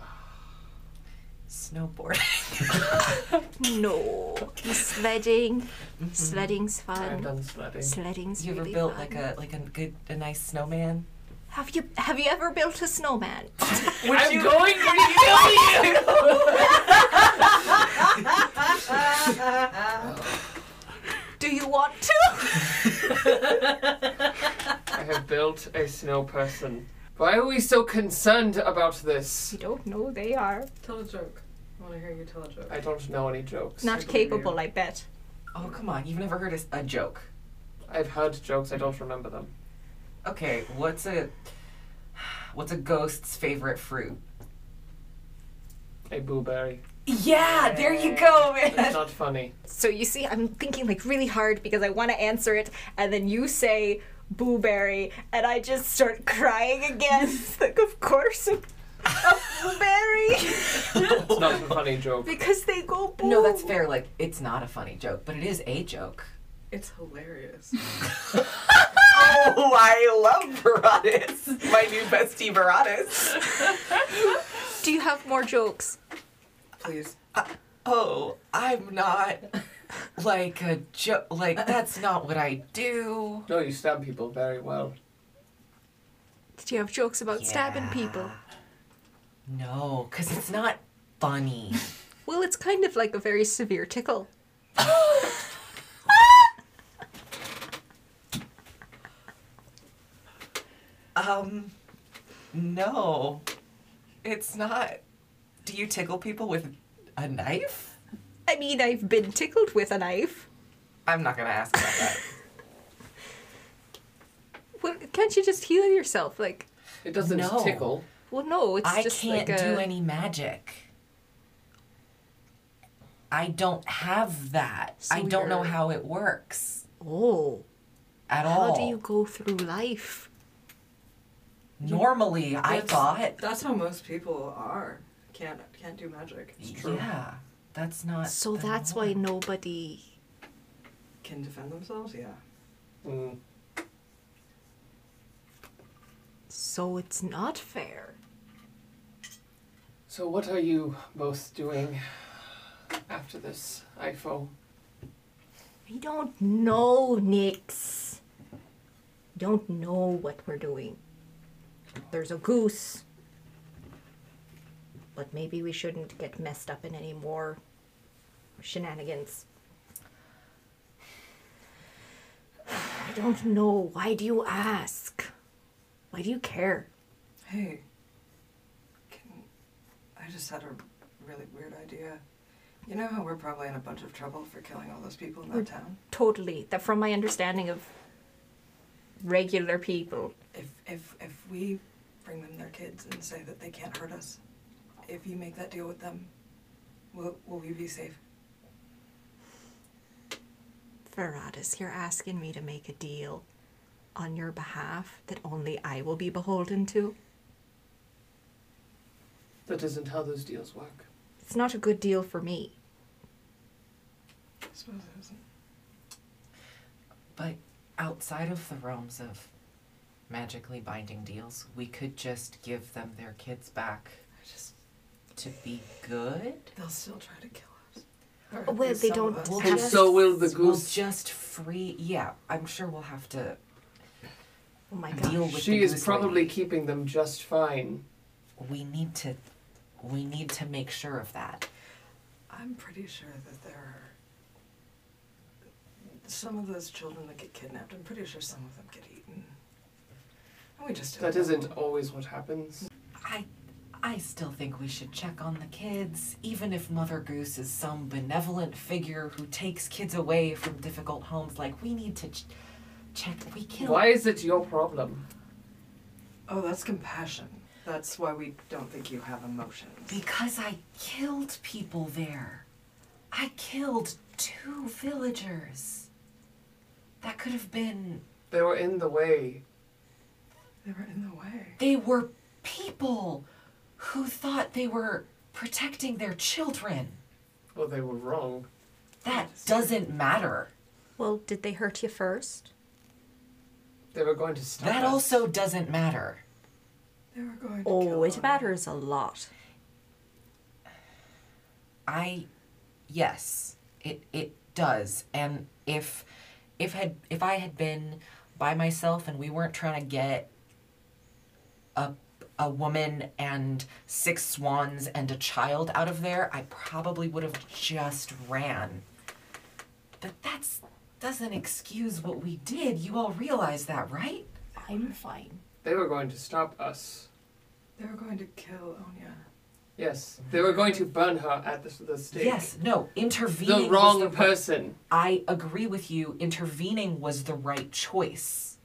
Snowboarding. No, sledding. Mm-hmm. Sledding's fun. I've done sledding. Sledding's You ever really built fun. like a like a good a nice snowman? Have you have you ever built a snowman? I'm going to kill you! Oh. Do you want to? I have built a snow person. Why are we so concerned about this? You don't know they are Tell a joke. I want to hear you tell a joke. I don't know any jokes. Not believe capable. I bet. Oh come on, you've never heard a, a joke. I've heard jokes, I don't remember them. Okay, what's a what's a ghost's favorite fruit? A blueberry. Yeah, there you go, It's man. not funny. So you see, I'm thinking like really hard because I want to answer it, and then you say blueberry, and I just start crying again. like, of course, a, a blueberry, It's not a funny joke. because they go boo. No, that's fair. Like it's not a funny joke, but it is a joke. It's hilarious. Oh, I love Veradis. My new bestie Veradis. Do you have more jokes? Please. Oh, I'm not like a joke. Like that's not what I do. No, you stab people very well. Do you have jokes about stabbing people? No, because it's not funny. Well, it's kind of like a very severe tickle. Um, no, it's not. Do you tickle people with a knife? I mean, I've been tickled with a knife. I'm not gonna ask about that. Well, can't you just heal yourself? Like, It doesn't No. tickle. well, no, it's I just can't like a. do any magic. I don't have that. So I don't know you're- how it works Oh, at all. how do you go through life? Normally, I That's- thought. That's how most people are. Can't can't do magic. It's true. Yeah, that's not. So the that's why norm. nobody. Can defend themselves? Yeah. Mm. So it's not fair. So what are you both doing after this, Ifo? We don't know, Nix. Don't know what we're doing. There's a goose. But maybe we shouldn't get messed up in any more shenanigans. I don't know. Why do you ask? Why do you care? Hey. Can I just had a really weird idea. You know how we're probably in a bunch of trouble for killing all those people in that town? Totally. That from my understanding of regular people. If if if we bring them their kids and say that they can't hurt us, if you make that deal with them, will will we be safe? Veradis, you're asking me to make a deal on your behalf that only I will be beholden to? That isn't how those deals work. It's not a good deal for me. I suppose it isn't. But outside of the realms of magically binding deals, we could just give them their kids back I just to be good. they'll still try to kill us. Or Well, they don't us. We'll have- And so will the We'll goose. just free. Yeah, I'm sure we'll have to Oh my deal gosh. with She the is goose probably lady. keeping them just fine. We need to, we need to make sure of that. I'm pretty sure that there are some of those children that get kidnapped. I'm pretty sure some of them get eaten. And we just don't That isn't always what happens. I, I still think we should check on the kids, even if Mother Goose is some benevolent figure who takes kids away from difficult homes. Like we need to ch- check. We kill. Why is it your problem? Oh, that's compassion. That's why we don't think you have emotions. Because I killed people there. I killed two villagers. That could have been. They were in the way. They were in the way. They were people who thought they were protecting their children. Well, they were wrong. That doesn't matter. Well, did they hurt you first? They were going to stop That us. also doesn't matter. They were going to Oh, kill it Onya. matters a lot. I yes, it it does. And if if had if I had been by myself and we weren't trying to get a a woman and six swans and a child out of there, I probably would have just ran. But that's doesn't excuse what we did. You all realize that, right? I'm fine. They were going to stop us. They were going to kill Onya. Yes. They were going to burn her at the, the stake. Yes, no, intervening The wrong was the right- person. I agree with you. Intervening was the right choice.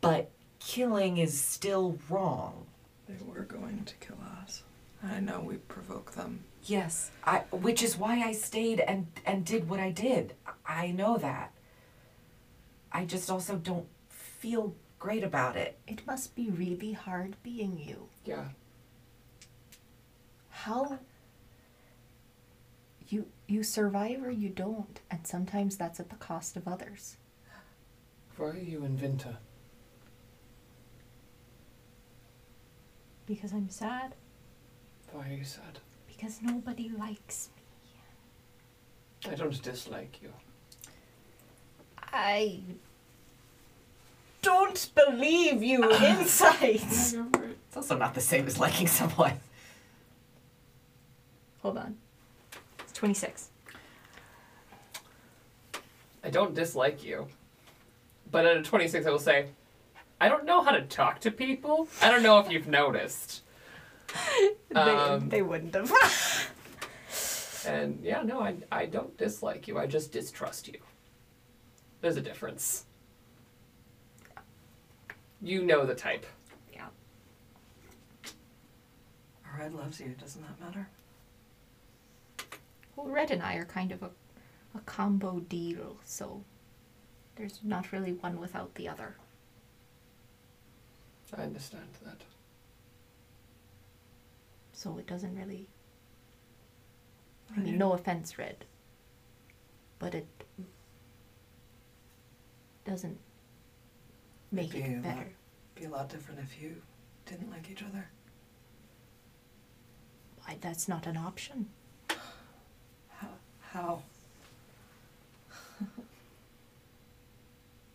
But killing is still wrong. They were going to kill us. I know we provoked them. Yes, I which is why I stayed and and did what I did. I know that. I just also don't feel great about it. It must be really hard being you. Yeah. How you you survive or you don't, and sometimes that's at the cost of others. Why are you in Because I'm sad. Why are you sad? Because nobody likes me. I don't dislike you. I don't believe you inside. It's also not the same as liking someone. Hold on. It's 26. I don't dislike you. But at a 26, I will say, I don't know how to talk to people. I don't know if you've noticed. Um, they wouldn't have. And yeah, no, I, I don't dislike you. I just distrust you. There's a difference. You know the type. Yeah. Red loves you. Doesn't that matter? Well, Red and I are kind of a, a combo deal, so there's not really one without the other. I understand that. So it doesn't really. I mean, no offense, Red. But it doesn't make It'd be a it lot- better. Be a lot different if you didn't like each other. Why, that's not an option. How? How?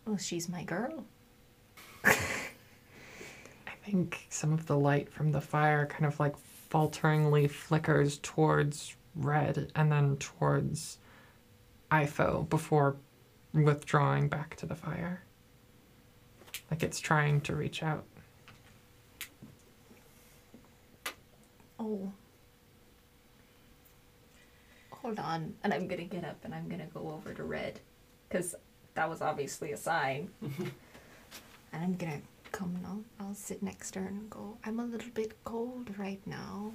Well, she's my girl. I think some of the light from the fire kind of like falteringly flickers towards Red and then towards Ifo before withdrawing back to the fire. Like it's trying to reach out. Oh. Hold on. And I'm gonna get up and I'm gonna go over to Red. Because that was obviously a sign. and I'm gonna come and I'll, I'll sit next to her and go, I'm a little bit cold right now.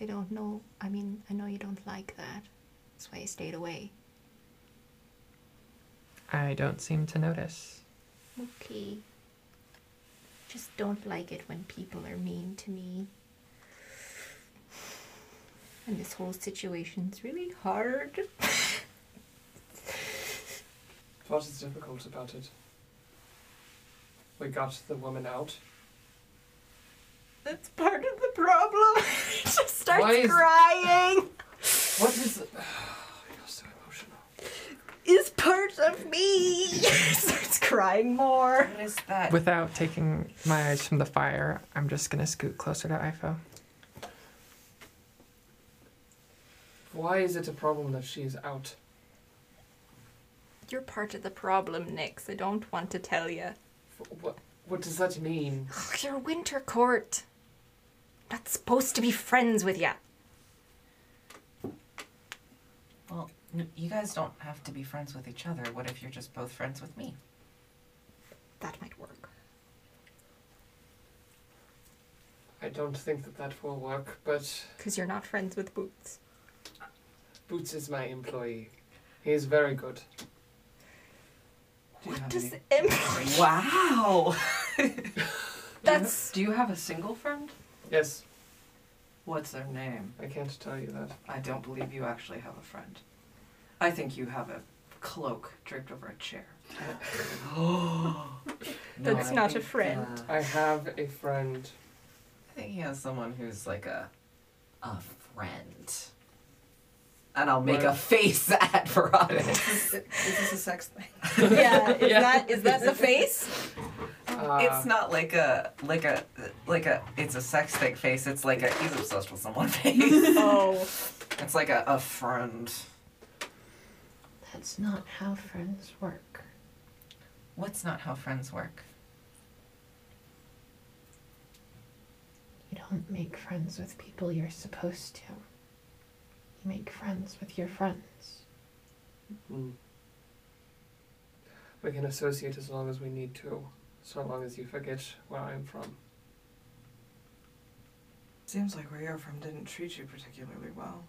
I don't know. I mean, I know you don't like that. That's why I stayed away. I don't seem to notice. Okay. Just don't like it when people are mean to me. And this whole situation's really hard. What is difficult about it? We got the woman out. That's part of the problem. she just starts Why is- crying. What is. You're so emotional. Is part of me. She starts crying more. What is that? Without taking my eyes from the fire, I'm just gonna scoot closer to Ifo. Why is it a problem that she's out? You're part of the problem, Nix. I don't want to tell you. F- What, what does that mean? Your winter court. Not supposed to be friends with you. Well, you guys don't have to be friends with each other. What if you're just both friends with me? That might work. I don't think that that will work, but Because you're not friends with Boots. Boots is my employee. He is very good. Do What does any- em- Wow. That's. Do you have a single friend? Yes, What's their name? I can't tell you that. I don't believe you actually have a friend. I think you have a cloak draped over a chair. oh. That's I not a friend. uh, I have a friend. I think he has someone who's like a a friend. And I'll make a face at Veradis. Is, is this a sex thing? Yeah, is Yeah. that is that the face? Uh, it's not like a like a like a it's a sex thing face. It's like a he's obsessed with someone face. Oh. it's like a, a friend. That's not how friends work. What's not how friends work? You don't make friends with people you're supposed to. You make friends with your friends. mm. We can associate as long as we need to, so long as you forget where I'm from. Seems like where you're from didn't treat you particularly well.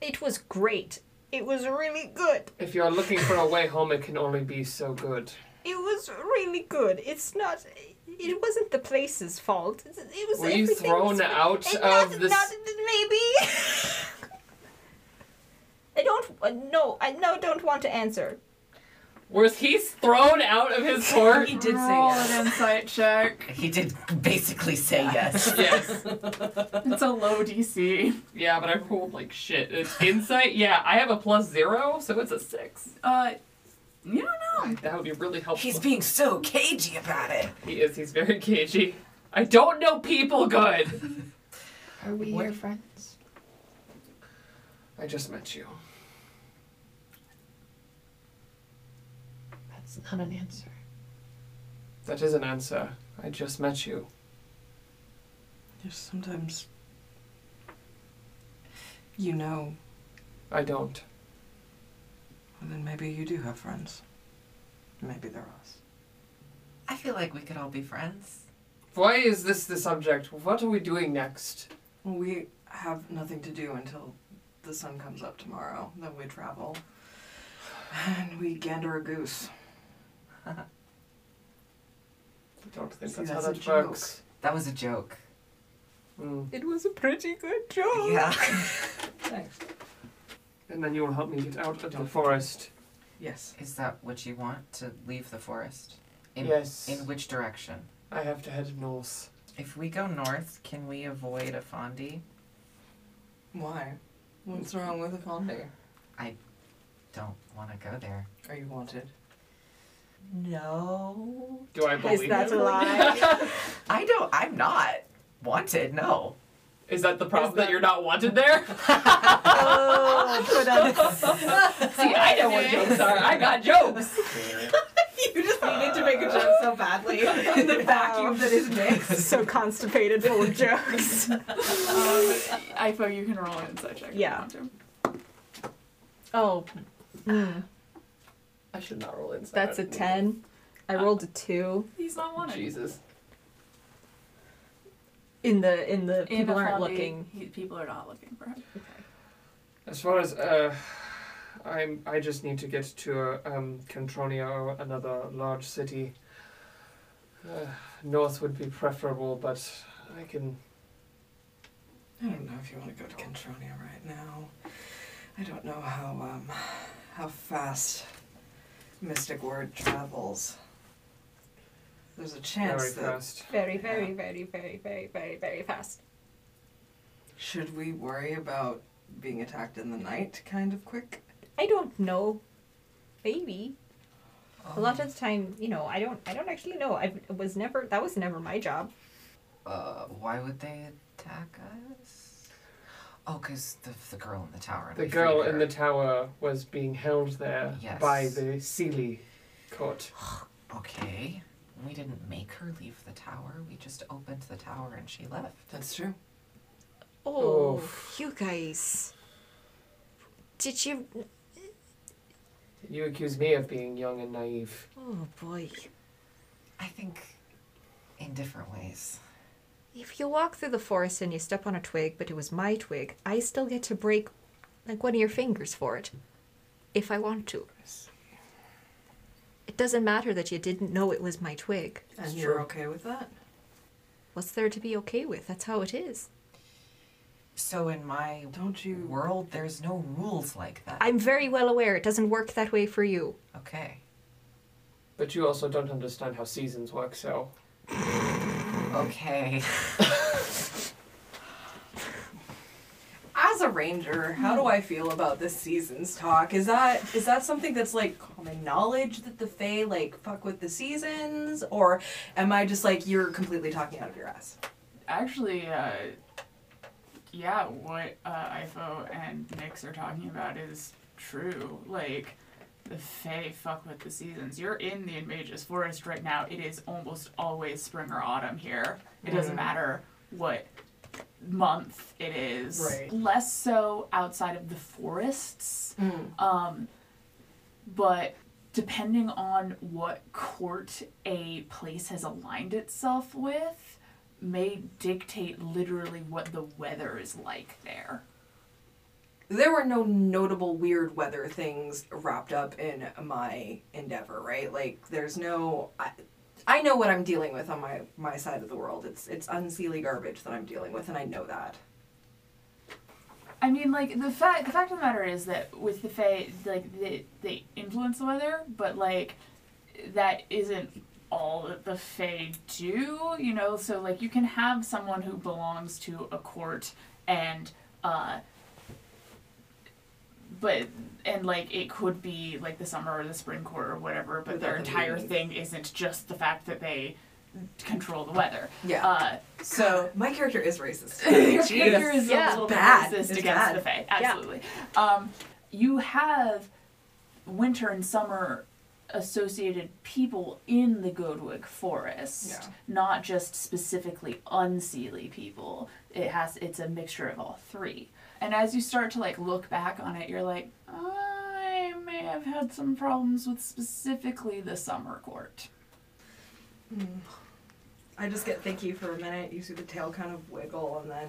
It was great. It was really good. If you're looking for a way home, it can only be so good. It was really good. It's not. It wasn't the place's fault. It it was. Were you everything thrown was- out of not, this? Not, maybe. I don't. Uh, no, I no don't want to answer. Was he thrown out of his court? He did say Roll yes. an insight check. He did basically say yes. yes. It's a low DC. Yeah, but I rolled like shit. It's insight. Yeah, I have a plus zero, so it's a six. Uh, you don't know. That would be really helpful. He's being so cagey about it. He is. He's very cagey. I don't know people good. Are we What- your friends? I just met you. Not an answer. That is an answer. I just met you. Just sometimes. You know, I don't. well, then maybe you do have friends. Maybe they're us. I feel like we could all be friends. Why is this the subject? What are we doing next? We have nothing to do until the sun comes up tomorrow. Then we travel. And we gander a goose. I don't think See, that's, how that's a that works. That was a joke. Mm. It was a pretty good joke. Yeah. Thanks. And then you will help me get out of the Don't forest. Yes. Is that what you want to leave the forest? In, yes. In which direction? I have to head north. If we go north, can we avoid Afondi? Why? What's wrong with Afondi? I don't want to go there. Are you wanted? No. Do I believe Is that him? a lie? I don't. I'm not wanted. No. Is that the problem that... that- you're not wanted there? oh, put on. See, I know what jokes are. I got jokes. you just needed to make a joke so badly in the vacuum that is Nick. so constipated, full of jokes. Um, Ifo, you can roll an insight check. Yeah. Oh, mm, I should not roll inside. that's a ten. I rolled a two. He's not wanted. Jesus. In the in the In people a aren't Fondi, looking. He, people are not looking for him. Okay. As far as uh, I'm, I just need to get to uh, um, Cantronia or another large city. Uh, north would be preferable, but I can. I don't know if you want to go to Kentronia right now. I don't know how um how fast Mystic Word travels. There's a chance Very that fast. Very, very, very, very, very, very, very fast. should we worry about being attacked in the night kind of quick? I don't know. Maybe. A lot of the time, you know, I don't I don't actually know. I was never that was never my job. Uh, why would they attack us? Oh, cause the the girl in the tower. The girl in the tower was being held there Yes. by the Seelie court. Okay. We didn't make her leave the tower. We just opened the tower and she left. That's true. Oh, Oof. you guys. Did you You accuse me of being young and naive. Oh boy. I think in different ways. If you walk through the forest and you step on a twig, but it was my twig, I still get to break like one of your fingers for it. If I want to. It doesn't matter that you didn't know it was my twig. And you're okay with that? What's there to be okay with? That's how it is. So in my Don't you world, there's no rules like that. I'm very well aware it doesn't work that way for you. Okay. But you also don't understand how seasons work, so. Okay. As a ranger, how do I feel about this season's talk? Is that is that something that's like common knowledge that the Fae like fuck with the seasons, or am I just like you're completely talking out of your ass? Actually, uh, yeah, what uh, Ifo and Nix are talking about is true. Like, the Fae fuck with the seasons. You're in the Inmage's Forest right now. It is almost always spring or autumn here. It doesn't Mm. matter what month it is. Right. Less so outside of the forests. Um, but depending on what court a place has aligned itself with, may dictate literally what the weather is like there. There were no notable weird weather things wrapped up in my endeavor, right? Like there's no I, I know what I'm dealing with on my my side of the world. It's it's unseelie garbage that I'm dealing with and I know that. I mean, like the fact the fact of the matter is that with the Fae, like they they influence the weather, but like that isn't all that the Fae do, you know. So like you can have someone who belongs to a court and uh but and like it could be like the summer or the spring court or whatever, but their Without them entire being- thing isn't just the fact that they control the weather. Yeah. Uh, so my character is racist. your Jeez. character is Yeah. a little Bad. bit racist It's against bad. the Fae. Absolutely. Um, you have winter and summer associated people in the Godwig forest, Yeah. not just specifically unseelie people. It has it's a mixture of all three. And as you start to like look back on it, you're like, I may have had some problems with specifically the summer court. Mm. I just get thinky for a minute. You see the tail kind of wiggle, and then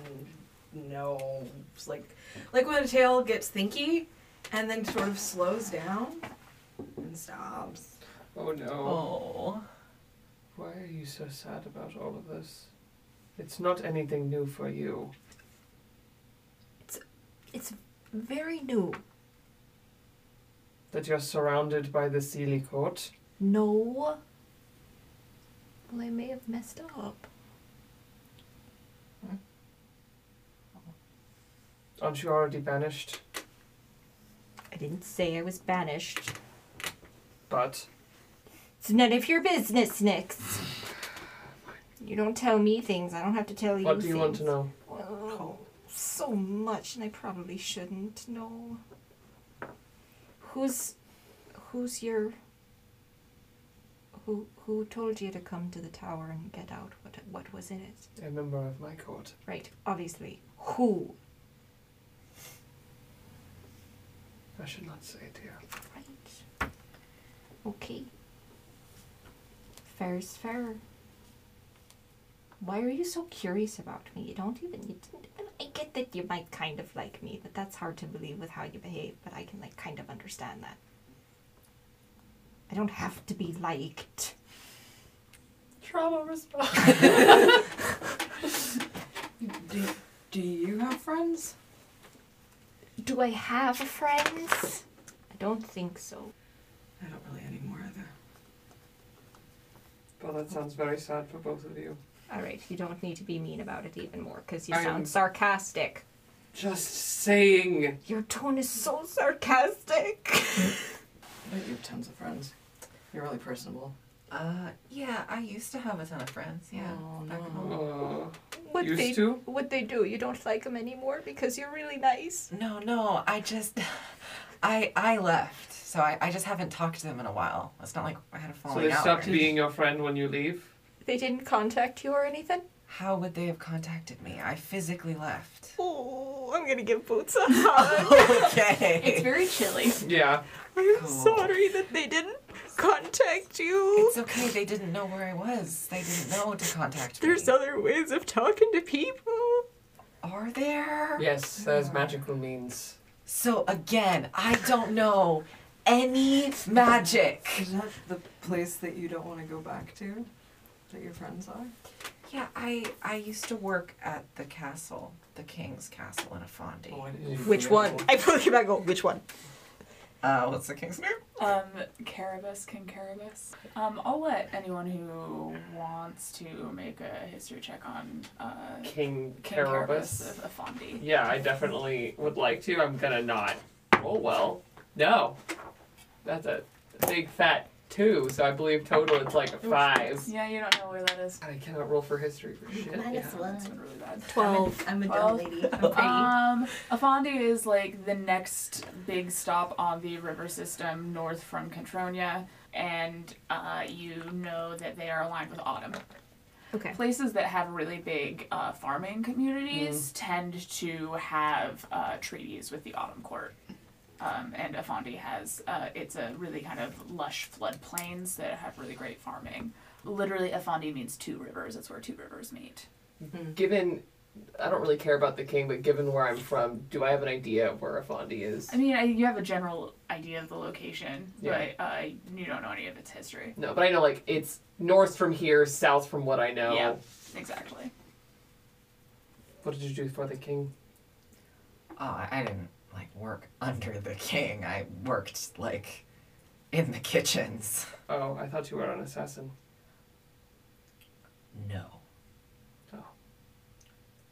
no, it's like like when a tail gets thinky, and then sort of slows down and stops. Oh no. Oh. Why are you so sad about all of this? It's not anything new for you. It's very new. That you're surrounded by the Seelie court. No. Well, I may have messed up. Aren't you already banished? I didn't say I was banished. But It's none of your business, Nix. You don't tell me things. I don't have to tell you what do you want to know? Well, so much, and I probably shouldn't know. Who's, who's your? Who who told you to come to the tower and get out? What what was in it? A member of my court. Right, obviously. Who? I should not say, it here. Right. Okay. Fair's fair. Why are you so curious about me? You don't even. You didn't. I get that you might kind of like me, but that's hard to believe with how you behave. But I can like kind of understand that. I don't have to be liked. Trauma response. Do, do you have friends? Do I have friends? I don't think so. I don't really anymore either. Well, that sounds very sad for both of you. All right, you don't need to be mean about it even more because you I'm- sound sarcastic. Just saying. Your tone is so sarcastic. You have tons of friends. You're really personable. Uh, yeah, I used to have a ton of friends. Yeah. Oh, back no. home. Uh, What Used they to? what they do? You don't like them anymore because you're really nice. No, no, I just, I I left, so I, I just haven't talked to them in a while. It's not like I had a so falling they out. stopped or being your friend when you leave? They didn't contact you or anything. How would they have contacted me? I physically left. Oh, I'm gonna give Boots a hug. okay. It's very chilly. Yeah. I'm Cool. sorry that they didn't contact you. It's okay. They didn't know where I was. They didn't know to contact me. There's other ways of talking to people. Are there? Yes, as magical means. So again, I don't know any magic. Is that the place that you don't want to go back to? That your friends are? Yeah, I I used to work at the castle, the king's castle in Afondi. Oh, I didn't Which one? I pull you back. Go. Which one? Uh, what's the king's name? Um, Carabas, King Carabas. Um, I'll let anyone who wants to make a history check on uh, King King Carabas. Carabas of Afondi. Yeah, I definitely would like to. I'm gonna not Oh well. No. That's a big fat two, so I believe total it's like a five. Yeah, you don't know where that is. I cannot roll for history for shit. Yeah, Yeah. that's been really bad. Twelve. I'm a dumb lady. I'm pretty. Um, Afondi is like the next big stop on the river system north from Contronia, and uh, you know that they are aligned with Autumn. Okay. Places that have really big uh, farming communities tend to have uh, treaties with the Autumn Court. Um, and Afondi has, uh, it's a really kind of lush floodplains that have really great farming. Literally, Afondi means two rivers. It's where two rivers meet. Given I don't really care about the king, but given where I'm from, do I have an idea of where Afondi is? I mean, I, you have a general idea of the location, Yeah. but uh, you don't know any of its history. No, but I know like it's north from here, south from what I know. Yeah, exactly. What did you do for the king? Oh, I I didn't like work under the king. I worked like in the kitchens. Oh, I thought you were an assassin. No. Oh.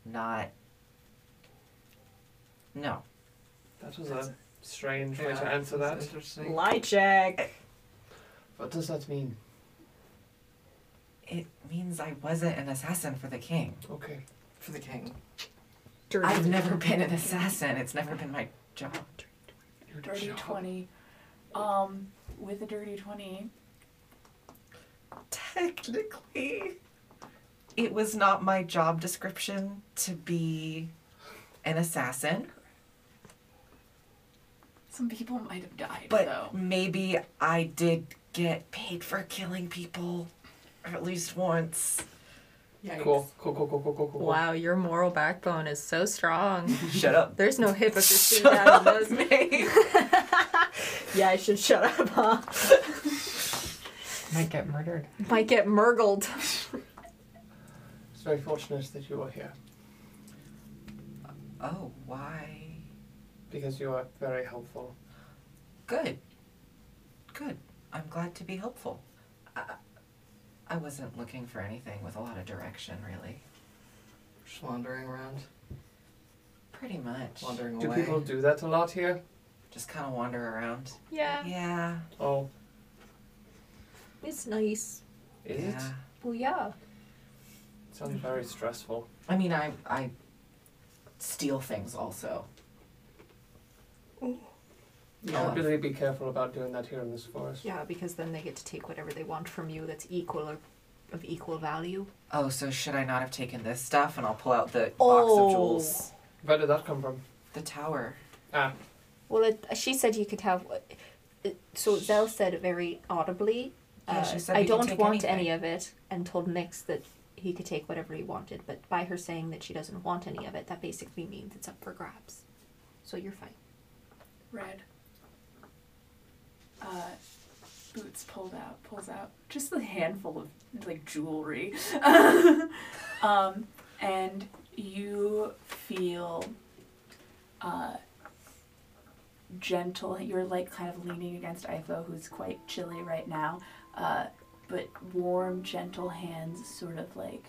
Not. No. That was That's- a strange way Yeah, to answer that's that. Interesting. Lie check. What does that mean? It means I wasn't an assassin for the king. Okay. For the king. Dirty. I've never been an assassin. It's never been my job. Dirty job. 20. Um, with a dirty 20, Technically, it was not my job description to be an assassin, some people might have died, but though. maybe I did get paid for killing people or at least once. Yikes. Cool. Cool. Cool. Cool. Cool. Cool. Cool. Wow, your moral backbone is so strong. Shut up. There's no hypocrisy Shut down up, those. mate. Yeah, I should shut up, huh? Might get murdered. Might get murgled. It's very fortunate that you are here Oh, why? because you are very helpful. Good. Good. I'm glad to be helpful. I, I wasn't looking for anything with a lot of direction, really. Just wandering around. Pretty much. Wandering around. Do away. people do that a lot here? Just kind of wander around. Yeah, Yeah. Oh, it's nice. is yeah. it? Well, yeah. It sounds very stressful. I mean, I I steal things also. I would really be careful about doing that here in this forest. Yeah, because then they get to take whatever they want from you that's equal or of equal value. Oh, so should I not have taken this stuff? And I'll pull out the box Oh. of jewels. Where did that come from? The tower. Ah, Well, it, she said you could have. it- So Zell said it very audibly. Yeah, uh, she said I we could don't take want anything." any of it, and told Nix that he could take whatever he wanted. But by her saying that she doesn't want any of it, that basically means it's up for grabs. So you're fine. Red. Uh, Boots pulled out, pulls out just a handful of like jewelry. um, and you feel uh, gentle. You're like kind of leaning against Ifo, who's quite chilly right now. Uh, but warm, gentle hands sort of like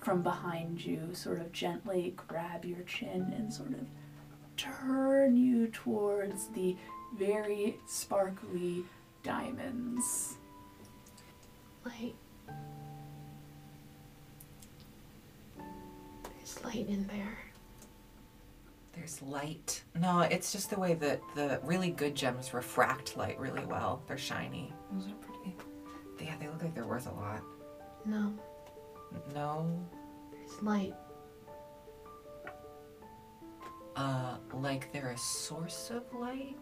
from behind you, sort of gently grab your chin and sort of turn you towards the very sparkly diamonds. Light. There's light in there. There's light. No, it's just the way that the really good gems refract light really well. They're shiny. Those are pretty. Yeah, they look like they're worth a lot. No, No, there's light. Uh, like they're a source of light.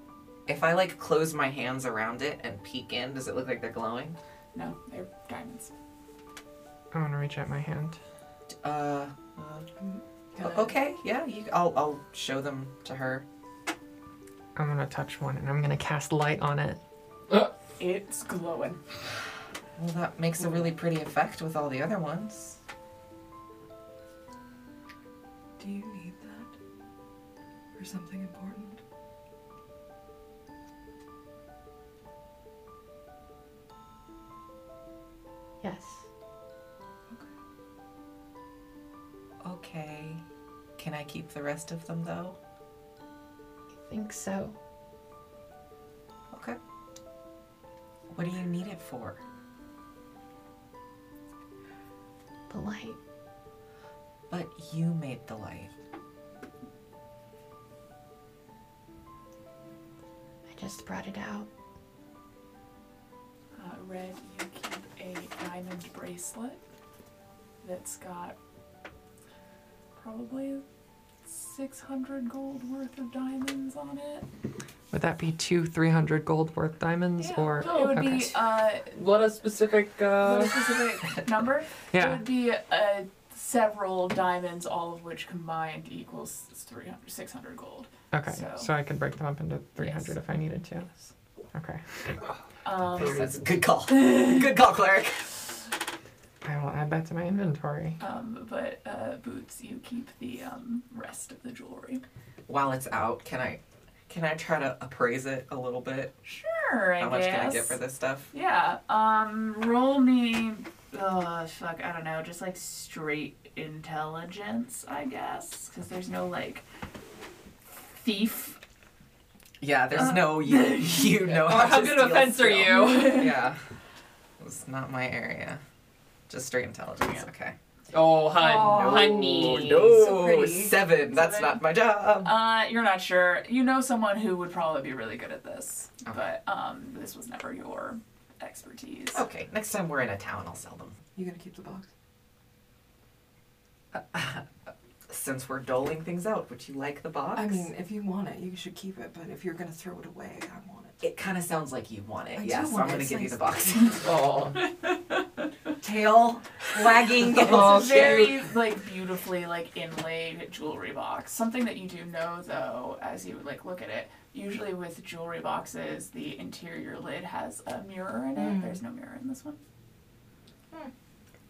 If I like close my hands around it and peek in, does it look like they're glowing? No, they're diamonds. I want to reach out my hand. Uh, uh okay, yeah. You, I'll I'll show them to her. I'm gonna touch one and I'm gonna cast light on it. It's glowing. Well, that makes a really pretty effect with all the other ones. Do you need for something important? Yes. Okay. Okay. Can I keep the rest of them though? I think so. Okay. What do you need it for? The light. But you made the light. Just brought it out. Uh, Red, you keep a diamond bracelet that's got probably 600 gold worth of diamonds on it. Would that be two 300 gold worth diamonds or? it would okay. be uh, What a specific. what Uh, a specific number. It would be uh, several diamonds, all of which combined equals 300, 600 gold. Okay. So- So I could break them up into 300 Yes. if I needed to. Okay. Um, That's a good call. good call, cleric. I will add that to my inventory. um, but uh, Boots, you keep the um, rest of the jewelry. While it's out, can I can I try to appraise it a little bit? Sure, I How much guess. can I get for this stuff? Yeah. Um. Roll me. Uh. Fuck. I don't know. Just like straight intelligence, I guess, because there's no like thief. Yeah, there's Uh. no you. You know or how, how to good of a steal fence are you? yeah, it's not my area. Just straight intelligence. Okay. Oh, hun, Oh. honey. no, So pretty. seven. That's Seven. not my job. Uh. You're not sure. You know someone who would probably be really good at this, Okay. but um, this was never your expertise. Okay, next time we're in a town, I'll sell them. You gonna keep the box? Since we're doling things out, would you like the box? I mean, if you want it, you should keep it. But if you're gonna throw it away, I want it. it kind of sounds like you want it. I do yes, want I'm it. gonna It's give you the box. Oh. Tail wagging. It's a very like beautifully like inlaid jewelry box. Something that you do know though, as you like look at it, usually with jewelry boxes, the interior lid has a mirror in it. Mm. There's no mirror in this one.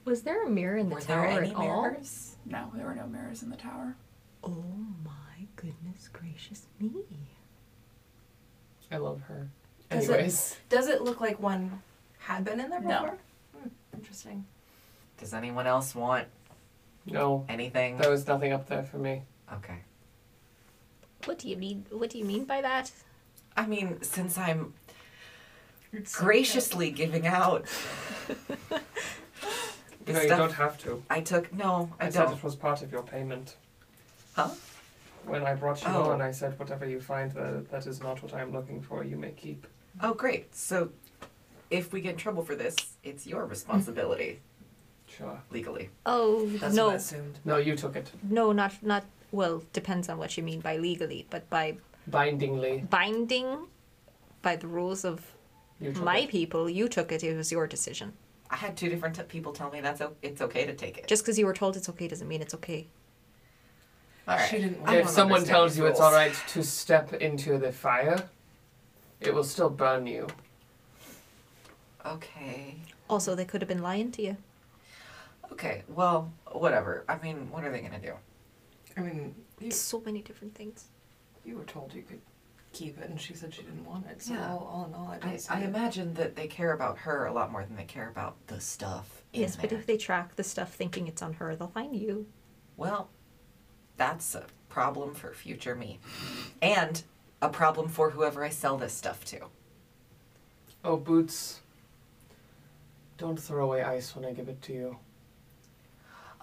Was there a mirror in the Were tower there any at all? mirrors? No, there were no mirrors in the tower. Oh my goodness gracious me! I love her. Does it- Anyways. Does it look like one had been in there No. before? Hmm, interesting. Does anyone else want No, anything? there was nothing up there for me. Okay. What do you mean? What do you mean by that? I mean, since I'm graciously giving out. No, the you stuff don't have to. I took. No, I, I said don't. it was part of your payment. Huh? When I brought you Oh. on, I said, whatever you find that that is not what I am looking for, you may keep. Oh, great. So, if we get in trouble for this, it's your responsibility Sure. legally. Oh That's no, what I assumed. No, you took it. no, not not. Well, depends on what you mean by legally, but by Bindingly. binding, by the rules of You took my it. people, you took it. It was your decision. I had two different t- people tell me that's o- it's okay to take it. Just because you were told it's okay doesn't mean it's okay. All right. She didn't want If don't someone understand tells these you it's rules. alright to step into the fire, it will still burn you. Okay. Also, they could have been lying to you. Okay. Well, whatever. I mean, what are they gonna do? I mean, you, So many different things. you were told you could keep it, and she said she didn't want it. So Yeah. all, all in all, I don't I, see I it. imagine that they care about her a lot more than they care about the stuff. in Yes, but there. if they track the stuff thinking it's on her, they'll find you. Well, that's a problem for future me. And a problem for whoever I sell this stuff to. Oh, Boots. Don't throw away ice when I give it to you.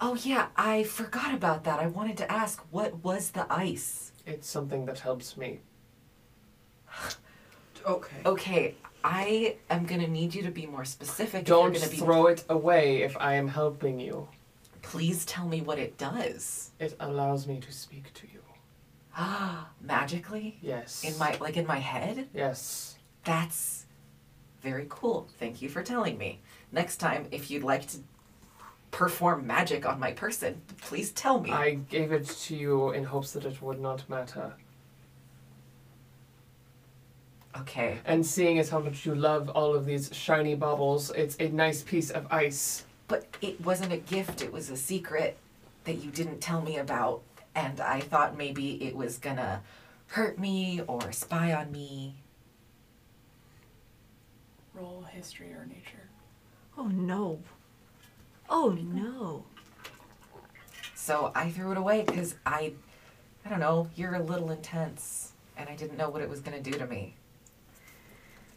Oh, yeah, I forgot about that. I wanted to ask what was the ice? It's something that helps me. Okay. Okay, I am gonna need you to be more specific. Don't you're gonna be... throw it away if I am helping you. Please tell me what it does. It allows me to speak to you. Ah, magically? Yes. In my like in my head? Yes. That's very cool. Thank you for telling me. Next time, if you'd like to perform magic on my person, please tell me. I gave it to you in hopes that it would not matter. Okay. And seeing as how much you love all of these shiny baubles, it's a nice piece of ice. But it wasn't a gift, it was a secret that you didn't tell me about. And I thought maybe it was gonna hurt me or spy on me. Roll history or nature. Oh no. Oh no. So I threw it away because I, I don't know, you're a little intense. And I didn't know what it was gonna do to me.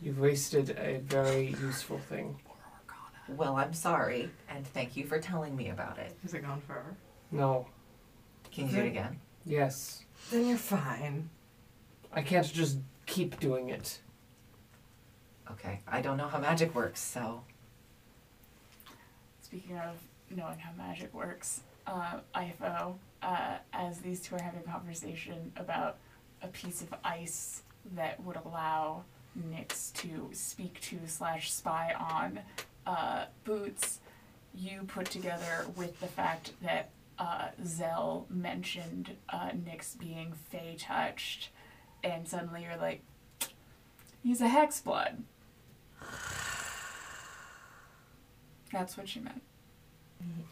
You've wasted a very useful thing. Well, I'm sorry, and thank you for telling me about it. Is it gone forever? No. Can you do it again? Yes. Then you're fine. I can't just keep doing it. Okay. I don't know how magic works, so. Speaking of knowing how magic works, uh, Ifo, uh, as these two are having a conversation about a piece of ice that would allow Nix to speak to slash spy on uh, Boots, you put together with the fact that uh, Zell mentioned uh, Nix being fey touched, and suddenly you're like, he's a hex blood. That's what she meant.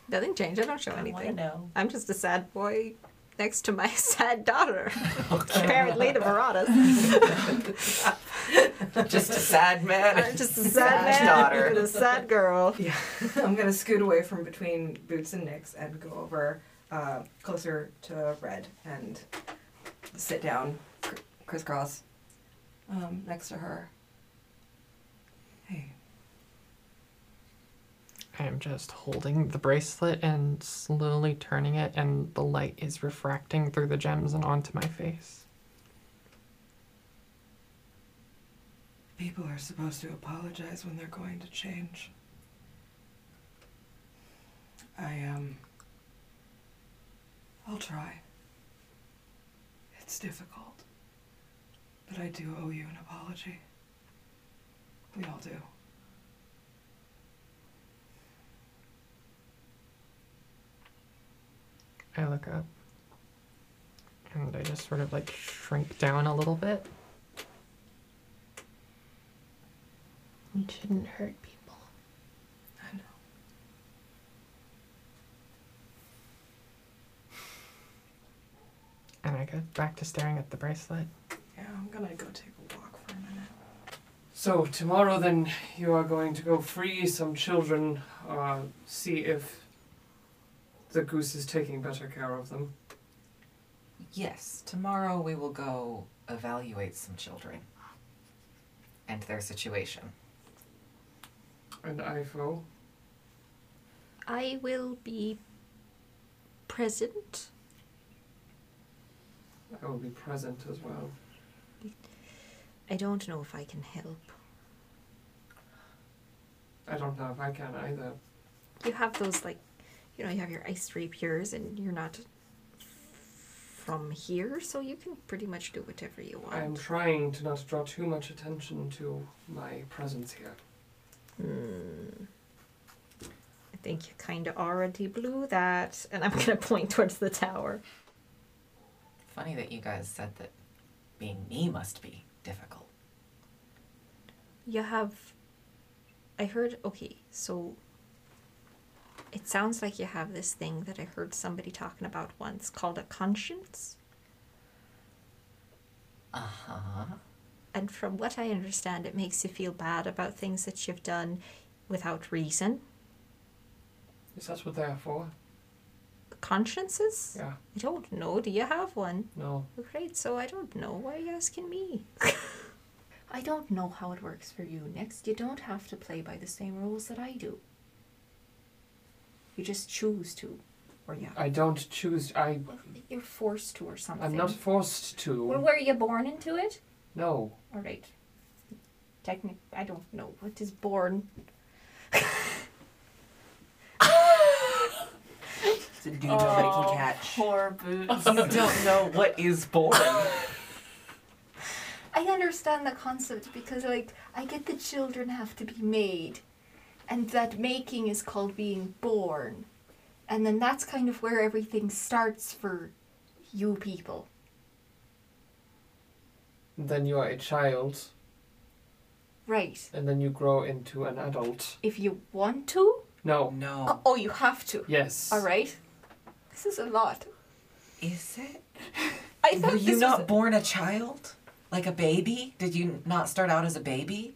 Nothing changed. I don't show I anything. know. I'm just a sad boy next to my sad daughter. Apparently the Marauders. Just a sad man. I'm just a sad, Sad man daughter. and a sad girl. Yeah, I'm gonna scoot away from between Boots and Nix and go over uh, closer to Red and sit down, cr- crisscross, um, next to her. I am just holding the bracelet and slowly turning it, and the light is refracting through the gems and onto my face. people are supposed to apologize when they're going to change. I um. I'll try. It's difficult, but I do owe you an apology. We all do. I look up and I just sort of like shrink down a little bit. You shouldn't hurt people. I know. And I go back to staring at the bracelet. Yeah, I'm gonna go take a walk for a minute. So, tomorrow then, you are going to go free some children, uh, see if the goose is taking better care of them. Yes, tomorrow we will go evaluate some children and their situation. And Ifo, I will be present. I will be present as well. I don't know if I can help. I don't know if I can either. You have those like, you know, you have your ice rapiers, and you're not from here, so you can pretty much do whatever you want. I am trying to not draw too much attention to my presence here. Hmm. I think you kind of already blew that, and I'm gonna point towards the tower. Funny that you guys said that being me must be difficult. You have. I heard. Okay, so. It sounds like you have this thing that I heard somebody talking about once called a conscience. Uh huh. And from what I understand, it makes you feel bad about things that you've done without reason. Is that what they are for? consciences? Yeah. I don't know. Do you have one? No. Great, so I don't know. Why are you asking me? I don't know how it works for you. Next, you don't have to play by the same rules that I do. You just choose to. Or yeah. I don't choose. I. You're forced to or something. I'm not forced to. Well, were you born into it? No. All right. Technic. I don't know what is born. It's a dude nobody Oh, can catch. Poor boots. You don't know what is born. I understand the concept because, like, I get the children have to be made, and that making is called being born. And then that's kind of where everything starts for you people. Then you are a child, Right. and then you grow into an adult. If you want to? No. No. Oh, oh you have to. Yes. Alright. This is a lot. Is it? I thought Were this you was not born a child? Like a baby? Did you not start out as a baby?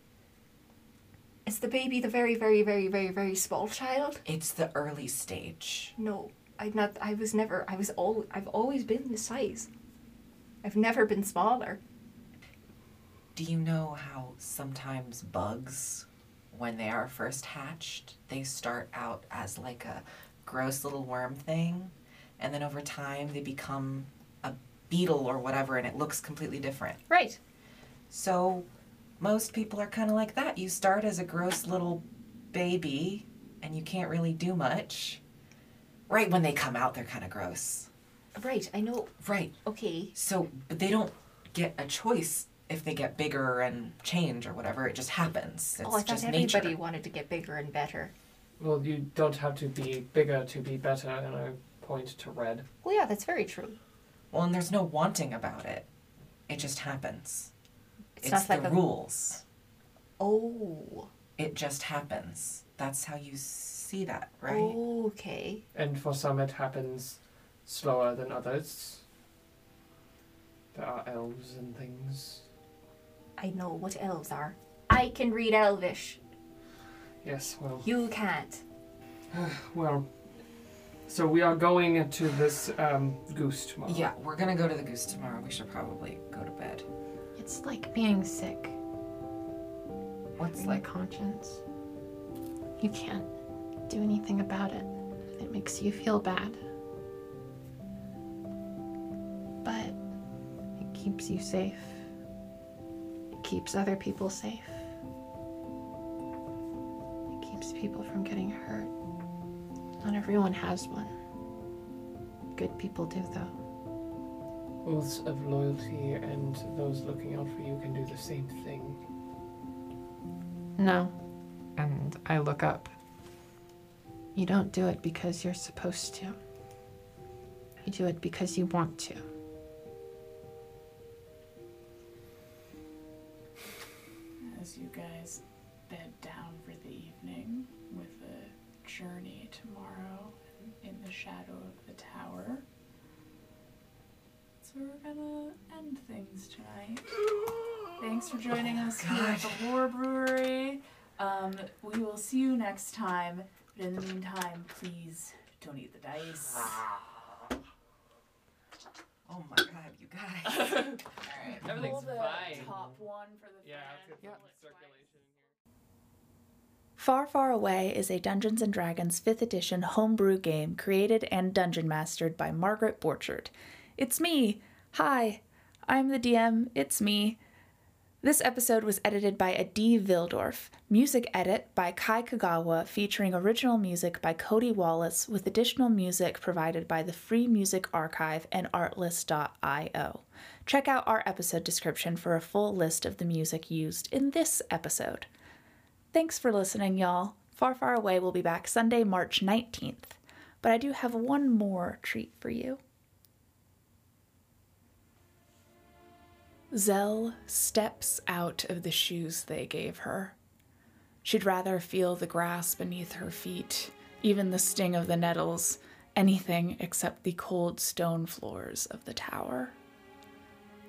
Is the baby the very, very, very, very, very small child? It's the early stage. No, I'm not. I was never. I was all. I've always been this size. I've never been smaller. Do you know how sometimes bugs, when they are first hatched, they start out as like a gross little worm thing, and then over time they become a beetle or whatever, and it looks completely different? Right. So, most people are kind of like that. You start as a gross little baby, and you can't really do much. Right when they come out, they're kind of gross. Right. I know. Right. Okay. So, but they don't get a choice if they get bigger and change or whatever. It just happens. It's oh, I thought just everybody nature. wanted to get bigger and better. Well, you don't have to be bigger to be better, and I point to red. Well, yeah, that's very true. Well, and there's no wanting about it. It just happens. It's It's, the like a- rules. Oh. It just happens. That's how you see that, right? Okay. And for some, it happens slower than others. There are elves and things. I know what elves are. I can read Elvish. Yes, well, You can't. well. So we are going to this um, goose tomorrow. Yeah, we're gonna go to the goose tomorrow. We should probably go to bed. It's like being sick. What's Having a conscience. You can't do anything about it. It makes you feel bad. But it keeps you safe. It keeps other people safe. It keeps people from getting hurt. Not everyone has one. Good people do, though. Oaths of loyalty and those looking out for you can do the same thing. No, And I look up. you don't do it because you're supposed to. You do it because you want to. As you guys bed down for the evening with a journey tomorrow in the shadow of the tower. So we're gonna end things tonight. Thanks for joining us here at the Lore Brewery. Um, we will see you next time. But in the meantime, please don't eat the dice. Oh my god, you guys. Alright, Everything's pull the fine. top one for the Yeah, fan. let's get it circulation Far Far Away is a Dungeons and Dragons 5th edition homebrew game created and dungeon mastered by Margaret Borchard. It's me. Hi. I'm the DM. It's me. This episode was edited by Adi Vildorf. Music edit by Cai Kagawa, featuring original music by Cody Wallis, with additional music provided by the Free Music Archive and Artlist.io. Check out our episode description for a full list of the music used in this episode. Thanks for listening, y'all. Far, Far Away will be back Sunday, March 19th. But I do have one more treat for you. Zell steps out of the shoes they gave her. She'd rather feel the grass beneath her feet, even the sting of the nettles, anything except the cold stone floors of the tower.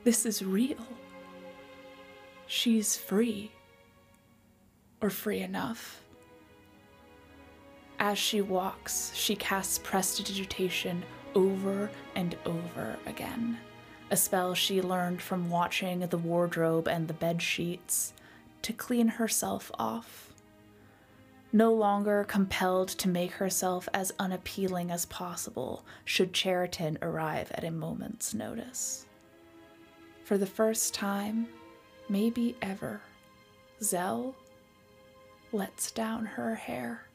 This is real. She's free or free enough. As she walks, she casts prestidigitation over and over again, a spell she learned from watching the wardrobe and the bed sheets to clean herself off. No longer compelled to make herself as unappealing as possible should Cheriton arrive at a moment's notice. For the first time, maybe ever, Zell lets down her hair.